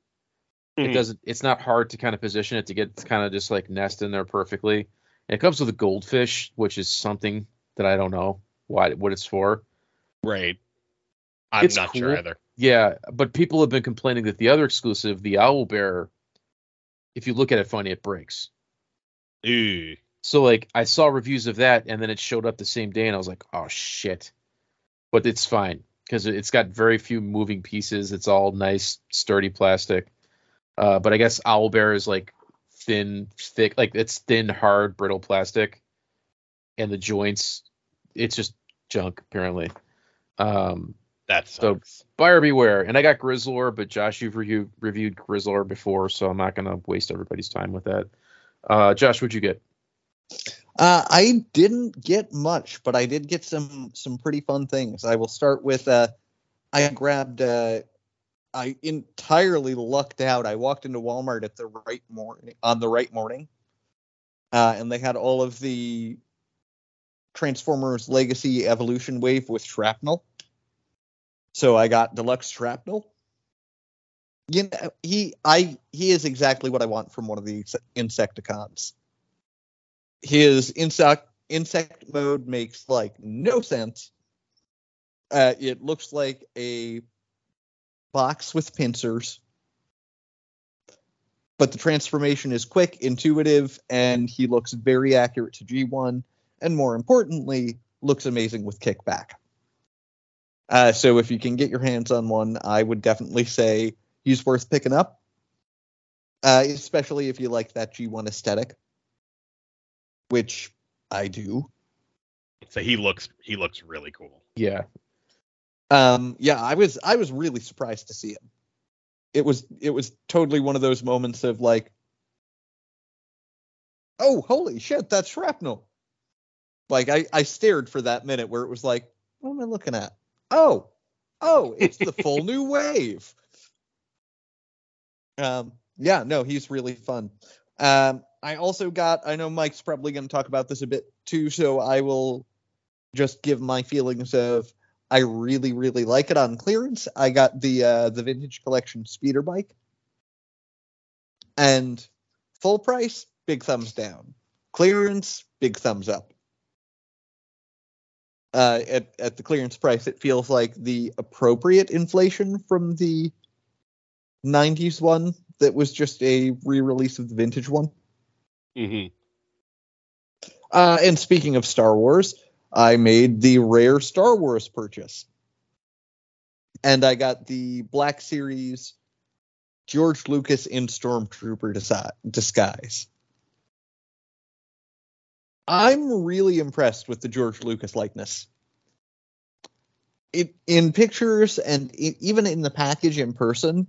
It Mhm. doesn't. It's not hard to kind of position it to get kind of just like nest in there perfectly. And it comes with a goldfish, which is something that I don't know why what it's for. Right. I'm It's not sure either. Yeah, but people have been complaining that the other exclusive, the Owl Bear, if you look at it funny, it breaks. Ooh. So like I saw reviews of that, and then it showed up the same day, and I was like, oh shit. But it's fine because it's got very few moving pieces. It's all nice, sturdy plastic. Uh, but I guess Owl Bear is like thin, thick, like it's thin, hard, brittle plastic, and the joints, it's just junk apparently. Um, That So- sucks. buyer beware. And I got Grizzlor, but Josh, you've review, reviewed Grizzlor before, so I'm not gonna waste everybody's time with that. Uh, Josh, what'd you get? Uh, I didn't get much, but I did get some some pretty fun things. I will start with uh, I grabbed uh, I entirely lucked out. I walked into Walmart at the right morning on the right morning, uh, and they had all of the Transformers Legacy Evolution Wave with shrapnel. So I got deluxe shrapnel. You know, he I he is exactly what I want from one of the Insecticons his insect insect mode makes like no sense. Uh, it looks like a box with pincers, but the transformation is quick, intuitive, and he looks very accurate to G1, and more importantly, looks amazing with kickback. Uh, so if you can get your hands on one, I would definitely say he's worth picking up, uh, especially if you like that G1 aesthetic. which I do. So he looks he looks really cool. Yeah. Um, yeah, I was I was really surprised to see him. It was it was totally one of those moments of like, oh holy shit, that's shrapnel. Like I I stared for that minute where it was like, what am I looking at? Oh, oh, it's the full new wave. Um, yeah, no, he's really fun. Um, I also got. I know Mike's probably going to talk about this a bit too, so I will just give my feelings of. I really, really like it on clearance. I got the uh, the vintage collection speeder bike, and full price, big thumbs down. Clearance, big thumbs up. Uh, at at the clearance price, it feels like the appropriate inflation from the '90s one that was just a re-release of the vintage one. Mm-hmm. Uh, and speaking of Star Wars, I made the rare Star Wars purchase. And I got the Black Series George Lucas in Stormtrooper disguise. I'm really impressed with the George Lucas likeness. It, in pictures and i even in the package in person,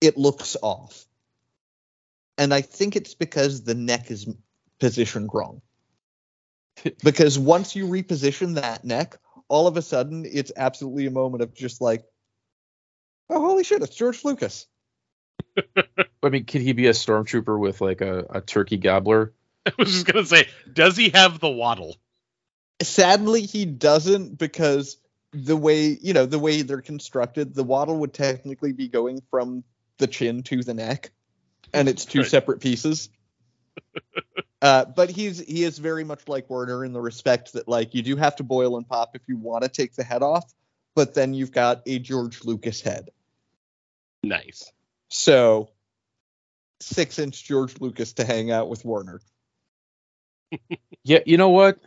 it looks off. And I think it's because the neck is positioned wrong. Because once you reposition that neck, all of a sudden it's absolutely a moment of just like, oh, holy shit, it's George Lucas. I mean, could he be a stormtrooper with like a, a turkey gobbler? I was just gonna say, does he have the waddle? Sadly, he doesn't because the way, you know, the way they're constructed, the waddle would technically be going from the chin to the neck, and it's two Right. separate pieces. Uh, but he's he is very much like Werner in the respect that like you do have to boil and pop if you want to take the head off, but then you've got a George Lucas head. Nice. So six inch George Lucas to hang out with Werner. Yeah, you know what?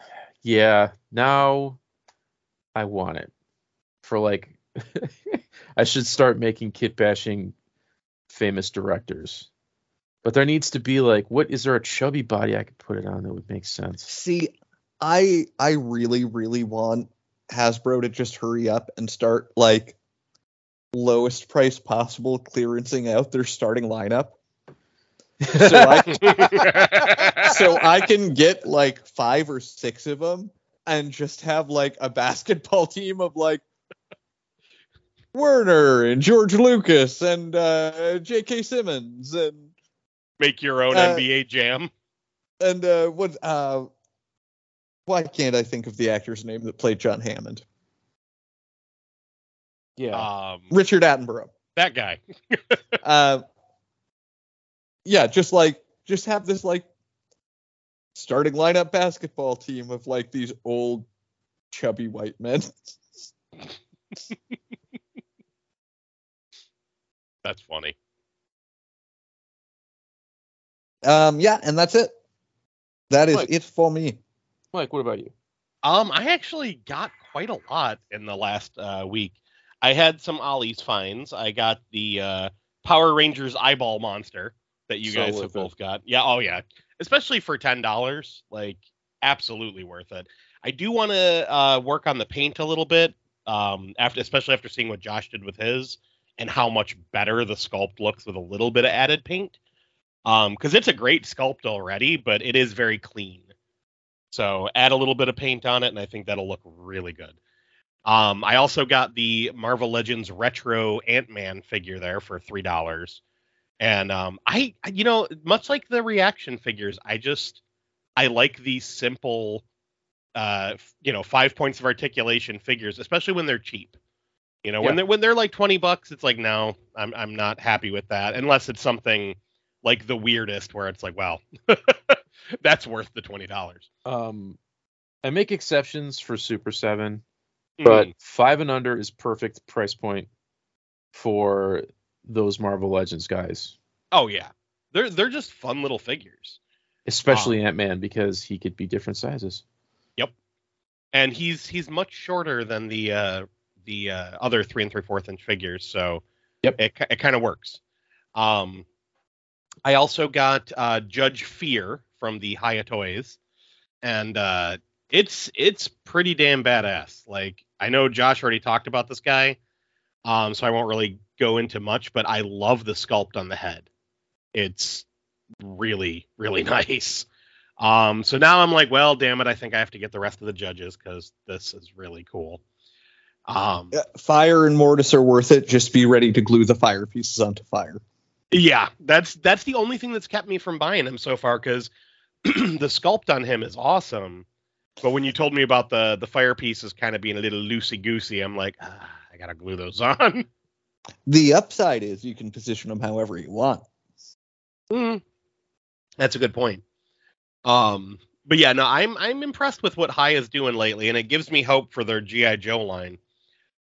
Yeah, now I want it for like. I should start making kit bashing famous directors, but there needs to be like, what is there a chubby body I could put it on that would make sense? See, I I really really want Hasbro to just hurry up and start like lowest price possible clearancing out their starting lineup. So I so I can get like five or six of them and just have like a basketball team of like Werner and George Lucas and uh, J.K. Simmons and Make your own Uh, NBA jam. and uh, what uh, why can't I think of the actor's name that played John Hammond? Yeah, Um, Richard Attenborough. that guy. uh, yeah, just like just have this like starting lineup basketball team of like these old chubby white men. That's funny. Um, yeah, and that's it. That is Mike. it for me. Mike, what about you? Um, I actually got quite a lot in the last uh, week. I had some Ollie's finds. I got the uh, Power Rangers eyeball monster that you So guys worth have it. both got. Yeah, oh yeah, especially for ten dollars, like absolutely worth it. I do want to uh, work on the paint a little bit, um, after especially after seeing what Josh did with his and how much better the sculpt looks with a little bit of added paint. Um, because it's a great sculpt already, but it is very clean. So add a little bit of paint on it, and I think that'll look really good. Um, I also got the Marvel Legends retro Ant Man figure there for three dollars, and um, I, you know, much like the reaction figures, I just I like these simple, uh, you know, five points of articulation figures, especially when they're cheap. You know, when they're when they're like twenty bucks, it's like no, I'm I'm not happy with that unless it's something like the weirdest where it's like, wow, that's worth the twenty dollars. Um, I make exceptions for Super Seven, but five and under is perfect price point for those Marvel Legends guys, oh yeah, they're they're just fun little figures. especially Ant Man because he could be different sizes. Yep, and he's he's much shorter than the uh the uh, other three and three fourth inch figures so Yep. it, it kind of works um i also got uh judge fear from the Hiya toys and uh, it's it's pretty damn badass. Like I know Josh already talked about this guy, um, so I won't really go into much, but I love the sculpt on the head. It's really really nice. Um, so now I'm like, well, damn it, I think I have to get the rest of the judges because this is really cool. Um, Fire and Mortis are worth it. Just be ready to glue the fire pieces onto fire. Yeah, that's that's the only thing that's kept me from buying him so far because the sculpt on him is awesome. But when you told me about the the fire pieces kind of being a little loosey goosey, I'm like, ah, I gotta glue those on. The upside is you can position them however you want. Mm. That's a good point. Um, but yeah, no, I'm I'm impressed with what High is doing lately, and it gives me hope for their GI Joe line.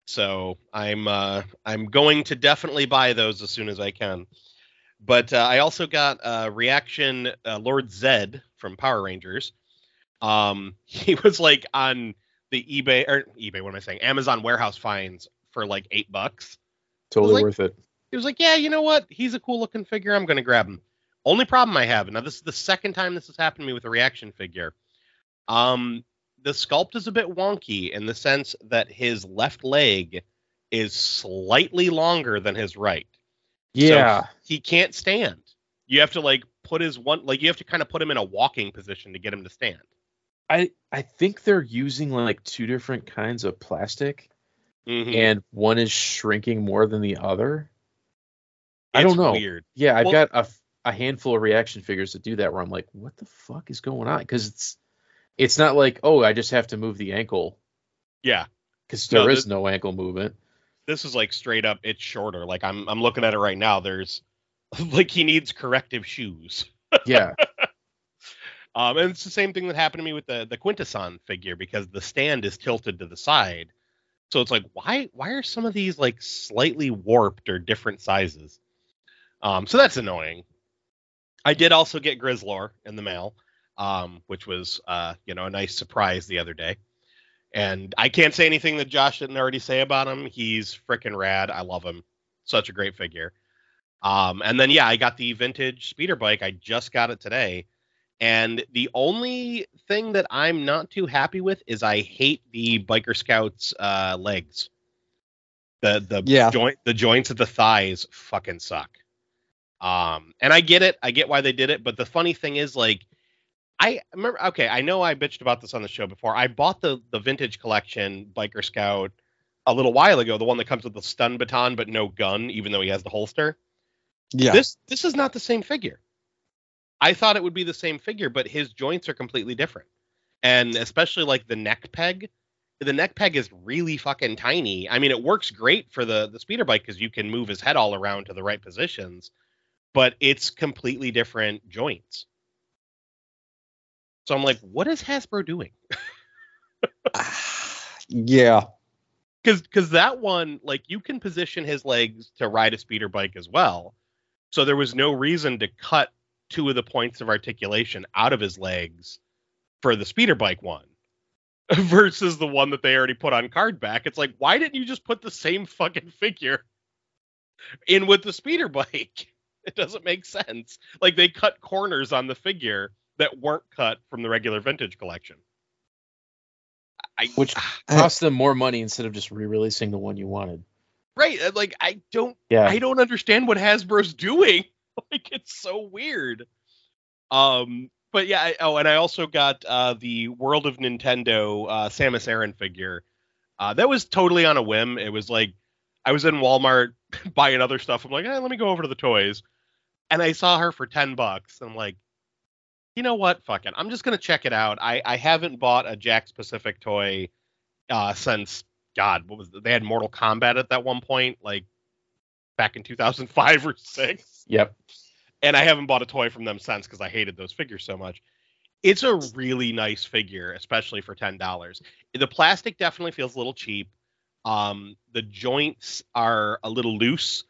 So I'm uh, I'm going to definitely buy those as soon as I can. But uh, I also got uh, reaction uh, Lord Zed from Power Rangers. Um, he was like on the eBay or eBay. What am I saying? Amazon warehouse finds for like eight bucks. Totally like- worth it. He was like, yeah, you know what? He's a cool looking figure. I'm going to grab him. Only problem I have, now this is the second time this has happened to me with a reaction figure. Um, the sculpt is a bit wonky in the sense that his left leg is slightly longer than his right. So Yeah. he can't stand. You have to like put his one like you have to kind of put him in a walking position to get him to stand. I I think they're using like two different kinds of plastic, Mhm. and one is shrinking more than the other. I don't know. Weird. Yeah, I've Well- got a handful of reaction figures that do that where I'm like, what the fuck is going on? Because it's it's not like oh I just have to move the ankle Yeah. because No, there is the- no ankle movement. This is like straight up it's shorter. Like i'm i'm looking at it right now there's like he needs corrective shoes. Yeah, um and it's the same thing that happened to me with the the quintesson figure because the stand is tilted to the side. So it's like why why are some of these like slightly warped or different sizes? Um so that's annoying. I did also get grizzlor in the mail um which was uh you know a nice surprise the other day and I can't say anything that Josh didn't already say about him. He's freaking rad. I love him. Such a great figure. Um, and then yeah, I got the vintage speeder bike. I just got it today. And the only thing that I'm not too happy with is I hate the biker scouts uh legs. The the Yeah. joint the joints of the thighs fucking suck. Um and I get it. I get why they did it, but the funny thing is like I remember. Okay, I know I bitched about this on the show before. I bought the the vintage collection Biker Scout a little while ago, the one that comes with the stun baton but no gun, even though he has the holster. Yeah. This this is not the same figure. I thought it would be the same figure, but his joints are completely different, and especially like the neck peg. The neck peg is really fucking tiny. I mean, it works great for the the speeder bike because you can move his head all around to the right positions, but it's completely different joints. So I'm like, what is Hasbro doing? yeah. Because because that one, like, you can position his legs to ride a speeder bike as well. So there was no reason to cut two of the points of articulation out of his legs for the speeder bike one versus the one that they already put on card back. It's like, why didn't you just put the same fucking figure in with the speeder bike? It doesn't make sense. Like they cut corners on the figure that weren't cut from the regular vintage collection. I, which cost them more money instead of just re-releasing the one you wanted. right, uh, like I don't Yeah, I don't understand what Hasbro's doing. Like it's so weird. Um, but yeah. I, oh, and I also got uh, the World of Nintendo uh, Samus Aran figure. Uh, that was totally on a whim. It was like I was in Walmart buying other stuff. I'm like, eh, let me go over to the toys, and I saw her for ten bucks. I'm like, you know what? Fuck it. I'm just gonna check it out. I I haven't bought a Jakks Pacific toy uh, since God. What was it? they had Mortal Kombat at that one point, like back in 2005 or six yep. and I haven't bought a toy from them since because I hated those figures so much. It's a really nice figure, especially for ten dollars. The plastic definitely feels a little cheap. Um, the joints are a little loose,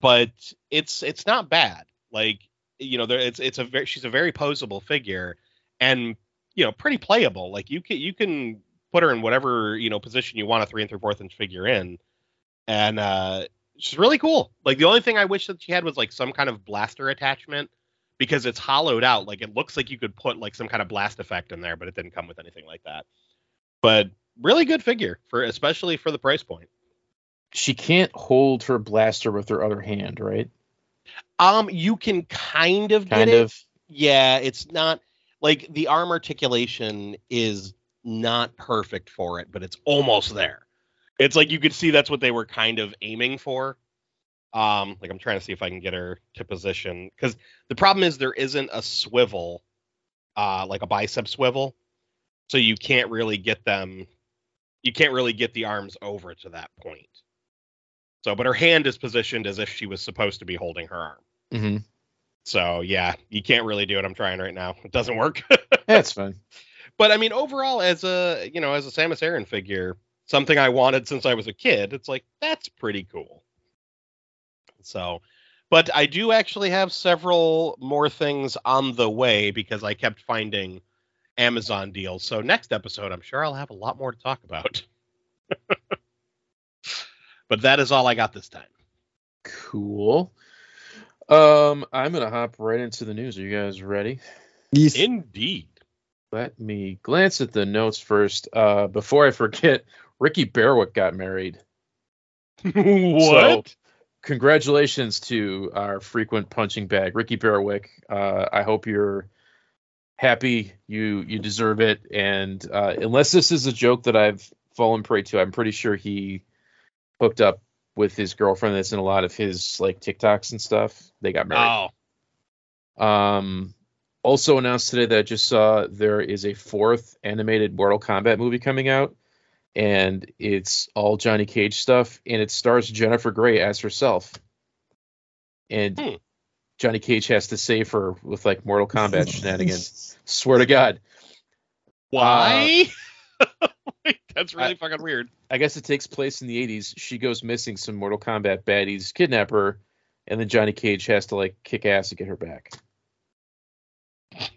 but it's it's not bad. Like you know, there it's it's a very she's a very posable figure, and you know, pretty playable. Like you can you can put her in whatever you know position you want a three and three fourth inch figure in, and uh, she's really cool. Like the only thing I wish that she had was like some kind of blaster attachment, because it's hollowed out. Like it looks like you could put like some kind of blast effect in there, but it didn't come with anything like that. But really good figure for especially for the price point. She can't hold her blaster with her other hand, right? Um, you can kind of get Kind it. of. Yeah, it's not like the arm articulation is not perfect for it, but it's almost there. It's like you could see that's what they were kind of aiming for. Um, like I'm trying to see if I can get her to position because the problem is there isn't a swivel, uh, like a bicep swivel, so you can't really get them. You can't really get the arms over to that point. So, but her hand is positioned as if she was supposed to be holding her arm. Hmm So yeah, you can't really do it. I'm trying right now. It doesn't work. That's fine. but I mean, overall, as a you know, as a Samus Aran figure, something I wanted since I was a kid, it's like that's pretty cool. So, but I do actually have several more things on the way because I kept finding Amazon deals. So next episode, I'm sure I'll have a lot more to talk about. but that is all I got this time. Cool. Um, I'm gonna hop right into the news. Are you guys ready? Yes. Indeed. Let me glance at the notes first. Uh, before I forget, Ricky Berwick got married. what? So, congratulations to our frequent punching bag, Ricky Berwick. Uh, I hope you're happy. You you deserve it. And uh, unless this is a joke that I've fallen prey to, I'm pretty sure he hooked up with his girlfriend that's in a lot of his like TikToks and stuff. They got married. oh, Um, also announced today that I just saw there is a fourth animated Mortal Kombat movie coming out, and it's all Johnny Cage stuff, and it stars Jennifer Grey as herself. And Hmm. Johnny Cage has to save her with like Mortal Kombat shenanigans. Swear to God. why? That's really I- fucking weird. I guess it takes place in the 80s. She goes missing. Some Mortal Kombat baddies kidnap her, and then Johnny Cage has to like kick ass to get her back. I,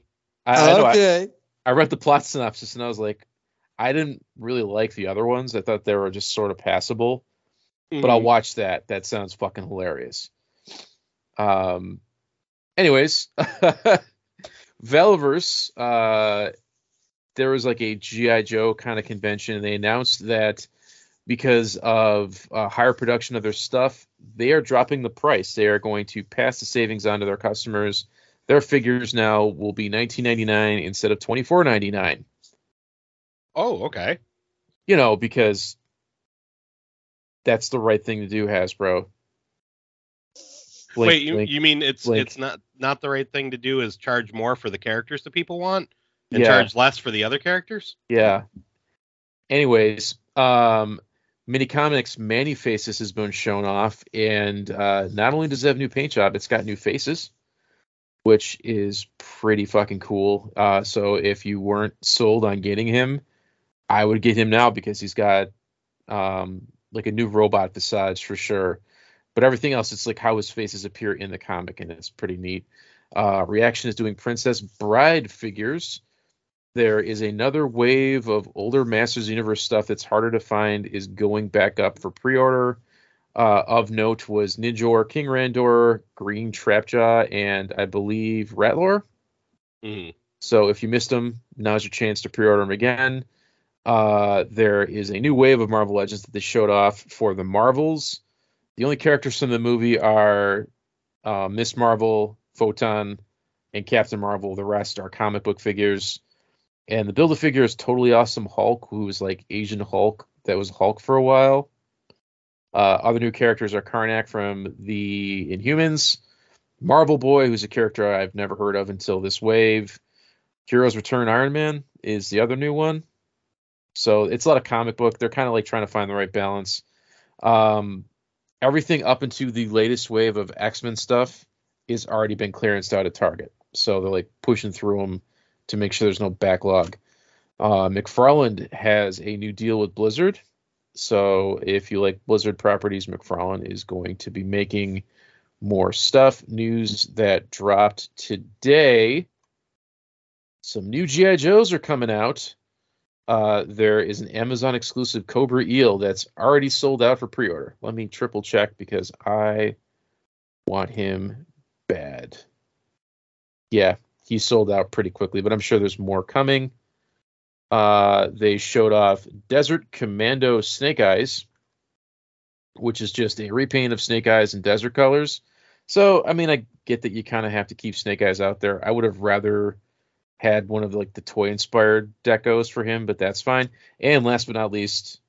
I know, I- okay. I read the plot synopsis and I was like, I didn't really like the other ones. I thought they were just sort of passable, but I'll Mhm. watch that. That sounds fucking hilarious. Um, anyways, Valaverse, uh, there was like a GI Joe kind of convention, and they announced that because of uh, higher production of their stuff, they are dropping the price. They are going to pass the savings on to their customers. Their figures now will be 19.99 instead of 24.99. Oh, okay. You know, because that's the right thing to do, Hasbro. Blink, Wait, you, blink. you mean it's blink. it's not not the right thing to do is charge more for the characters that people want and Yeah. charge less for the other characters? Yeah. Anyways, um, Mini Comics Man-E-Faces has been shown off, and uh, not only does it have new paint job, it's got new faces, which is pretty fucking cool. Uh, so if you weren't sold on getting him, I would get him now because he's got um, like a new robot visage for sure. But everything else, it's like how his faces appear in the comic, and it's pretty neat. Uh, Reaction is doing Princess Bride figures there is another wave of older Masters Universe stuff that's harder to find is going back up for pre-order. Uh, of note was Ninjor, King Randor, Green Trapjaw, and I believe Ratlor. Mhm. So if you missed them, now's your chance to pre-order them again. Uh, there is a new wave of Marvel Legends that they showed off for the Marvels. The only characters from the movie are uh, Miss Marvel, Photon, and Captain Marvel. The rest are comic book figures. And the build a figure is totally awesome Hulk, who was like Asian Hulk that was Hulk for a while. Uh, other new characters are Karnak from the Inhumans, Marvel Boy, who's a character I've never heard of until this wave. Heroes Return Iron Man is the other new one. So it's a lot of comic book. They're kind of like trying to find the right balance. Um, everything up into the latest wave of X Men stuff is already been clearanced out at Target. So they're like pushing through them to make sure there's no backlog. Uh, McFarlane has a new deal with Blizzard. So if you like Blizzard properties, McFarlane is going to be making more stuff. News that dropped today. Some new GI Joes are coming out. Uh, there is an Amazon exclusive Cobra Eel that's already sold out for pre-order. Let me triple check because I want him bad. yeah, he sold out pretty quickly, but I'm sure there's more coming. Uh, they showed off Desert Commando Snake Eyes, which is just a repaint of Snake Eyes in desert colors. So, I mean, I get that you kind of have to keep Snake Eyes out there. I would have rather had one of like the toy inspired decos for him, but that's fine. And last but not least,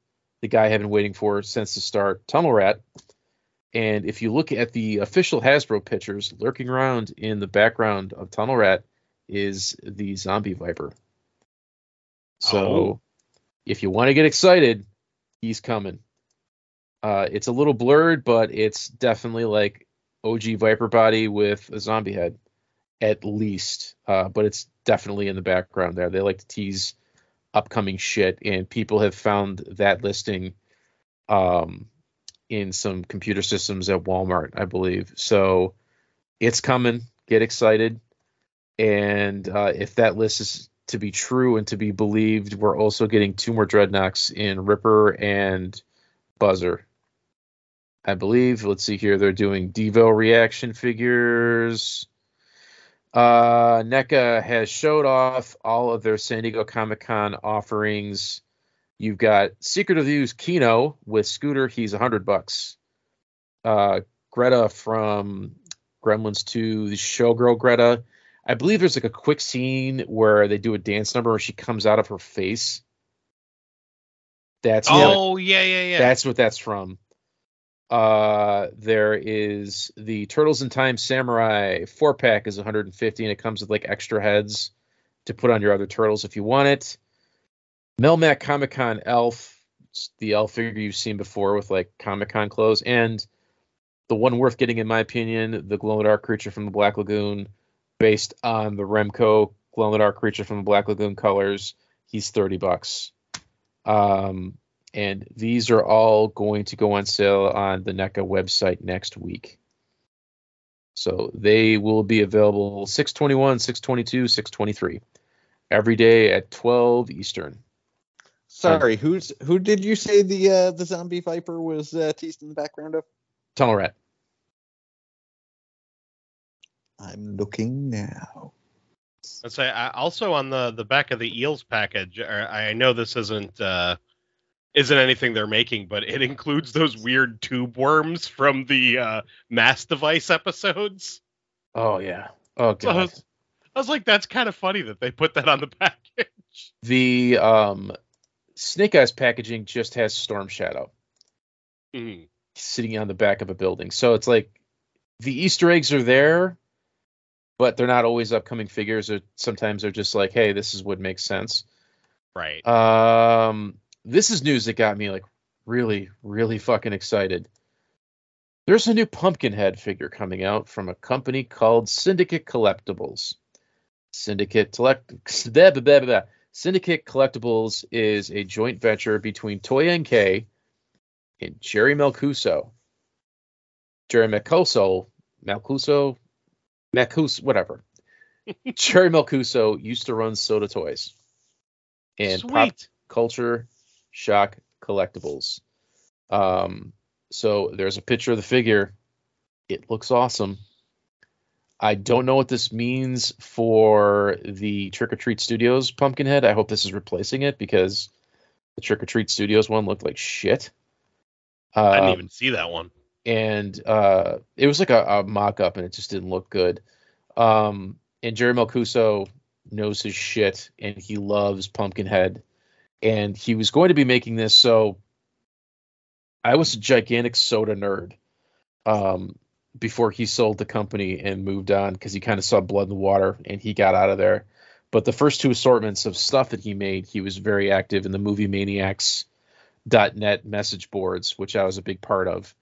the guy I've been waiting for since the start, Tunnel Rat. And if you look at the official Hasbro pictures, lurking around in the background of Tunnel Rat is the Zombie Viper. So Oh. if you want to get excited, he's coming. Uh, it's a little blurred, but it's definitely like OG Viper body with a zombie head, at least. Uh, but it's definitely in the background there. They like to tease upcoming shit, and people have found that listing um, in some computer systems at Walmart, I believe. So it's coming. Get excited. And uh, if that list is to be true and to be believed, we're also getting two more Dreadnoks in Ripper and Buzzer. I believe. Let's see here. They're doing Devo reaction figures. Uh, NECA has showed off all of their San Diego Comic Con offerings. You've got Secret of the Ooze Keno with Scooter. He's a hundred bucks. Uh, Greta from Gremlins 2, the showgirl Greta. I believe there's like a quick scene where they do a dance number where she comes out of her face. That's Oh yeah, yeah, yeah. that's what that's from. Uh, there is the Turtles in Time Samurai four pack is 150 and it comes with like extra heads to put on your other turtles if you want it. Melmac Comic Con ALF, the ALF figure you've seen before with like Comic Con clothes, and the one worth getting in my opinion, the glow in the dark creature from the Black Lagoon, based on the Remco glow in the dark creature from the Black Lagoon colors. He's 30 bucks. Um, and these are all going to go on sale on the NECA website next week. So they will be available 621, 622, 623 every day at 12 Eastern. Sorry, who's who did you say the uh, the zombie viper was uh, teased in the background of? Tunnel Rat. I'm looking now. Let's say I, also on the the back of the eels package. or I know this isn't uh, isn't anything they're making, but it includes those weird tube worms from the uh, Mass Device episodes. Oh yeah. Oh So I god. was, I was like, that's kind of funny that they put that on the package. The um Snake Eyes packaging just has Storm Shadow Mhm. sitting on the back of a building. So it's like the Easter eggs are there, but they're not always upcoming figures. Or sometimes they're just like, hey, this is what makes sense. Right. Um, this is news that got me like really, really fucking excited. There's a new Pumpkinhead figure coming out from a company called Syndicate Collectibles. Syndicate collect Syndicate Collectibles is a joint venture between Toy NK and Jerry Melcuso. Jerry Melcuso, Melcuso, Melcus, whatever. Jerry Melcuso used to run SOTA Toys and Pop Culture Shock Collectibles. Um, so there's a picture of the figure. It looks awesome. I don't know what this means for the Trick or Treat Studios Pumpkinhead. I hope this is replacing it because the Trick or Treat Studios one looked like shit. I didn't Um, even see that one. and uh, it was like a, a mock-up, and it just didn't look good. Um, and Jerry Melcuso knows his shit, and he loves Pumpkinhead, and he was going to be making this. So I was a gigantic SOTA nerd um, before he sold the company and moved on because he kind of saw blood in the water, and he got out of there. But the first two assortments of stuff that he made, he was very active in the Movie Maniacs. .net message boards, which I was a big part of.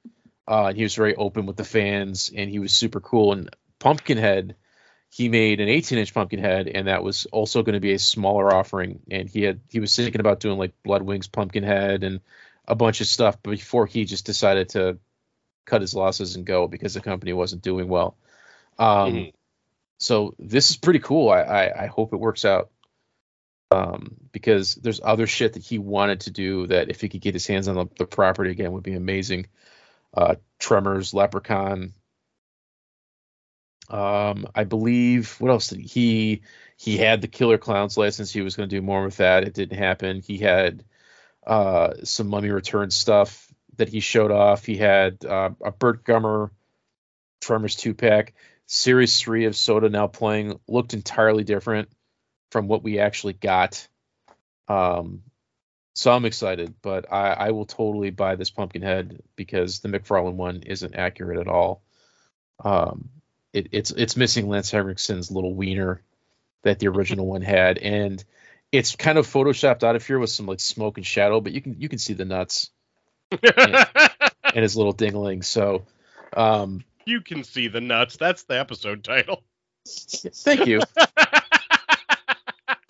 Uh, and he was very open with the fans, and he was super cool. And Pumpkinhead, he made an 18 inch Pumpkinhead, and that was also going to be a smaller offering. And he had he was thinking about doing like Blood Wings Pumpkinhead and a bunch of stuff before he just decided to cut his losses and go because the company wasn't doing well. Um, Mhm. So this is pretty cool. I, I I hope it works out. Um, because there's other shit that he wanted to do that if he could get his hands on the, the property again would be amazing. Uh, Tremors, Leprechaun, Um, I believe what else did he, he he had the Killer Clowns license. He was going to do more with that. It didn't happen. He had uh, some Mummy Return stuff that he showed off. He had uh, a Burt Gummer Tremors two pack. Series three of SOTA now playing looked entirely different from what we actually got. Um, so I'm excited, but I, I will totally buy this Pumpkinhead because the McFarlane one isn't accurate at all. Um, it, it's it's missing Lance Henriksen's little wiener that the original one had, and it's kind of photoshopped out of here with some like smoke and shadow, but you can you can see the nuts and his little dingling. So, um, you can see the nuts. That's the episode title. thank you.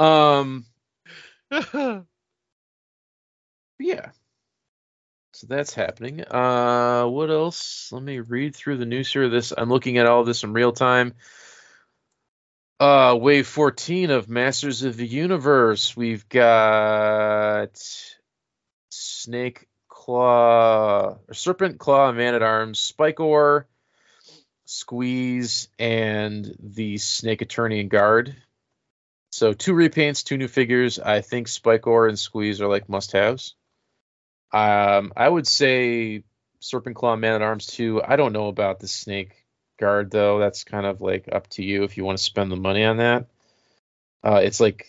Um, yeah. So that's happening. Uh, what else? Let me read through the news here. This I'm looking at all this in real time. Uh, wave 14 of Masters of the Universe. We've got Snake Claw, Serpent Claw, Man at Arms, Spikor, Squeeze, and the Snake Attorney and Guard. So two repaints, two new figures. I think Spikor and Squeeze are like must-haves. Um, I would say Serpent Claw, Man at Arms too. I don't know about the Snake Guard though. That's kind of like up to you if you want to spend the money on that. Uh, it's like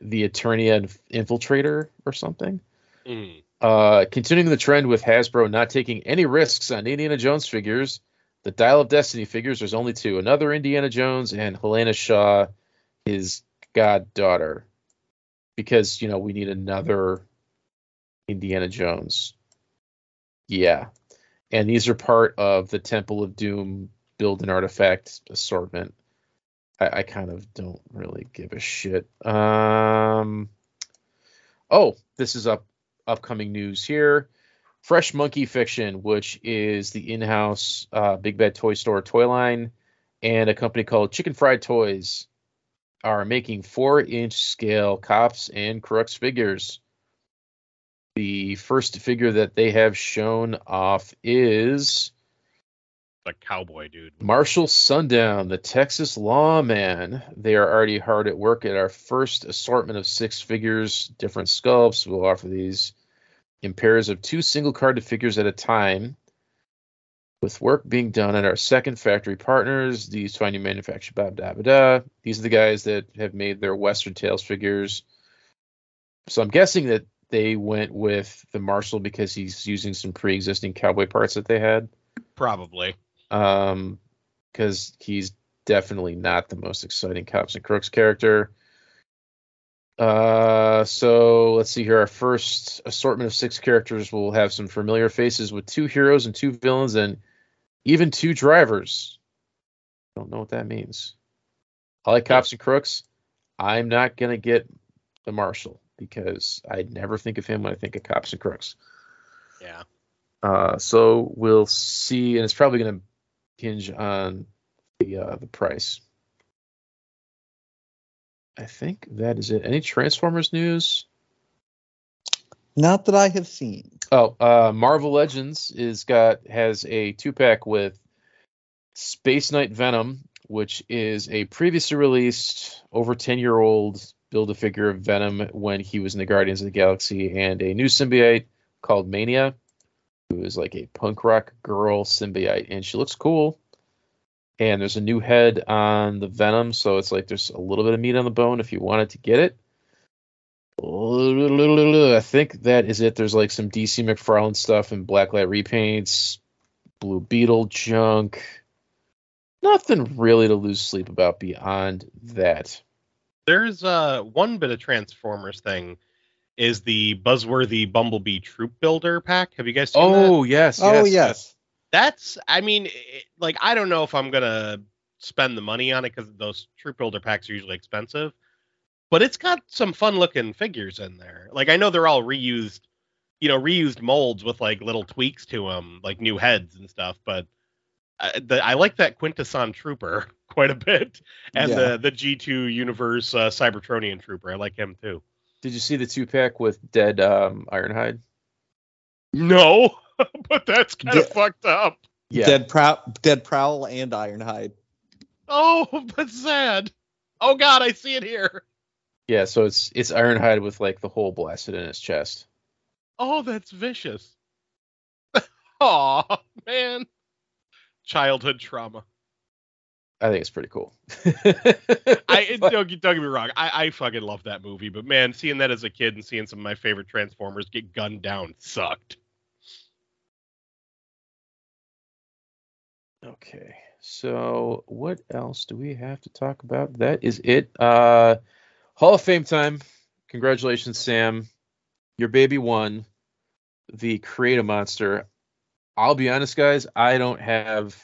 the attorney and Infiltrator or something. Mm. Uh, continuing the trend with Hasbro not taking any risks on Indiana Jones figures, the Dial of Destiny figures, there's only two. Another Indiana Jones and Helena Shaw, his goddaughter. Because, you know, we need another Indiana Jones. Yeah. And these are part of the Temple of Doom build an artifact assortment. I, I kind of don't really give a shit. Um Oh, this is up upcoming news here. Fresh Monkey Fiction, which is the in-house uh, Big Bad Toy Store toy line, and a company called Chicken Fried Toys are making four-inch scale cops and crooks figures. The first figure that they have shown off is The cowboy dude. Marshall Sundown, the Texas lawman. They are already hard at work at our first assortment of six figures, different sculpts. We'll offer these in pairs of two single carded figures at a time. With work being done at our second factory partners, these finding manufactured blah blah blah. These are the guys that have made their Western Tales figures. So I'm guessing that they went with the Marshall because he's using some pre-existing cowboy parts that they had. Probably. Um, because he's definitely not the most exciting cops and crooks character. Uh, so let's see here. Our first assortment of six characters will have some familiar faces with two heroes and two villains and even two drivers. Don't know what that means. I like cops and crooks. I'm not gonna get the marshal because I never think of him when I think of cops and crooks. Yeah. Uh, so we'll see, and it's probably going to hinge on the uh, the price. I think that is it. Any Transformers news? Not that I have seen. Oh, uh, Marvel Legends is got has a two pack with Space Knight Venom, which is a previously released over ten year old build a figure of Venom when he was in the Guardians of the Galaxy, and a new symbiote called Mania, who is like a punk rock girl symbiote, and she looks cool. And there's a new head on the Venom, so it's like there's a little bit of meat on the bone if you wanted to get it. I think that is it. There's like some DC McFarlane stuff and Blacklight repaints, Blue Beetle junk. Nothing really to lose sleep about beyond that. There's uh one bit of Transformers thing is the buzzworthy Bumblebee Troop Builder pack. Have you guys seen that? Oh yes, oh yes, yes. That's I mean it, like I don't know if I'm gonna spend the money on it because those Troop Builder packs are usually expensive, but it's got some fun looking figures in there. Like I know they're all reused, you know, reused molds with like little tweaks to them, like new heads and stuff. But I, the, I like that Quintesson Trooper quite a bit, and Yeah. the the G2 Universe uh, Cybertronian Trooper. I like him too. Did you see the two pack with dead um, Ironhide? No, but that's kind of Yeah. fucked up. Yeah. Dead Prowl, Dead Prowl, and Ironhide. Oh, but sad. Oh God, I see it here. Yeah, so it's it's Ironhide with like the hole blasted in his chest. Oh, that's vicious. Aw, man. Childhood trauma. I think it's pretty cool. I But- don't, get- don't get me wrong. I, I fucking love that movie, but man, seeing that as a kid and seeing some of my favorite Transformers get gunned down sucked. Okay. So what else do we have to talk about? That is it. Uh Hall of Fame time. Congratulations, Sam. Your baby won the Create a Monster. I'll be honest, guys, I don't have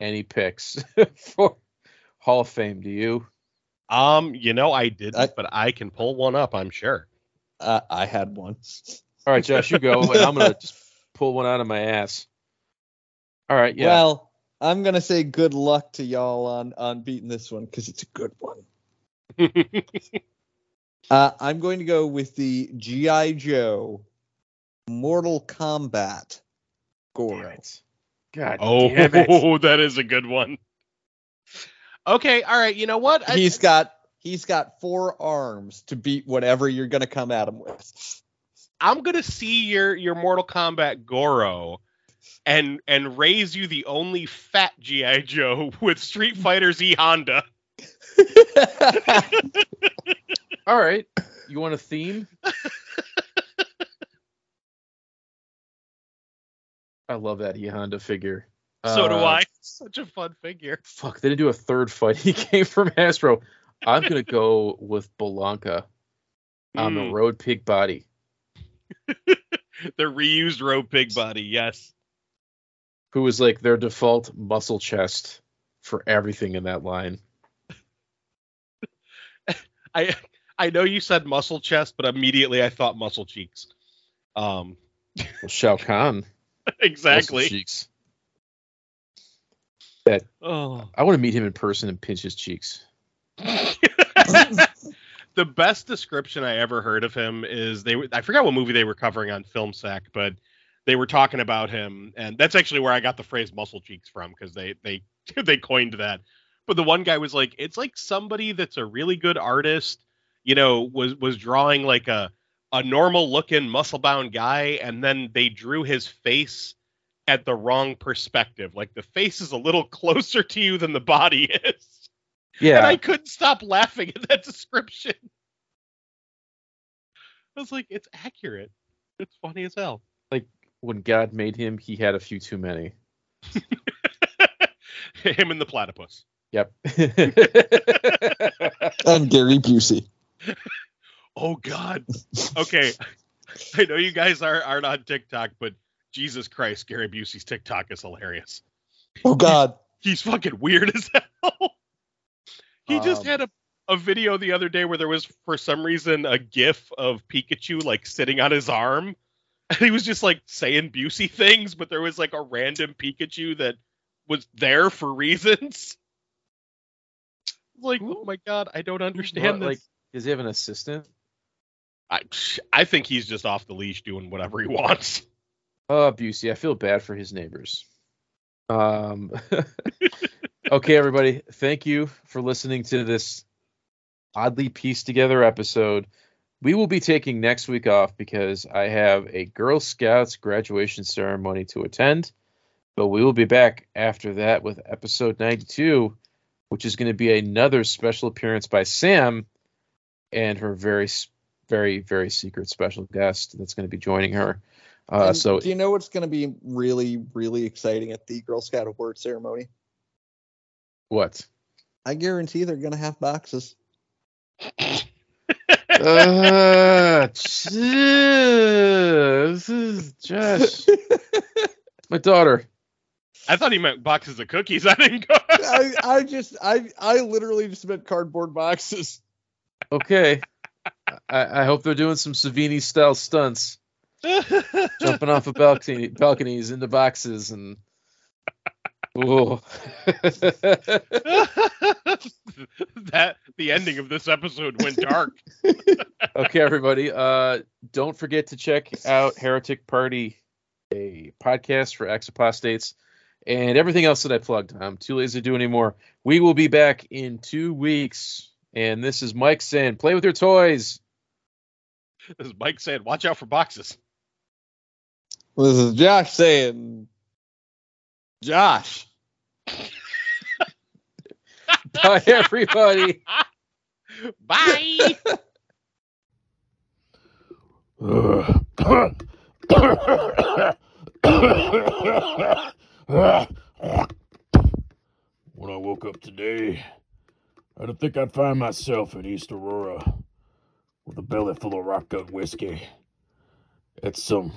any picks for Hall of Fame. Do you? Um, you know I didn't, I- but I can pull one up. I'm sure. Uh, I had one. All right, Josh, you go, and I'm gonna just pull one out of my ass. All right, yeah. Well, I'm gonna say good luck to y'all on on beating this one because it's a good one. Uh, I'm going to go with the GI Joe Mortal Kombat Goro. Damn it. God oh, damn it. that is a good one. Okay, all right. You know what? I- He's got he's got four arms to beat whatever you're gonna come at him with. I'm gonna see your your Mortal Kombat Goro, and and raise you the only fat GI Joe with Street Fighter Z Honda. All right. You want a theme? I love that E Honda figure. So do Uh, I. Such a fun figure. Fuck, they didn't do a third fight. He came from Astro. I'm gonna go with Blanka on the Mm, Road Pig body. the reused Road Pig body. Yes. Who was like their default muscle chest for everything in that line. I I know you said muscle chest, but immediately I thought muscle cheeks. Um, Well, Shao Kahn. muscle exactly. cheeks. Oh. I want to meet him in person and pinch his cheeks. the best description I ever heard of him is they were I forgot what movie they were covering on Film Sack, but they were talking about him, and that's actually where I got the phrase "muscle cheeks" from because they they they coined that. But the one guy was like, "It's like somebody that's a really good artist, you know, was was drawing like a a normal looking muscle bound guy, and then they drew his face." At the wrong perspective. Like the face is a little closer to you than the body is. Yeah, And I couldn't stop laughing at that description. I was like, it's accurate. It's funny as hell. When God made him, he had a few too many. Him and the platypus. Yep. And Gary Busey. Oh God. Okay. I know you guys are aren't on TikTok, but Jesus Christ, Gary Busey's TikTok is hilarious. Oh God. He's fucking weird as hell. he just Um, had a, a video the other day where there was for some reason a gif of Pikachu like sitting on his arm. And he was just like saying Busey things, but there was like a random Pikachu that was there for reasons. Like, oh my god, I don't understand What, this. like, does he have an assistant? I, I think he's just off the leash doing whatever he wants. Oh, Busey, I feel bad for his neighbors. Um, okay, everybody, thank you for listening to this oddly pieced together episode. We will be taking next week off because I have a Girl Scouts graduation ceremony to attend, but we will be back after that with episode 92, which is going to be another special appearance by Sam and her very, very, very secret special guest that's going to be joining her. Uh, so do you know what's going to be really, really exciting at the Girl Scout award ceremony? what? I guarantee they're going to have boxes. uh, this is Josh. My daughter. I thought he meant boxes of cookies. I didn't go. I, I just, I, I literally just meant cardboard boxes. Okay. I, I hope they're doing some Savini style stunts, jumping off of balcony balconies into boxes and. Ooh. that the ending of this episode went dark. okay, everybody. Uh, don't forget to check out Heretic Party, a podcast for ex apostates. and everything else that I plugged. I'm too lazy to do anymore. We will be back in two weeks. And this is Mike saying, play with your toys. This is Mike saying, watch out for boxes. This is Josh saying, Josh. Bye, everybody. Bye. when I woke up today, I didn't think I'd find myself in East Aurora with a belly full of rock gun whiskey. It's some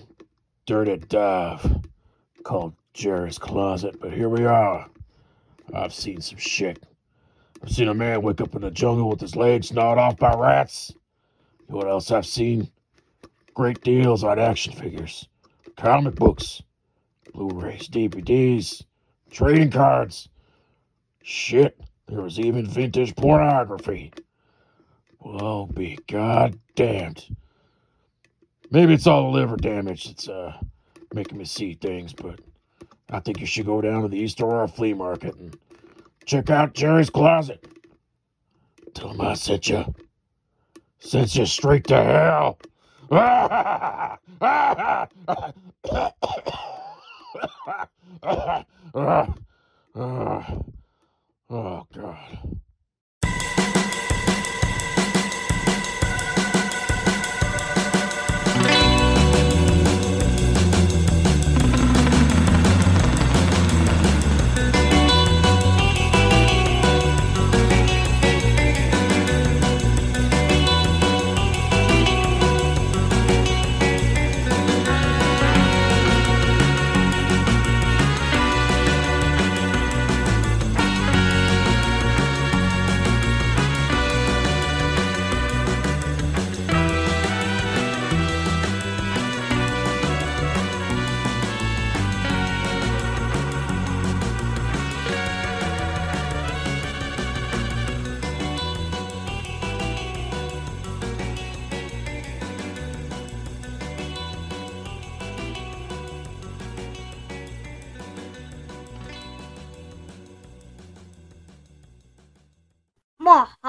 dirty dive called Jerry's Closet, but here we are. I've seen some shit. I've seen a man wake up in the jungle with his legs gnawed off by rats. You know what else I've seen? Great deals on action figures, comic books, Blu-rays, DVDs, trading cards. Shit, there was even vintage pornography. Well, be goddamned. Maybe it's all the liver damage that's uh, making me see things, but I think you should go down to the East Aurora flea market and check out Jerry's closet. Tell him I sent you. Sent you straight to hell. oh, God.